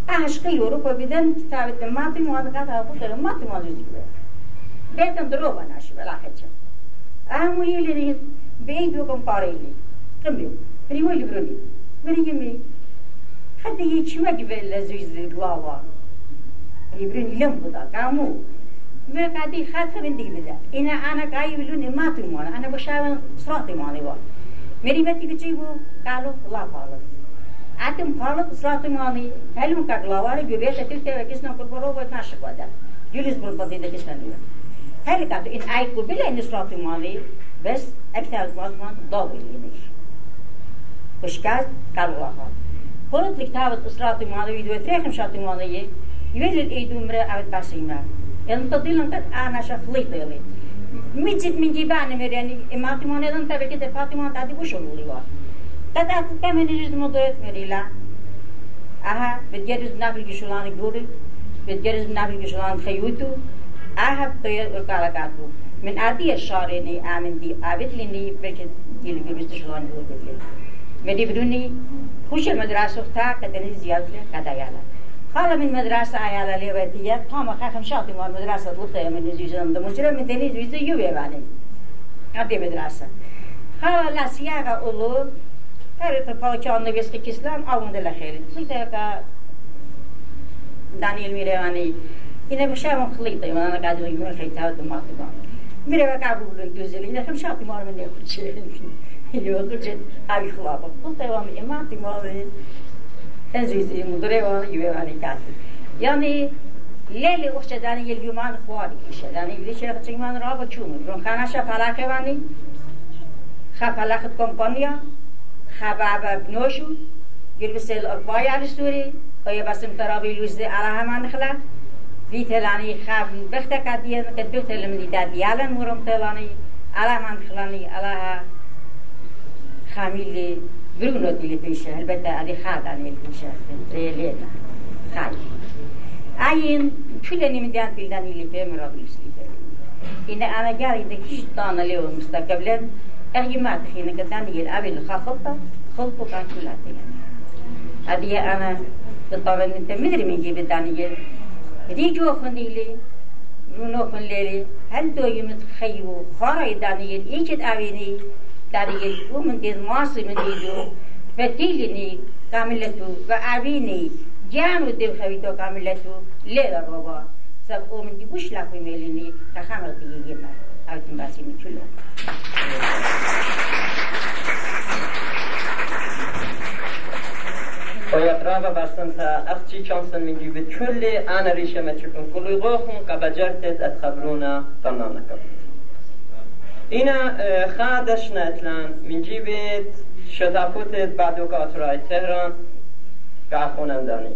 عشقي اوروبا بدن كتاب الدماتي ماني قاتا بطل ماتي ديكوا بيتم دروبا ناشي بلا حجة اهمو يلي بيدو كم قاريلي قمي بري ويلي بروني بري يمي حتى يتشوى قبل زويز القلاوة بري بروني لنبضا كامو ما قاعدي خاطر من دي بدا إنا أنا قايب لوني ما تمونا أنا بشاون صراطي مالي وا مري بتي بتجيبو قالوا لا قالوا عتم قالوا صراطي مالي هلم كقلاواري جبهة تلتا وكسنا كبروا وناشك ودا جلس بالبطي ده كسنا هل قالوا إن أي قبلة إن صراطي مالي بس أكثر الوازمان ضابط لينيش وشكال قالوا لا قالوا قلت لكتابة صراطي مالي ويدو تريخم شاطي مالي يولي الإيدو مرة أبد باسيما انت دلن قد انا شخليت لي مجد من جيبان مرياني اماتي مون اذن تبي كده فاطمه تادي وش لي وا قد اكو كمان نجد مضيت مريلا اها بتجرز نافل جشلان جوري بتجرز نافل من ادي الشاريني امن دي عابد لني بكت دي اللي جشلان جوري بدي بدوني خوش المدرسة تا كدني زيادة كدايالا خاله من مدرسة عيالة ليوتية قام خاخم شاطي مال مدرسة لطية من زيزان ده مجرد من تاني زيزة يوبي بعدين عبدي مدرسة خاله لا سياغة أولو هر نبيس كيسلام أو من دل خير ليتا كا دانيال ميريواني اینه بشه من خلیطه من انا قاعد يقول خيتها ما تبان میره و قبول دوزلی اینه خم شاطی ما رو من نخود چه یو چه هایی خلابا قلت وام ایمان تی ما تنزیزی مدره وام یو وانی کاتی یعنی لیلی وقت دانی یل یومان خواری کشه ولی چه خچ ایمان را با چون رون خاناشا فلاکه وانی خا فلاخت کمپانیا. خا بابا بنوشو گیر بسیل اقبای عرستوری آیا بسم ترابی لوزده علا همان خلا دی تلانی خاب بخت کدیه که دو تلم دی دیالن مرم تلانی. علا من خلانی علا خامیل برونو دیلی پیشه. البته علی خادانی پیشه. ریلینا خالی. این کل نمیدیان بیلدن ایلی پی مرا بیسلی اینه انا گر اینه هیچ دانه لیو مستقبلا اغیمات خینه که دانیل اویل خلطه خلطه قاتلات ادیه انا انت مدري من جيب دانيل ريجو خنديلي رونو خنديلي هل دو يمت خيو خارا دانيل ايجد اويني دانيل ومن دين ماسي من ديدو فتيلني كاملتو وعويني جانو دل خويتو كاملتو ليلا روبا سب او من دي بوش لاكو ميليني تخامل دي يما اوتن باسي من ويقرأ بسنت أختي شانسن من جيبت كل أنا ريشة ما تشوفون كل غوخن قبجرتت أتخبرونا طنانكم اینا خادش نتلن. من جیبت شتافوتت بعدو قاطرای تهران. که خونندانی.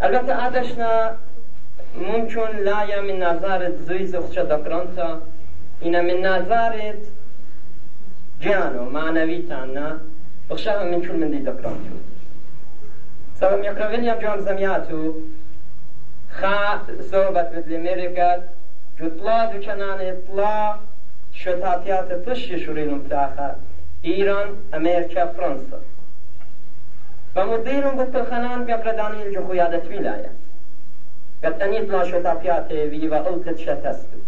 البته عادشنا ممكن لا من نظرت زوي زخشة دكرانتا إنا من نظرت جانو معنوي تانا بخشاها من كل من دي دكرانتو سبب يقربين يا جام زمياتو خا صحبت بدل مريكات جطلا دو چنان اطلاع شتاتيات تشي شوريلون بتاخر إيران أمريكا فرنسا فمديرون بالتخنان بيقرداني الجو خيادة ولاية قد أن يطلع شتاتيات ويوا ألتت شتستو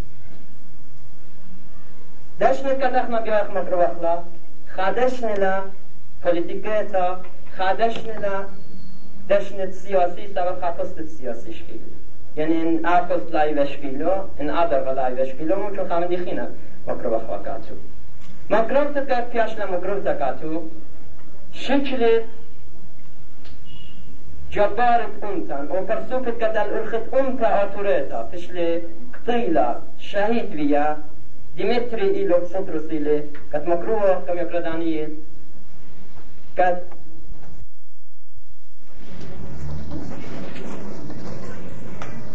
دشن كتخنا بيخ مكروخلا خادشن لا پلیتیکتا خادشن لا دشن سياسي سبب خاطست سياسي شكيل يعني إن أقصد لا يشكيلو إن أدر لا يشكيلو ممكن خامن ديخينا مكروه وكاتو مكروه تكات بياشنا مكروه تكاتو شكل جبارت أمتن و پرسوكت قتل أرخت أمتا أطوريتا تشلي قتيلة شهيد بيا ديمتري إيلو بسطرسيلي قد مكروه كم يقردانية قد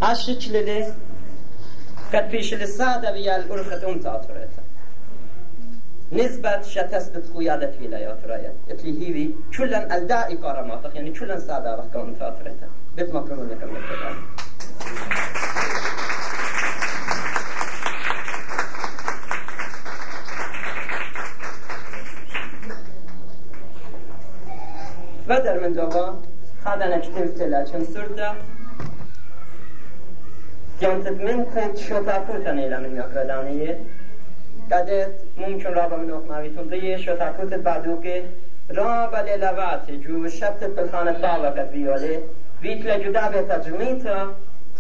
أشكلي قد بيش لسادة بيا الأرخت أمتا أطوريتا نسبة شتست خويادة ولايات رايت اتلي هيوي كلن الداء كارماتخ يعني كلن سادة وحكا متاثرتا بيت مكرون لكم بالكتاب بدر من دوبا خادنا كتب تلا كم سرتا جانتت من كنت شوطا إلى من يقردانية قدت ممكن رابا من أخناويتون دي شوطا بعدو که رابا للوات جو شبت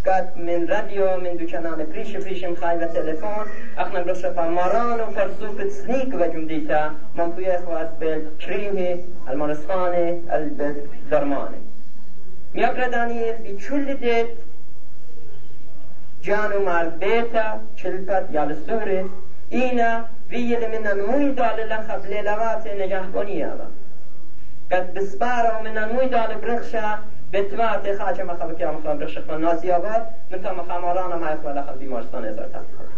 بالخانة طاوة قد بيولي ويت لجدا بتجميتا قد من راديو من دوكانان بريش بريش مخاي تلفون اخنا برشا ماران وفرسوك تسنيك وجمديتا من توي اخوات بالكريمه المارسخانه الدرمانه ميقرداني في كل ديت جانو مال بيتا چلپت يالسوره اینا ویل من موی دال لخب للوات نگهبانی آوا. قد بسپارا من موی دال برخشا. بتوات خاچ مخب کیا مخام برخش خان نازی آباد من تا مخام آرانا ما اخوال لخب بیمارستان ازار تفکر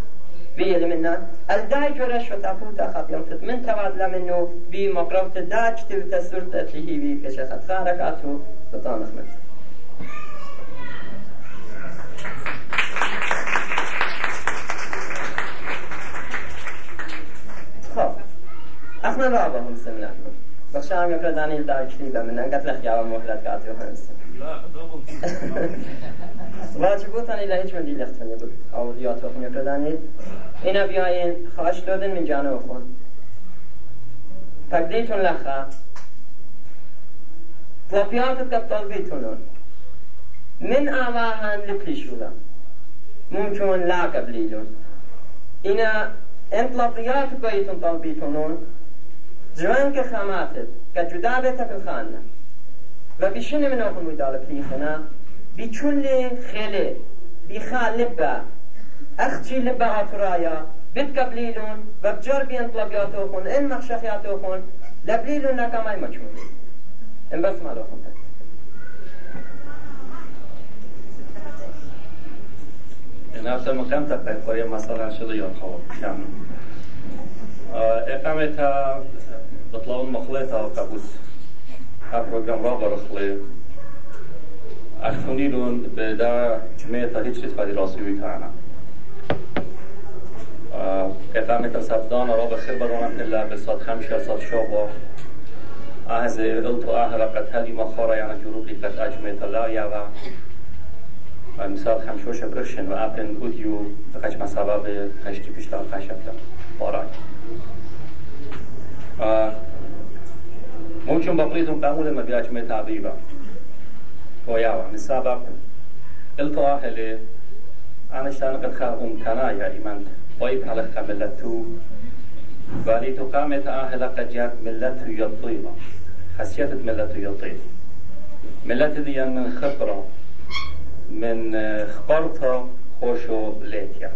ویل من الدای جورش و تفوت اخب ينفت من تواد لمنو بي مقربت داج تبت سرت اتلهي بي كشخت خاركاتو بطانخ مرت احنا بابا هم سمنا بخشام يقرأ دانيل داعي كتيبا من أنقت لخ يابا مهلت قاتي وهنس واجبوتان إلا هیچ من دیل اختن يقول أو ديات وخم يقرأ دانيل اینا بیاین خواهش دادن من جانو خون تقدیتون لخا وفياتك كالطلبيتون من أعواهن لكليشولا ممكن لا قبليلون إنا انت لطيات بيتون و بيشن من أخن ويدال كليخنا بيشل خيلي بيخال لبا أختي لبا عطرايا بتقبليلون و بجار بين طلبياتوخن إن مخشخياتوخن لبليلون نكاماي مچون إن بس مالوخن نفس مقام تا قوی مثلا شده یا خواب؟ کم. اقامتا بطلعون مخلطة قبوس ها پروگرام را برخلی اختونیلون به دا جمعیتا هیچ چیز تانا اقامتا سبدان را بخیر بدانم الا به صد خمشه صد شابا أهز قلت آهر قد هذه مخارة يعني جروبي قد أجمعت لا يا مثال خمشوش برشن و أبن أوديو بخش مسبب خشتي بشتغل خشبتا بارای. ممكن بقريتهم قاموا لما بيأجمع تعذيبا وياوا من سبب قلت آهل أنا شان قد خا أمتنا يا إيمان طيب على خملتو ولی تو قامت آهل قد جات ملت يطيبا خاصية ملت يطيب ملت دي من خبرة من خبرتا خوشو ليتيا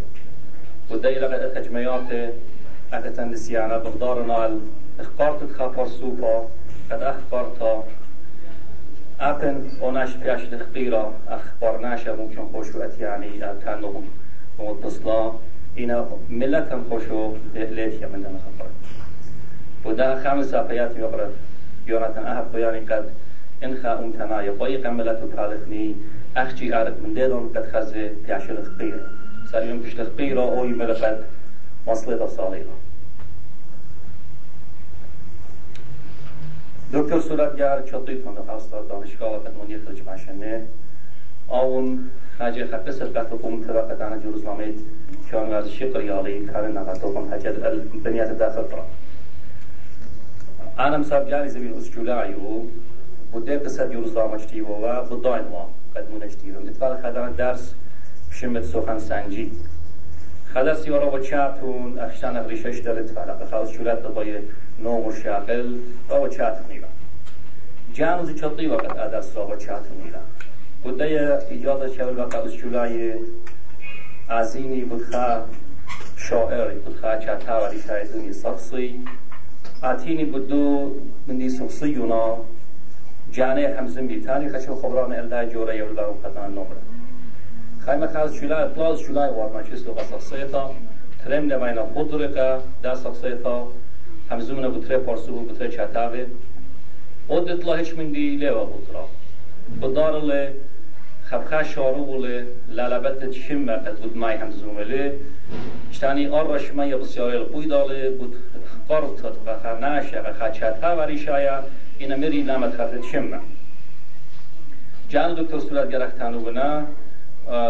ودي لقد أتجمعات أكتن لسيانا بغدارنا اخبارت خبر سوبا قد اخبارتا أبن وناش فياش تخبيرا أخبارناش ممكن خوشو أتياني كانوا متصلا إنا ملتهم خوشو ليتيا من دنا خبر. وده خمس آفيات يقرأ يوناتن أهب بياني قد إنخا أمتنا يقوي قملتو كالخني أخجي أعرف من ديدون قد خزي بياش الخبير ساليون بيش الخبيرا أو يملقد مصلحة صالحة دکتر صورتگر چطوری تونه خواستار دانشگاه قدمانی خرج مشنه آون خجه خفه سرقت و قوم ترا قدان جروزنامه کان ورزشی قریالی کار نقط و قوم حجد البنیت داخل قرا أنا مساب جاني زمين أسجولاي و بده قصة جروزنامه شتي و بداين ما قدمون شتي و متفال خدان درس بشمت سخن سنجی. خدر سیارا و چاتون اخشان اغریشش دارد فعلا خالص شولت دبای نوم و شاقل و چات نیرا جانوزی چطی وقت ادرس را و چات نیرا بوده ایجاد شول وقت از شولای عظیمی بودخا شاعری بودخا چاتا و ریشای دونی سخصی آتینی بودو من دی سخصی یونا. جانه همزن بیتانی خشو خبران الدا جوره یولا و قدان نمره. خیمه خاز شولای پلاز شولای وارما چیز لو قصصیتا ترم نماینا خود رقا دا سخصیتا همزمنا بتره پارسو بتره چتاوه od itla hiç min di leva butra بدار له خبخا شارو له لالبت تشم قد بود ماي هم زومله اشتاني أرش ما يبصيار القوي داله بود قرط تبقى ناشا خاتشاتها وريشايا إن مري لامت خفت شم جان دكتور سولاد گرختانو بنا.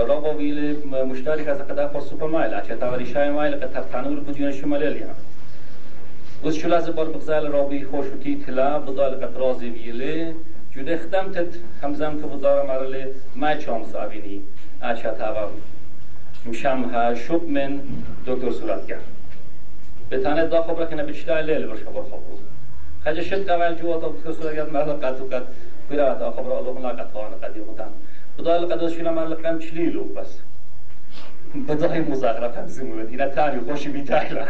رابا ویل مشترک از قدر پر سوپر مایل اچتا وريشايا مایل قد تبتانو بدون شمالي وز شلاز بار بغزال رابي خوشوتي تلا بدال قطرازي ويلي جوده خدم تت همزم که بدار مرله ما چام سابيني آچا تاوا مشام ها شب من دکتر صورتگر به تانه دا خبره کنه بچلا لیل برش خبر خبرو خجه شد قوال جوا تا دکتر صورتگر مرله قطو قط قرأت خبر الله لا قطوان قدي غدان بدال قدر شلا مرله قم چليلو بس بدای مزاغره تنظیم بود اینا تانی خوشی بیتایلا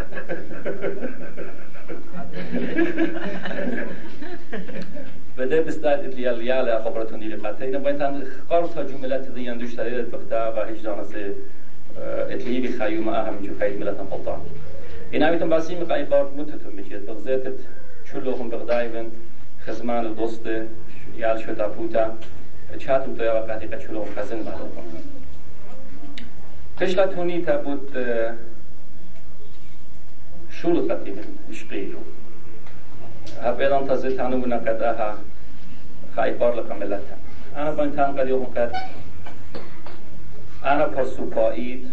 بده بستاد اللي يالا خبرتون دي قاتين بيتان قرطة جملات دي يندشتري البختا و هجدان سي اتلي بخيوم اهم جو خيد ملتن قلطان اینا بیتون باسی میقای بارد متتون میشید بغزیتت چلوهم بغدایبن خزمان دوست یال شتا پوتا. چاتم تو یا وقتی که چلوهم خزن معلوم قشلة تونيتا بود شلطة من شقيلو هبيدان تزيتانو من قدها خايفار لكم ملتا أنا بنتان قد يوم قد أنا برسوبايد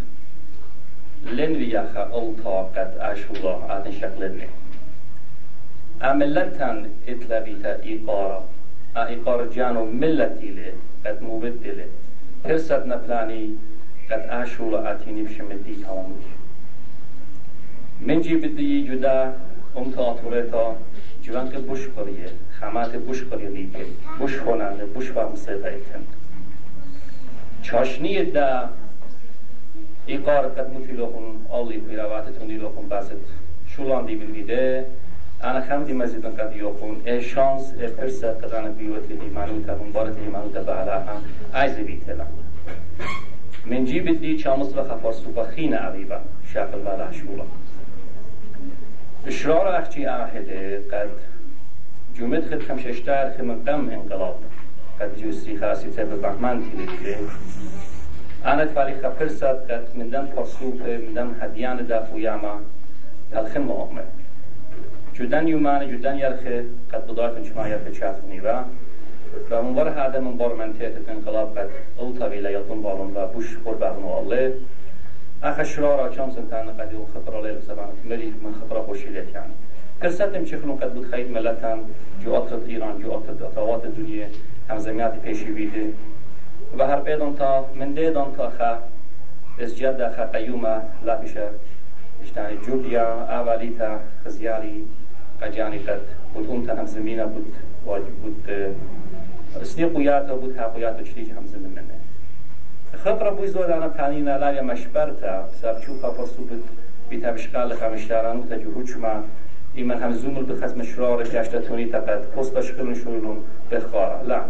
لن وياخا أوتا قد أشولا آتن شكلني أملتان إتلبيتا إيقارا إيقار جانو ملتي لي قد مبدلي پرسد نپلانی قد اشول اتینی بشم دی تاموش تا تا جوان که بوش کریه خمات بوش کریه لیگه بوش خوننده بوش فهم سیده ایتن چاشنی دا. ایقار قد مفیلوخون آلی پیرواتتون دیلوخون باست شولان دی بالویده انا خمدي مزيد قد يكون اي شانس اي فرصة قد انا بيوت لي مانوتا مبارت لي مانوتا بعلاها عايز بيتلا من جيب دي شامس بخفر سوبا خين عريبا شاقل بالا شولا. اخشي آهده قد جمد خد خمششتار خمن قم انقلاب. قد جوسي خاصي تبه بحمان تلي أنا تفالي خفرصة قد من دم فرسوبة من دم هديان دافو ياما الخم مؤمن جودن يومان جودن يرخي قد بداية شما يرخي شاف نيرا فمنبر هذا منبر منطقة انقلاب قد. التوي لا يطن بالون و بوش بابنو الله قد يوم خطر الله سبحانه مري من خطر خوشيلت يعني قصتم چخنو قد بود خيد ملتان جو اطرد ايران جو اطرد اطوات الدنيا هم زميات پیشي ويده و هر بيدان تا من ديدان تا خا از جد خا قيومة لا بشه اشتاني جوبيا اواليتا خزياري قجاني قد بود. امتا هم زمينة بود واجب بود. سني قياتا بود ها قياتا چليج هم زمين منه خبره بوی زود انا تانينا لا مشبرتا ساب چوكا فرسو بود بيتا بشقال خمشتارانو تا جهوچما ایمن هم زومل بخز مشرار گشت تونی تقد پست شکلن شولون بخارا لا.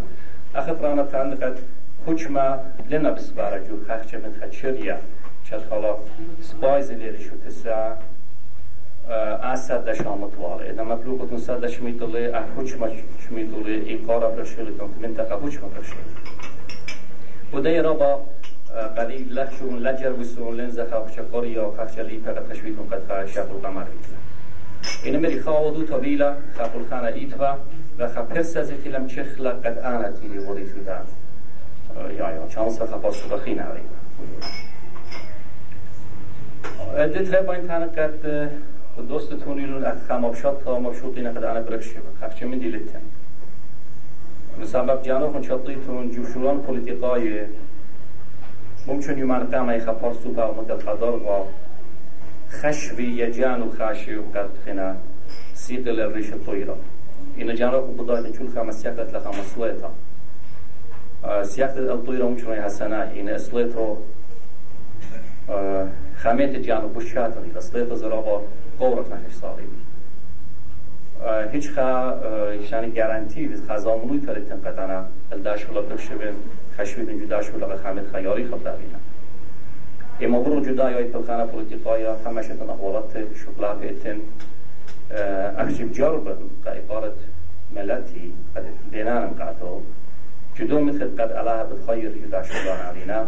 اخطرانا تان قد حكمة لنا بسبارة جو خخشة من خدشرية شد خلا سبايز اللي شو تسا أسد دشام طوالة إذا مبلوغ صد دش ميتولي أه حكمة قليل لخشون لجر وسون لنزا خخشة قرية وخخشة لي فقط خشويتون قد خشة القمر إن مري خاوضو طويلة خاقل خانة إيتوا و خپرس از تیلم چخلا قد آنا تیلی غلی شدن یا یا چانس و خپاس و بخی ناریم دت با این تانه قد دوست تونیلون ات خماب شد تا مبشوطی نقد آنا برکشی خفچه من دیلتن مسبب جانو خون چطلیتون جوشوران پولیتیقای ممكن يمان قام يخبر سوبا ومتقدر و خشبي يجان وخاشي وقد خنا سيقل الريش الطويرة إن جانو بداية چون خمس سياقت لخمس سليتا سياقت الطويرة ممكن يحسنا إن اسليتو خميت جانو بشات إذا سليتو زرابا قورت نحش صاري هیچ خا یشانی گارانتی بس خزامونوی ترتن قدنا الداش ولا بخشبن خشبين جداش ولا خامد خياري خبرينا اما برو جدا یا پلخانه پولیتیقایا همشتون احوالات شغلات اتن اخشب جرب قائقارة ملتي قد بينان قاتو جدو مثل قد الله بتخير جدا شغلان علينا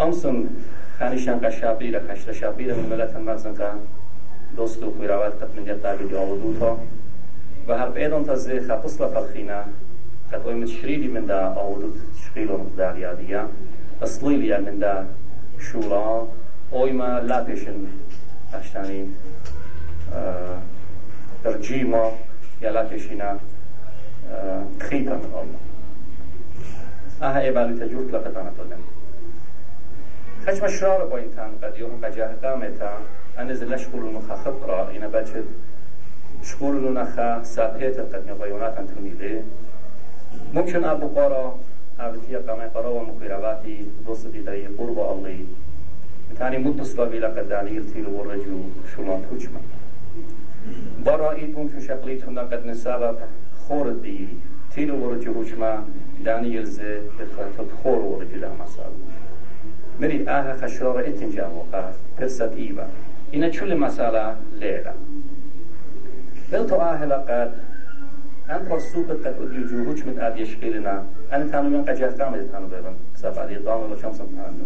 امسن خانشان قشابيرة خشت شابيرة من ملت مغزن قا دوست و خویراوت قد بيدي آودو تا و هر بيدون تزي خبصلا فالخينا قد متشريدي من دا آودو تشغيلو مقدار يادية اصليليا من دا اوي ما لا بيشن اشتاني ترجيما يلا تشينا خيطا من الله اها ايبالي تجور لقد انا تولم خشم الشرار بوينتان قد يوم قامتا انزل لشكول المخاخب را انا بجد شكول نخا ساقيت قد نغيونات انتوني ممكن ابو قارا أبتيا قامي قرا ومقيراباتي دوستي داي قرب الله تاني متصلة لقد دانيل تيلو ورجو شلون تجمع برا ایتون که شکلیتون قد نسبب خورد دی تیل ورج هوشما دانیل زه بخاطر خور ورج ده مسال مری آه خشرار اتن جاوقا قصة ایبا اینا چول مساله لیلا. بل تو آه لقد جوهوش من آدي يشكيلنا أنا تانو من قجاه كامل تانو بيبن سبع دي ضامن ولا شمس تانو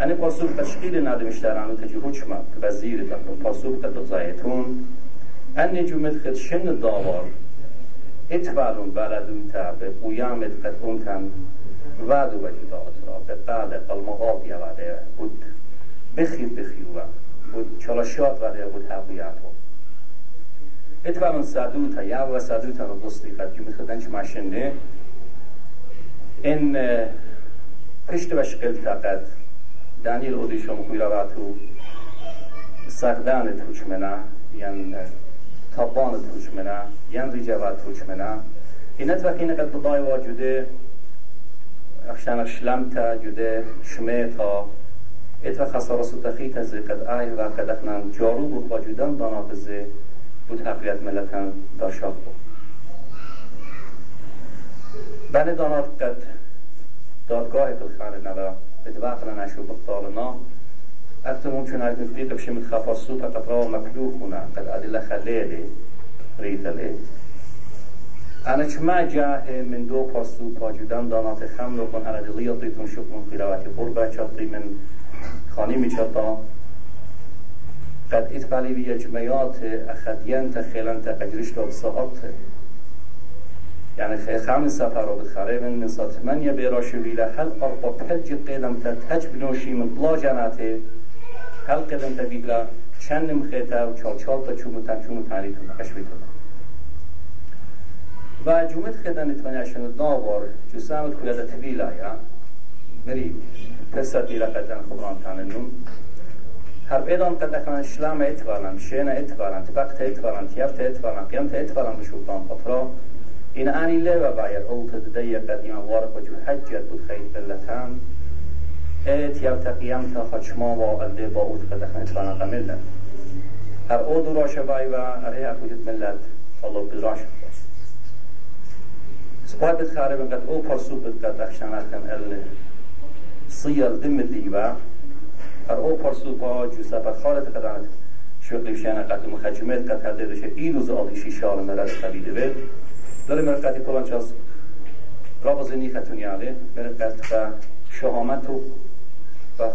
أنا رسوب قد شكيلنا دي مشترانو تجوهوش ما بزير تانو رسوب قد بزايتون النجوم خد شن داوار. اتبالون بلدون تا به قیامت قد اونتن وعد وجودات را. به قال المغاب یواده بود. بخیر بخیوه بود. چلاشات وده بود رو اتبالون سادوتا یا و سادوتا رو دوستی قد جمعت خدنچ ماشنه این پشت و شکل تقد دانیل اودیشم خویرواتو سقدان توچمنا ين طبان توچمنا ين رجوات توچمنا اینت وقتی قد بضای واجوده اخشان شلمتا جوده شمیتا ات و خسارة ستخيت زي قد آي و قد اخنا جارو بود واجودان دانات زي بود حقیقت ملتان داشاق بود. بن دانات قد دادگاه بالخانه نلا بدواقنا نشو بطالنا أكثر ممكن أن تنفيق بشي من خفاصو فقط روا مكلوخنا قد أدلة خليلي ريثلي أنا كما جاه من دو فاصو پاجودن دانات خم لو کن أنا دليا طيتون شكم خلواتي قربة چطي من خاني ميشطا قد اتفالي بي جمعيات أخدين تخيلن تقجرش دو بصاعت يعني خام سفر بخاره من من ثمانية بيراشي ويلا هل أربع بحج قدم تتهج بنوشي من بلا جناته. هل قدم تبيلا چند مخيطة و چال چال تا چوم تن چوم تاني تون قشوي تون و جومت خدن اتمنى عشان الدابر جو سامت كلها تبيلا يا مري قصة بيلا قدن خبران تاننون هر ایدان قد اکنان شلام اتوالن شین اتوالن تبقت اتوالن قیمت اتوالن بشوطان پترا. این آنی لوا باید اولت ددی قد ایمان وارق وجو حجت بود خیلی بلتان ات یو تقیم تا خچما و الده با اوت قد اکنان اتوالن قملت هر او دراش بای و اره اکوجت ملت الله بدراش سپای بتخاره من قد او پرسو بد قد اخشان اخن ال صيل دم الديبا پرسو پا جوسف خالت قدانت شغل شان قد مخجمت قد هده دشه ایدو زالی شیشال مرد قبیده بید داره مرقتی کلان چاس رابزنی ختونیاله مرقت و شهامت و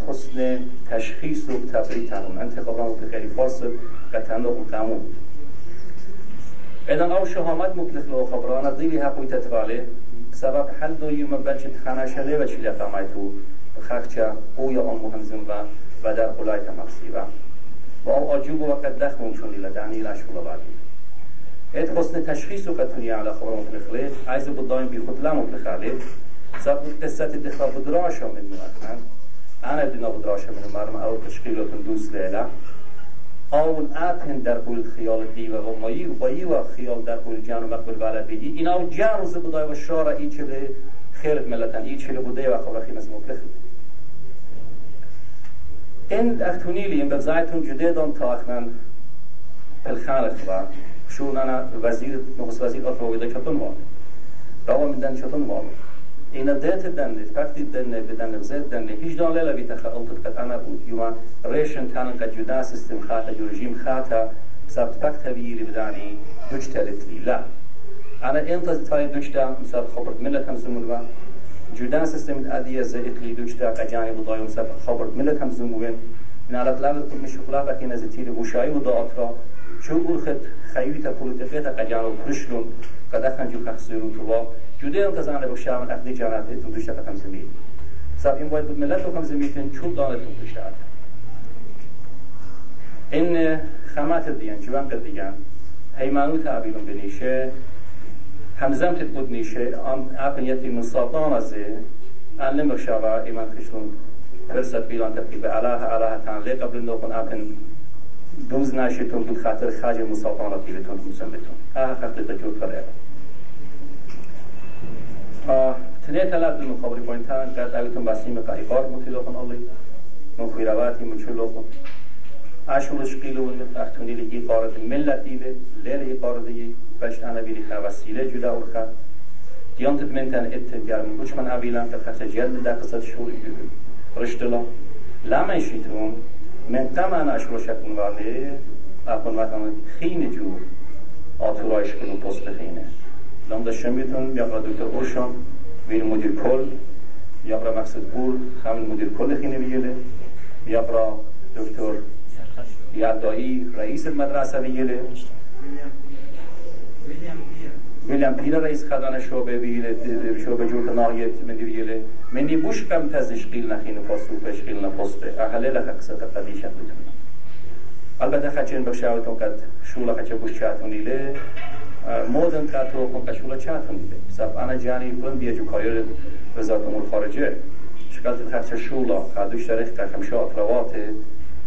حسن تشخیص و تبریت تنون انتخاب رامو خیلی فارس قطعا و قامون اذا او شهامت مطلق لو خبرانه ضيلي حقوي تتفالي سبب حل دو يوم بلش تخانا شده و چیلی قامایتو خخچه او یا آن مهمزم و و در قلای تمقصی و و او آجوب و قد دخمون چون لیلا دانی لشکل بعدی ات حسن تشخيص وقتني على خبر مطلقلي عايز بالضايم بيخد لا مطلقالي سبب قصة الدخل بدراشة من مؤخن أنا بدنا بدراشة من مرم أو تشكيل دوس ليلة أو الآتن در كل خيال الديوة ومايي وبايي وخيال در كل جان ومقبل بلد بيجي إنا وجان وزي بداي والشارع إيش اللي خيرت ملتن. إيش اللي بداي وخبر خيمس مطلقلي أختوني إن بزايتون جديدون تاخنن الخالق بقى شو أنا وزير نخست وزير أفرويدا چطن وال روا من دن چطن وال اینا دت دن وقتی دن بدن زد دن هیچ دان لیلا بیت خالت قد انا یوما ریشن تان قد جدا سیستم خاطا جو رژیم خاطا سبت فقط ویری بدانی دوچ لا انا انت تاي دوچ دا مثلا خبرت ملت هم زمون و جدا سیستم ادیه زیت لی دوچ دا قجانی بضايو مثلا خبرت ملت هم زمون نالت لابد كل مش خلاف لكن زتير وشاي وضاعت شو أرخت خيوتا بوليتفيتا قجانو برشلون قد أخن جو خخصيرو توا جوده انتظان لبو شامن أخدي جانات إتن دوشتا قتم زمين ساب إن باید ملت رو کم زمینتن چون دانتون دوشتا إن خامات الديان جوان قد ديان هيمانو تعبيرون بنيشه همزم تتبود نيشه آن من سلطان ازي أن لمخشاوا إيمان خشلون فرصت بیلان تبقی به علاها علاها تان لی قبل نوکن آکن دوز ناشتون بود خاطر خاج مسلطانة بیلتون حسن بتون. آها خطر تجور فرعه تنه تلاب دل مخابری بوینتان قد اویتون بسیم قایقار متلوخن الله من خیرواتی من چلوخن عشورش قیلون اختونی لگی قارد ملت دیده لیلی قاردی بشت انا بیلی خواسیله جدا ارخا دیانتت منتن اتگار من بوش من اویلان که خطر جلد دا قصد شوری رشتلا لما يشيتهم من تمن أشرو شكون والي أكون وطن خين جو. آتورايش كنو پست خينه لام دا شميتون يقرا دكتور أوشام ويل مدير كل يقرا مقصد پور. خامل مدير كل خينه بيجله يقرا دكتور يعدائي رئيس ویلیام پیر رئیس خدان شعبه ویل شعبه جور ناحیه مدیریله منی بوش کم تزش قیل نخین فاستو پش قیل نفسته اهله لخ قصه قدیش بتون البته خچن بشاوتون قد شولا خچ بوش چاتونیله مودن کاتو کن کشولا چاتونیله سب انا جانی بلن بیجو کایر وزارت امور خارجه. شكلت الخرچ شولا خادوش تاريخ كخمشة أطروات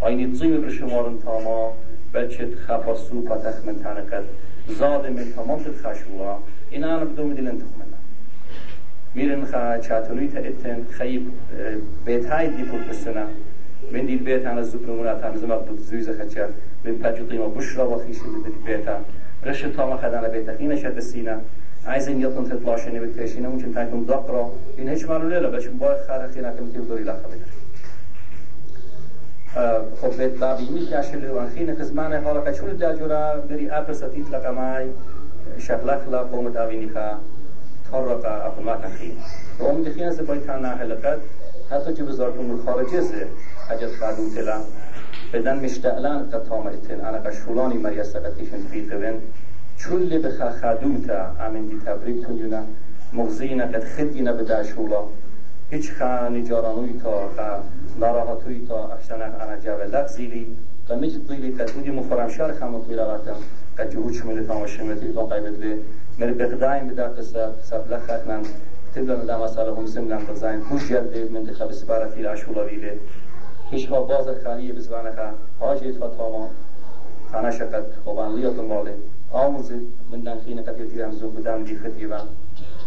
آيني تصيب برشمارن تاما بلشت خفصو فتخ من تانقت زاد من تمام تخشوا إن أنا بدون دلن تخمنا میرن خا چاتونوی تا اتن خیب بیت های دی پول پسنا من دی بیت انا زوبنمونا تا مزما بود زویز خچا من پاجو قیمه بشرا و خیش دی بیتا رش تاما خدانا بیتا خینا شد سینا عايزين يطن تطلاشين بتكشينا ممكن تاكم دقرة إن هيش مالو ليلة بس مبارك خارخينا كم تقدري لا خبر خب به بابی که اشل و خین خزمان حالا کچول دا جورا بری اپ ستیت لقمای شغلخ لا قوم داوینی خا طرق اپ ما خین قوم دخین از بای تانا حلقت حتی جو بزارتون الخارجه زه حاجت خادم تلا. بدن مشتعلان قطام اتن انا قشولانی مریسا قتیشن فی قبن چول بخا خادوتا امن دی تبریک تونیونا مغزینا قد خدینا بداشولا هیچ خا نجارانوی تا خا ناراحتوی تا افشانه انا جاوه لغزیلی قمیج طیلی قد بودی مفرمشار خام طیل آراتم قد جهود شمال تام شمتی تا قیبت لی مر بقدایم بدا قصة سب لخت من تبلا دا مسألة هم سملان قزاين خوش جلد منتخب سبارتي العشولا بيلي هیچ ها باز خالیه بزبانه خا حاجه تا تاما خانه شقد خوبان لیات ماله آموزه من دن خینه قد یتی هم زوب بدم دی خدی و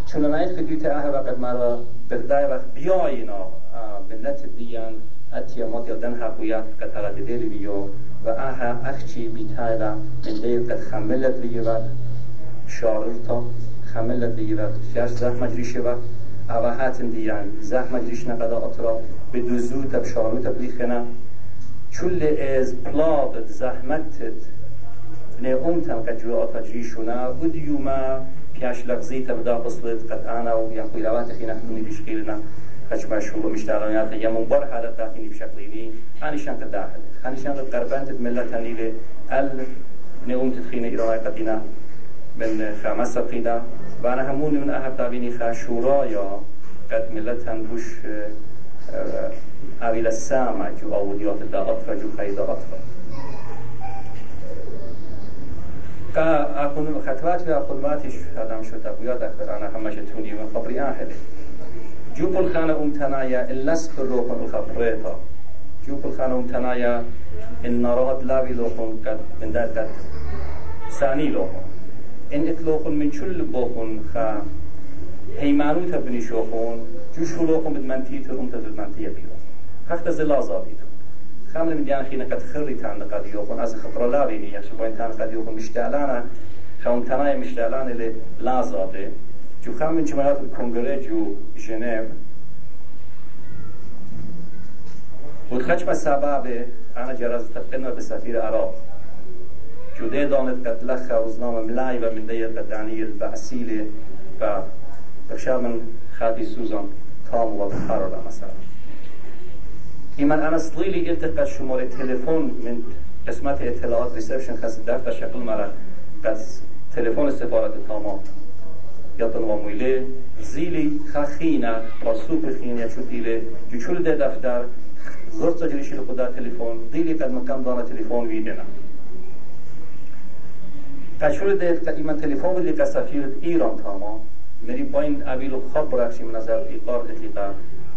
چون نایت خدی تا اه وقت مرا بردای وقت بیاینا ملت دیان اتیا مات دن حقویت تغد دل بیو و اه اخچی بیتایلا من دیر قد خملت بیو و شارر تا خملت و شش زخم مجریشه و او دیان. زخم مجریش نقدا اطرا به دوزو تب شارو تبلیخنا چول از پلاد زحمتت ne umtam kad ju otađišuna udijuma pjaš lagzita bda بصلت قد انا ويا قيلوات خينا خدوني بشكيلنا خش ما شو مشتغلات يا منبر هذا تاخيني بشكليني خاني شان داخل خاني شان قربان تملت هنيله ال نقوم تدخينا إلى قدينا من خمسة قيدا وانا همون من أهل تابيني خاشورا يا قد ملت هنبوش أويل السامع جو أوديات دا أطفى جو خيدا أطفى کا اكون خطوات في اقلماتش هذا مش تقويات اخر انا همش توني من خبري اهل جوب الخانة امتنايا اللس بالروح الخبريتا جوب الخانة امتنايا ان رهد لاوي لوخن قد من دار قد ثاني لوخن ان اتلوخن من شل بوخن خا. هيمانو تبني شوخون. جو شلوخن بدمنتي ترهم تدمنتي بيرو خخت زلازا بيرو خامل من جان خينا قد خري تان قد يوخن از خبر لا بيني يا شبوين تان قد يوخن مشتعلانا خون تناي مشتعلان اللي لازاده جو خام من جمعات الكونغري جو جنيف والخشم السبب أنا جرز تقدم بسفير العراق جو ده دانت قد لخا وزنام ملاي ومن دير قد دانيل بأسيلة و بخشار من خادي سوزان تام وبخار مثلا ایمن انا صليلي التقى شماره تلفون من قسمت اطلاعات ریسپشن خاص دفتر شکل مرا. قد تلفون سفارت تاما یادن وامویله زیلی خخینا رسوب خینیا چوتیله جو چول ده دفتر زرت جریشی خدا تلفون دیلی قد مکم دانا تلفون ویدنا قشور ده قدیما تلفون ولی قصفیر ایران تاما. مری باین اویلو خب رخشی من نظر ایقار اتلیقا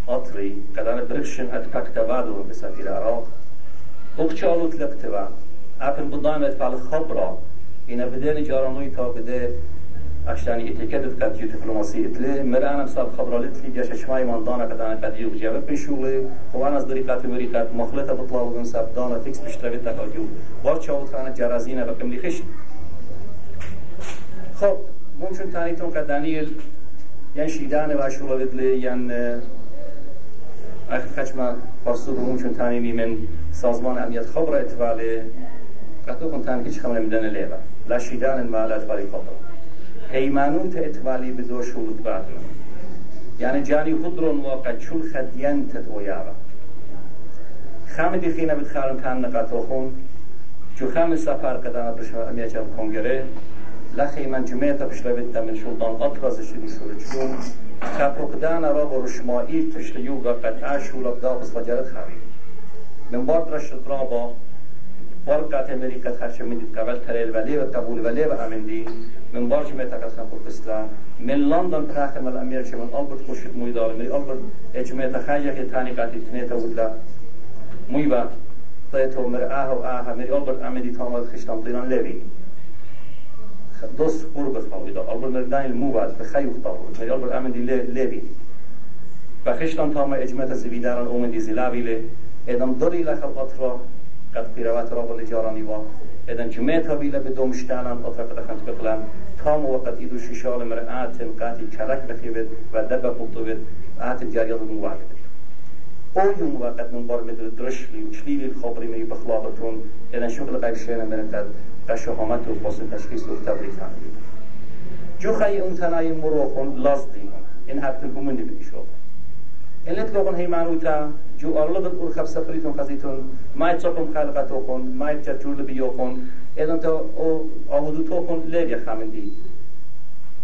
أطري قد أنا بركشن أتبك تبادو بسفير العراق وقتشالو تلقتوا أبن بضامة فعل خبرة إن بدأني جارانوي تا بدأ عشان اتكدت قد يو دبلوماسي اتلي مر انا مسال خبر لتلي جاش شماي من دانا قد انا قد يو جاب بشولي هو انا صدريقات مريقات مخلطه بطلع وغن ساب دانا تكس بشتربت تقا جو بار چاوت خانه جرازينه بكم لي خش خب ممكن تاني تون قد دانيل ين شيدانه واشولا بدلي ين اخ خشم فرسوق ممكن تاني من سازمان امنیت خبر اتواله. قطو كنت تاني هيش خمر مدن ليبا لا شيدان ما لا اتوالي خبر. هيمانوت اتوالي بدو شروط بعدنا يعني جاني خضرون واقع شول خدين تتويابا خام دي خينا بتخارن كان نقاطوخون جو خام سفر قدانا برشا امية جال كونگره لخي من جمعية بشلويتا من شلطان أطرز شدو شورجون خبرقدان را با رشمایی تشتیو و قطعه شولب دا بس فجرت خواهی من بار رشت را با بار قطع امریکا خرش من دید قبل تریل ولی و قبول ولی و همین دی. من بار جمعه پر بسلا من لندن پراخ مل امیر من آلبرت خوشت موی داره. می آلبرت اجمعت خیلی که تانی قاتی تنیتا ودلا موی با طيتو مر آه و آه. مر آلبرت عمدی تامل خشتم طيران لوی. دوست قرب خواهی دا آلبرت مر دانیل مواد بخیو خواهی مر آلبرت عمدی لوی. بخشتم تام اجمعت زویداران اومدی زلاوی لی ادم دری لخل اطرا قد قیروات را بلی جارانی وا ادم جمعت هبیل به دومشتانان اطرا قد خمس بقلم تام وقت ایدو شیشال مر آتن قاتی کرک بخیبت و دب بقلتوبت آتن جاریال مواد او یوم وقت من بار مدر درشلی و چلیلی الخبری می بخلاقتون ادن شغل قیب شینا مرتد و قصد تشخیص و تبریتان جو خی امتنای مروخون لازدیم این هفتن همونی بدی شو إلت لغن هي جو أرلغن أور خب سفريتون خزيتون ما يتشقم خالقتوكن ما يتجرجور لبيوكن إذن تو أو أودوتوكن ليبيا خامندي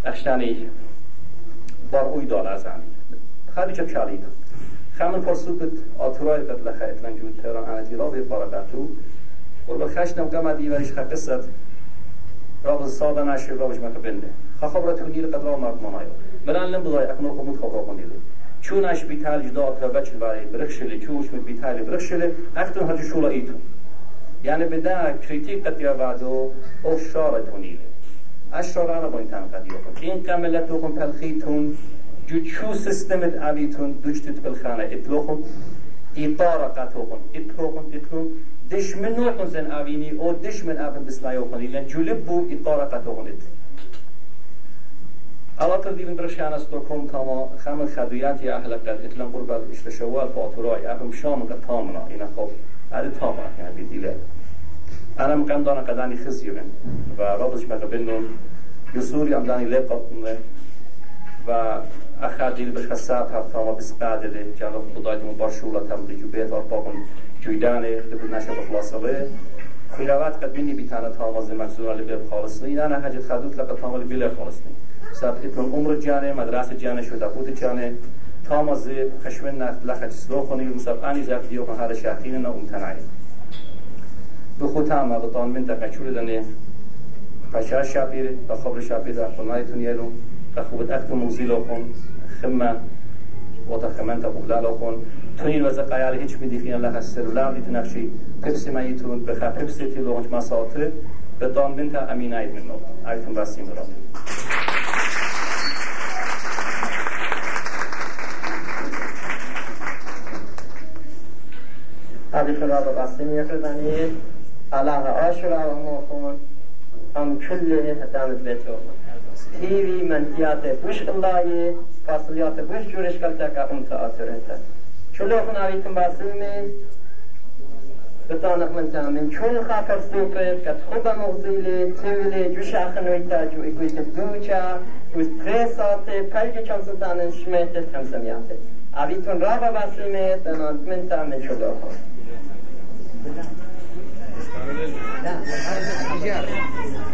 أشتاني بار أوي دول أزاني خالي جب شاليدا خامن فرسوبت آتوراي قد لخا إتلان جو تهران آنتي رابي بارقاتو والبخشنم قمع ديواريش خا قصة رابط سادة ناشي رابش مكبنده خا خبرت هنير قد را مرد منايو مران لم بضاي أكمل قمود خبرا قنيلو چونش بیتال جدا تا بچ برای برخشله چوش mit بیتال برخشله اختون هر شولا ایتون. یعنی بدا کریتیک قد یوادو او شارتونیله اشرار انا باین تن قد یوکن این کملتوکن پلخیتون. جو چو سیستمت اویتون دوچتت بالخانه اتلوکن ایطارا قطوکن اتلوکن اتلون دشمن نوکن زن اوینی او دشمن اوین بسلایوکن لن جولب بو قطوکن اتلون Alla diven brashana Stockholm tama خم خدویت اهل قد اتلم قرب اشت شوال فاتوراي اهم شام قد تامنا اینا خب هذا تاما يعني بديله انا مقام دانا قداني خزيون و رابطش بقى بينهم يسوري ام داني لقب و اخادیل بش خساب هفت تاما بس قادله جانب خدای دم برشولا تم جو بیت ارپاقن جویدانه لبود نشه بخلاصله خیروات قد بینی بیتانه تاما زمکزون اللي بيب خالصني انا حاجة خدوت لقد تاما اللي بيلا خالصني اتون عمر جانه مدرسه جانه شده بود جانه. تا مازه خشمن نفت لخت سلو خونی مصاب انی زفت دیو کن هر شاخین نا امتنعی به خود هم اغطان منطقه چول دنه. فشار شابیر و خبر شابیر در خونایتون یلون و خوبت اکت موزیل خمه. و تا بغلال کن تونین وزا قیال هیچ میدیخین لخ سرولار دیت نقشی. پپسی مایتون بخا پپسی تی لغنج مساطر به دان بنت امین اید من نو ایتون بسیم أبي رابط أسلم يقردني الله عاشر وموخون هم كل هدامت بيتو تيوي منتيات بوش الله فاصليات بوش جورش كالتك أم تأثر انت شلو خنا بيتم باسلمي بتانق من تامن چون خاطر سوقت قد خوب مغزيلي تولي جو شاخن ويتا جو ايقويت دوچا. جو تريسات پلگي چانستانن شميت خمسميات أبيتون رابا باسلمي تنانت من تامن شلو خنا لا لا Jesus.